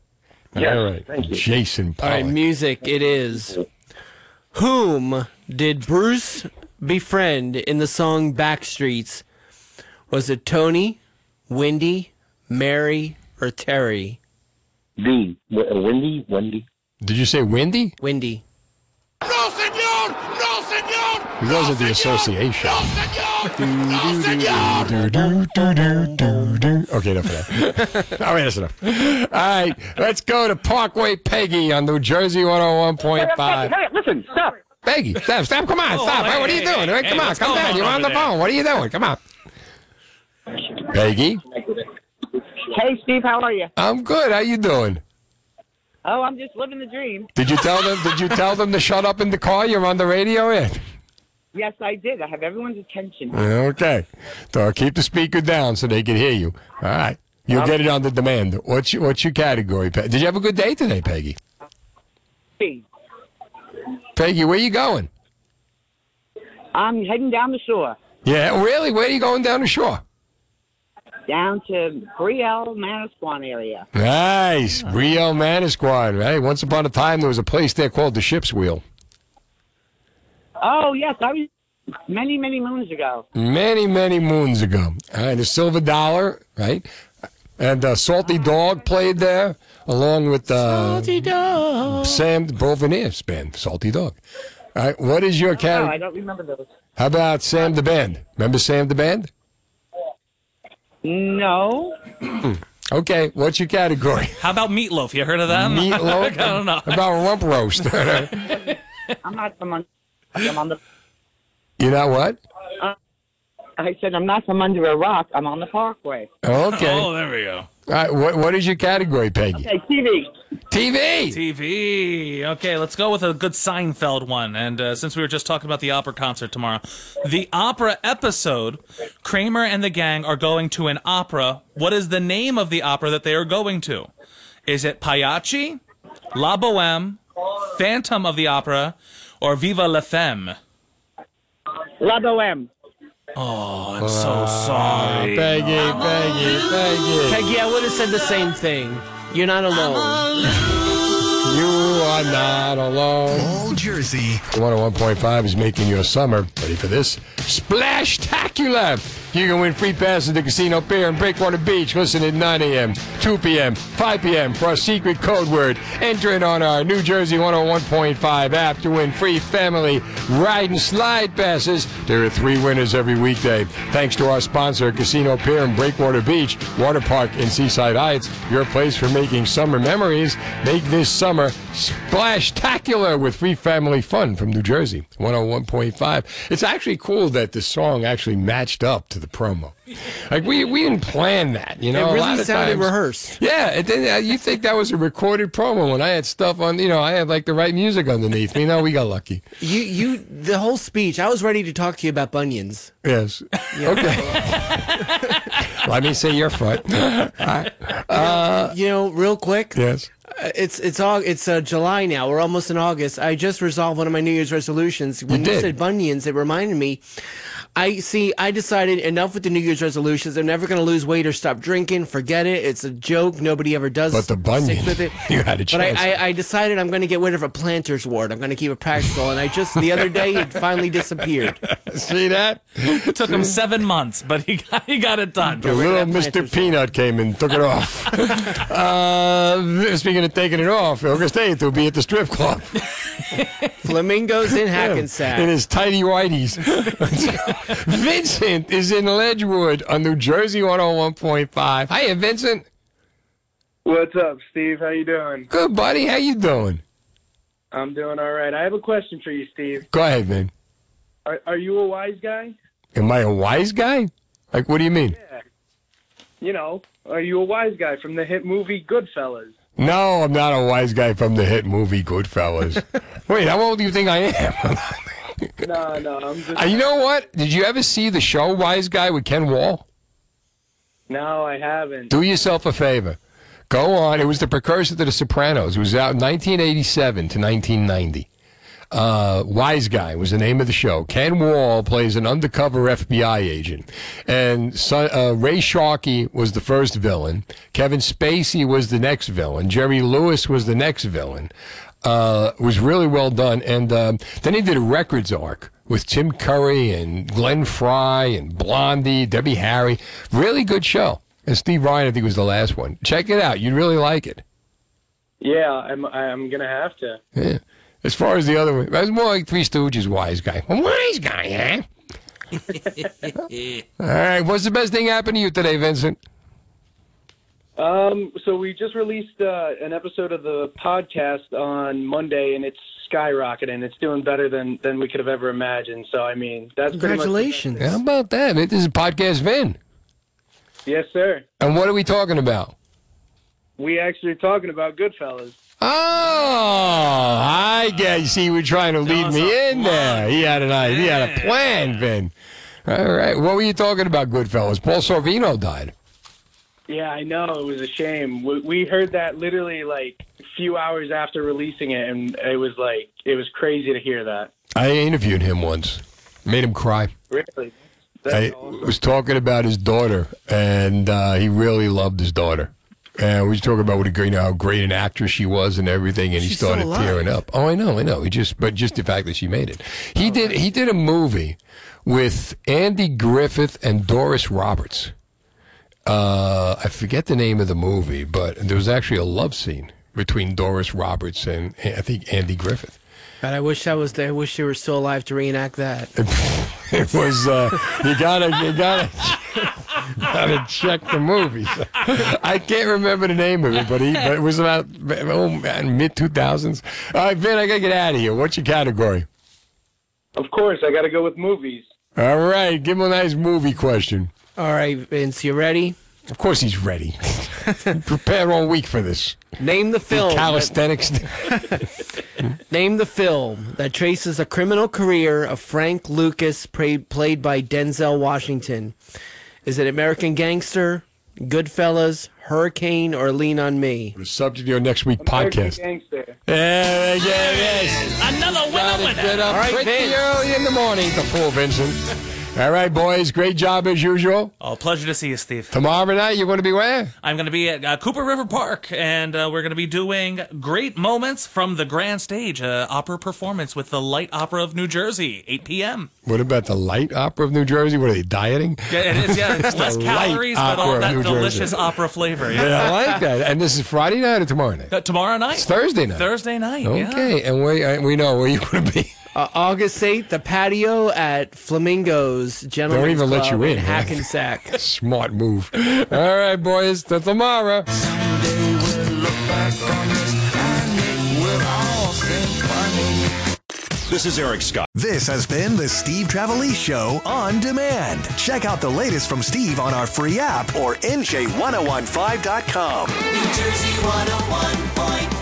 Yes, All right. thank you. Jason All right, Pollock. music it is. Whom did Bruce befriend in the song Backstreets? Was it Tony, Wendy, Mary, or Terry? D. W- uh, Wendy? Wendy? Did you say Wendy? Wendy. No, senor! No, senor! It wasn't the association. No, Okay, enough of that. <laughs> All right, that's enough. All right, let's go to Parkway Peggy on New Jersey 101.5. Hey, listen, stop. Peggy, stop, stop, come on, Oh, stop. hey, Hey, what are you doing? hey, Hey, come on, come down. on You're on the phone. What are you doing? Come on. Peggy, Hey, Steve, how are you? I'm good. How you doing? Oh, I'm just living the dream. Did you tell them? Did you tell them to shut up in the car? You're on the radio. Yeah. Yes, I did. I have everyone's attention. Okay. So keep the speaker down so they can hear you. All right. You'll um, get it on the demand. What's your, what's your category? Pe- Did you have a good day today, Peggy? Peggy, where you going? I'm heading down the shore, Yeah, really? Where are you going down the shore? down to Brielle, Manasquan area. Nice. Rio Manasquan, right? Once upon a time, there was a place there called the Ship's Wheel. Oh, yes, I was many, many moons ago. Many, many moons ago. and the Silver Dollar, right? And uh, Salty Dog played there, along with uh, Salty Dog. Sam Bovinier's band, Salty Dog. All right, what is your category? Oh, I don't remember those. How about Sam the Band? Remember Sam the Band? No. Okay, what's your category? How about meatloaf? You heard of that? Meatloaf? <laughs> I don't know. How about rump roast? <laughs> I'm not from on, I'm on the. you know what? Uh, I said I'm not from under a rock. I'm on the Parkway. Okay. Oh, there we go. All right, what, what is your category, Peggy? Okay, TV. TV. TV. Okay, let's go with a good Seinfeld one. And uh, since we were just talking about the opera concert tomorrow, the opera episode, Kramer and the gang are going to an opera. What is the name of the opera that they are going to? Is it Pagliacci, La Boheme, Phantom of the Opera, or Viva la Femme? La Boheme. Oh, I'm so sorry. Peggy, Peggy, Peggy. Peggy, I would have said the same thing. You're not alone. You are not alone. All Jersey. 101.5 is making your summer. Ready for this? Splash-tacular! You can win free passes to Casino Pier and Breakwater Beach. Listen at 9 a.m., 2 p.m., 5 p.m. for our secret code word. Enter it on our New Jersey 101.5 app to win free family ride and slide passes. There are three winners every weekday. Thanks to our sponsor, Casino Pier and Breakwater Beach, Water Park in Seaside Heights. Your place for making summer memories. Make this summer splash-tacular with free family fun from New Jersey 101.5. It's actually cool that the song actually matched up to the promo. Like we we didn't plan that, you know. It really sounded times- rehearsed. Yeah, it didn't, uh, you think that was a recorded promo when I had stuff on, you know, I had like the right music underneath me. No, we got lucky. You, you, the whole speech. I was ready to talk to you about bunions. Yes. Okay. <laughs> Let me see your foot. Uh, you know, real quick. yes. Uh, It's it's all it's uh, July now. We're almost in August. I just resolved one of my New Year's resolutions. When you, did. said bunions, it reminded me. I see. I decided enough with the New Year's resolutions. I'm never going to lose weight or stop drinking. Forget it. It's a joke. Nobody ever does. But the bunion, stick with it. <laughs> you had a But I, chance. I, I decided I'm going to get rid of a planter's wart. I'm going to keep it practical. And I just the other day it finally disappeared. <laughs> See that? It took him seven months, but he got, he got it done. The little Mr. Peanut came and took it off. <laughs> uh, speaking of taking it off, August 8th will be at the strip club. Flamingos in Hackensack. In his tidy whities. <laughs> Vincent is in Ledgewood on New Jersey 101.5. Hiya, Vincent. What's up, Steve? How you doing? Good, buddy. How you doing? I'm doing all right. I have a question for you, Steve. Go ahead, man. Are, are you a wise guy? Am I a wise guy? Like, what do you mean? Yeah. You know, are you a wise guy from the hit movie Goodfellas? No, I'm not a wise guy from the hit movie Goodfellas. <laughs> Wait, how old do you think I am? <laughs> no, no, I'm just. Uh, you know what? Did you ever see the show Wiseguy with Ken Wahl? No, I haven't. Do yourself a favor. Go on. It was the precursor to The Sopranos. It was out in 1987 to 1990. Uh, Wiseguy was the name of the show. Ken Wahl plays an undercover FBI agent, and so, uh, Ray Sharkey was the first villain. Kevin Spacey was the next villain. Jerry Lewis was the next villain. Uh, was really well done. And um, then he did a records arc with Tim Curry and Glenn Frey and Blondie, Debbie Harry. Really good show. And Steve Ryan, I think, was the last one. Check it out. You'd really like it. Yeah, I'm. I'm gonna have to. Yeah. As far as the other one, it was more like Three Stooges wise guy. A wise guy, huh? <laughs> All right. What's the best thing happened to you today, Vincent? Um, so we just released uh, an episode of the podcast on Monday, and it's skyrocketing. It's doing better than than we could have ever imagined. So I mean, that's pretty much the best thing. How about that? This is podcast Vin. Yes, sir. And what are we talking about? We actually are talking about Goodfellas. Oh, I get. You see, we're trying to lead me in there. He had an idea. He had a plan, Vin. All right. What were you talking about, Goodfellas? Paul Sorvino died. Yeah, I know. It was a shame. We, we heard that literally like a few hours after releasing it, and it was like it was crazy to hear that. I interviewed him once. Made him cry. Really. I was talking about his daughter, and uh, he really loved his daughter. And we was talking about what a great, you know, how great an actress she was and everything, and he She's still started alive. tearing up. Oh, I know, I know. He just, but just the fact that she made it. He did. He did a movie with Andy Griffith and Doris Roberts. Uh, I forget the name of the movie, but there was actually a love scene between Doris Roberts and I think Andy Griffith. God, I wish I was there. I wish you were still alive to reenact that. <laughs> It was uh, you gotta you gotta gotta check the movies. I can't remember the name of it, but he but it was about oh man, mid two thousands. All right, Vin, I gotta get out of here. What's your category? Of course, I got to go with movies. All right, give him a nice movie question. All right, Vince, you ready? Of course he's ready. <laughs> Prepare all week for this. Name the film. Calisthenics. <laughs> Name the film that traces the criminal career of Frank Lucas, pra- played by Denzel Washington. Is it American Gangster, Goodfellas, Hurricane, or Lean on Me? The subject of your next week American podcast. Gangster. Yeah, yeah, yes. Another winner, winner. Get up All right, pretty Vince. early in the morning to fool Vincent. All right, boys. Great job as usual. Oh, pleasure to see you, Steve. Tomorrow night, you're going to be where? I'm going to be at uh, Cooper River Park, and uh, we're going to be doing great moments from the grand stage, uh, opera performance with the Light Opera of New Jersey, 8 p.m. What about the light opera of New Jersey? What are they dieting? Yeah, it is. Yeah, it's <laughs> less calories, but all that delicious opera flavor. Yeah, I like that. And this is Friday night or tomorrow night? Uh, tomorrow night. It's Thursday night. Thursday night. Yeah. Okay, and we uh, we know where you're going to be. Uh, August 8th, the patio at Flamingos Gentlemen's Don't even let you in, man. Hackensack. <laughs> Smart move. All right, boys. Till tomorrow. This is Eric Scott. This has been the Steve Trevelise Show on demand. Check out the latest from Steve on our free app or NJ1015.com. New Jersey 101.5.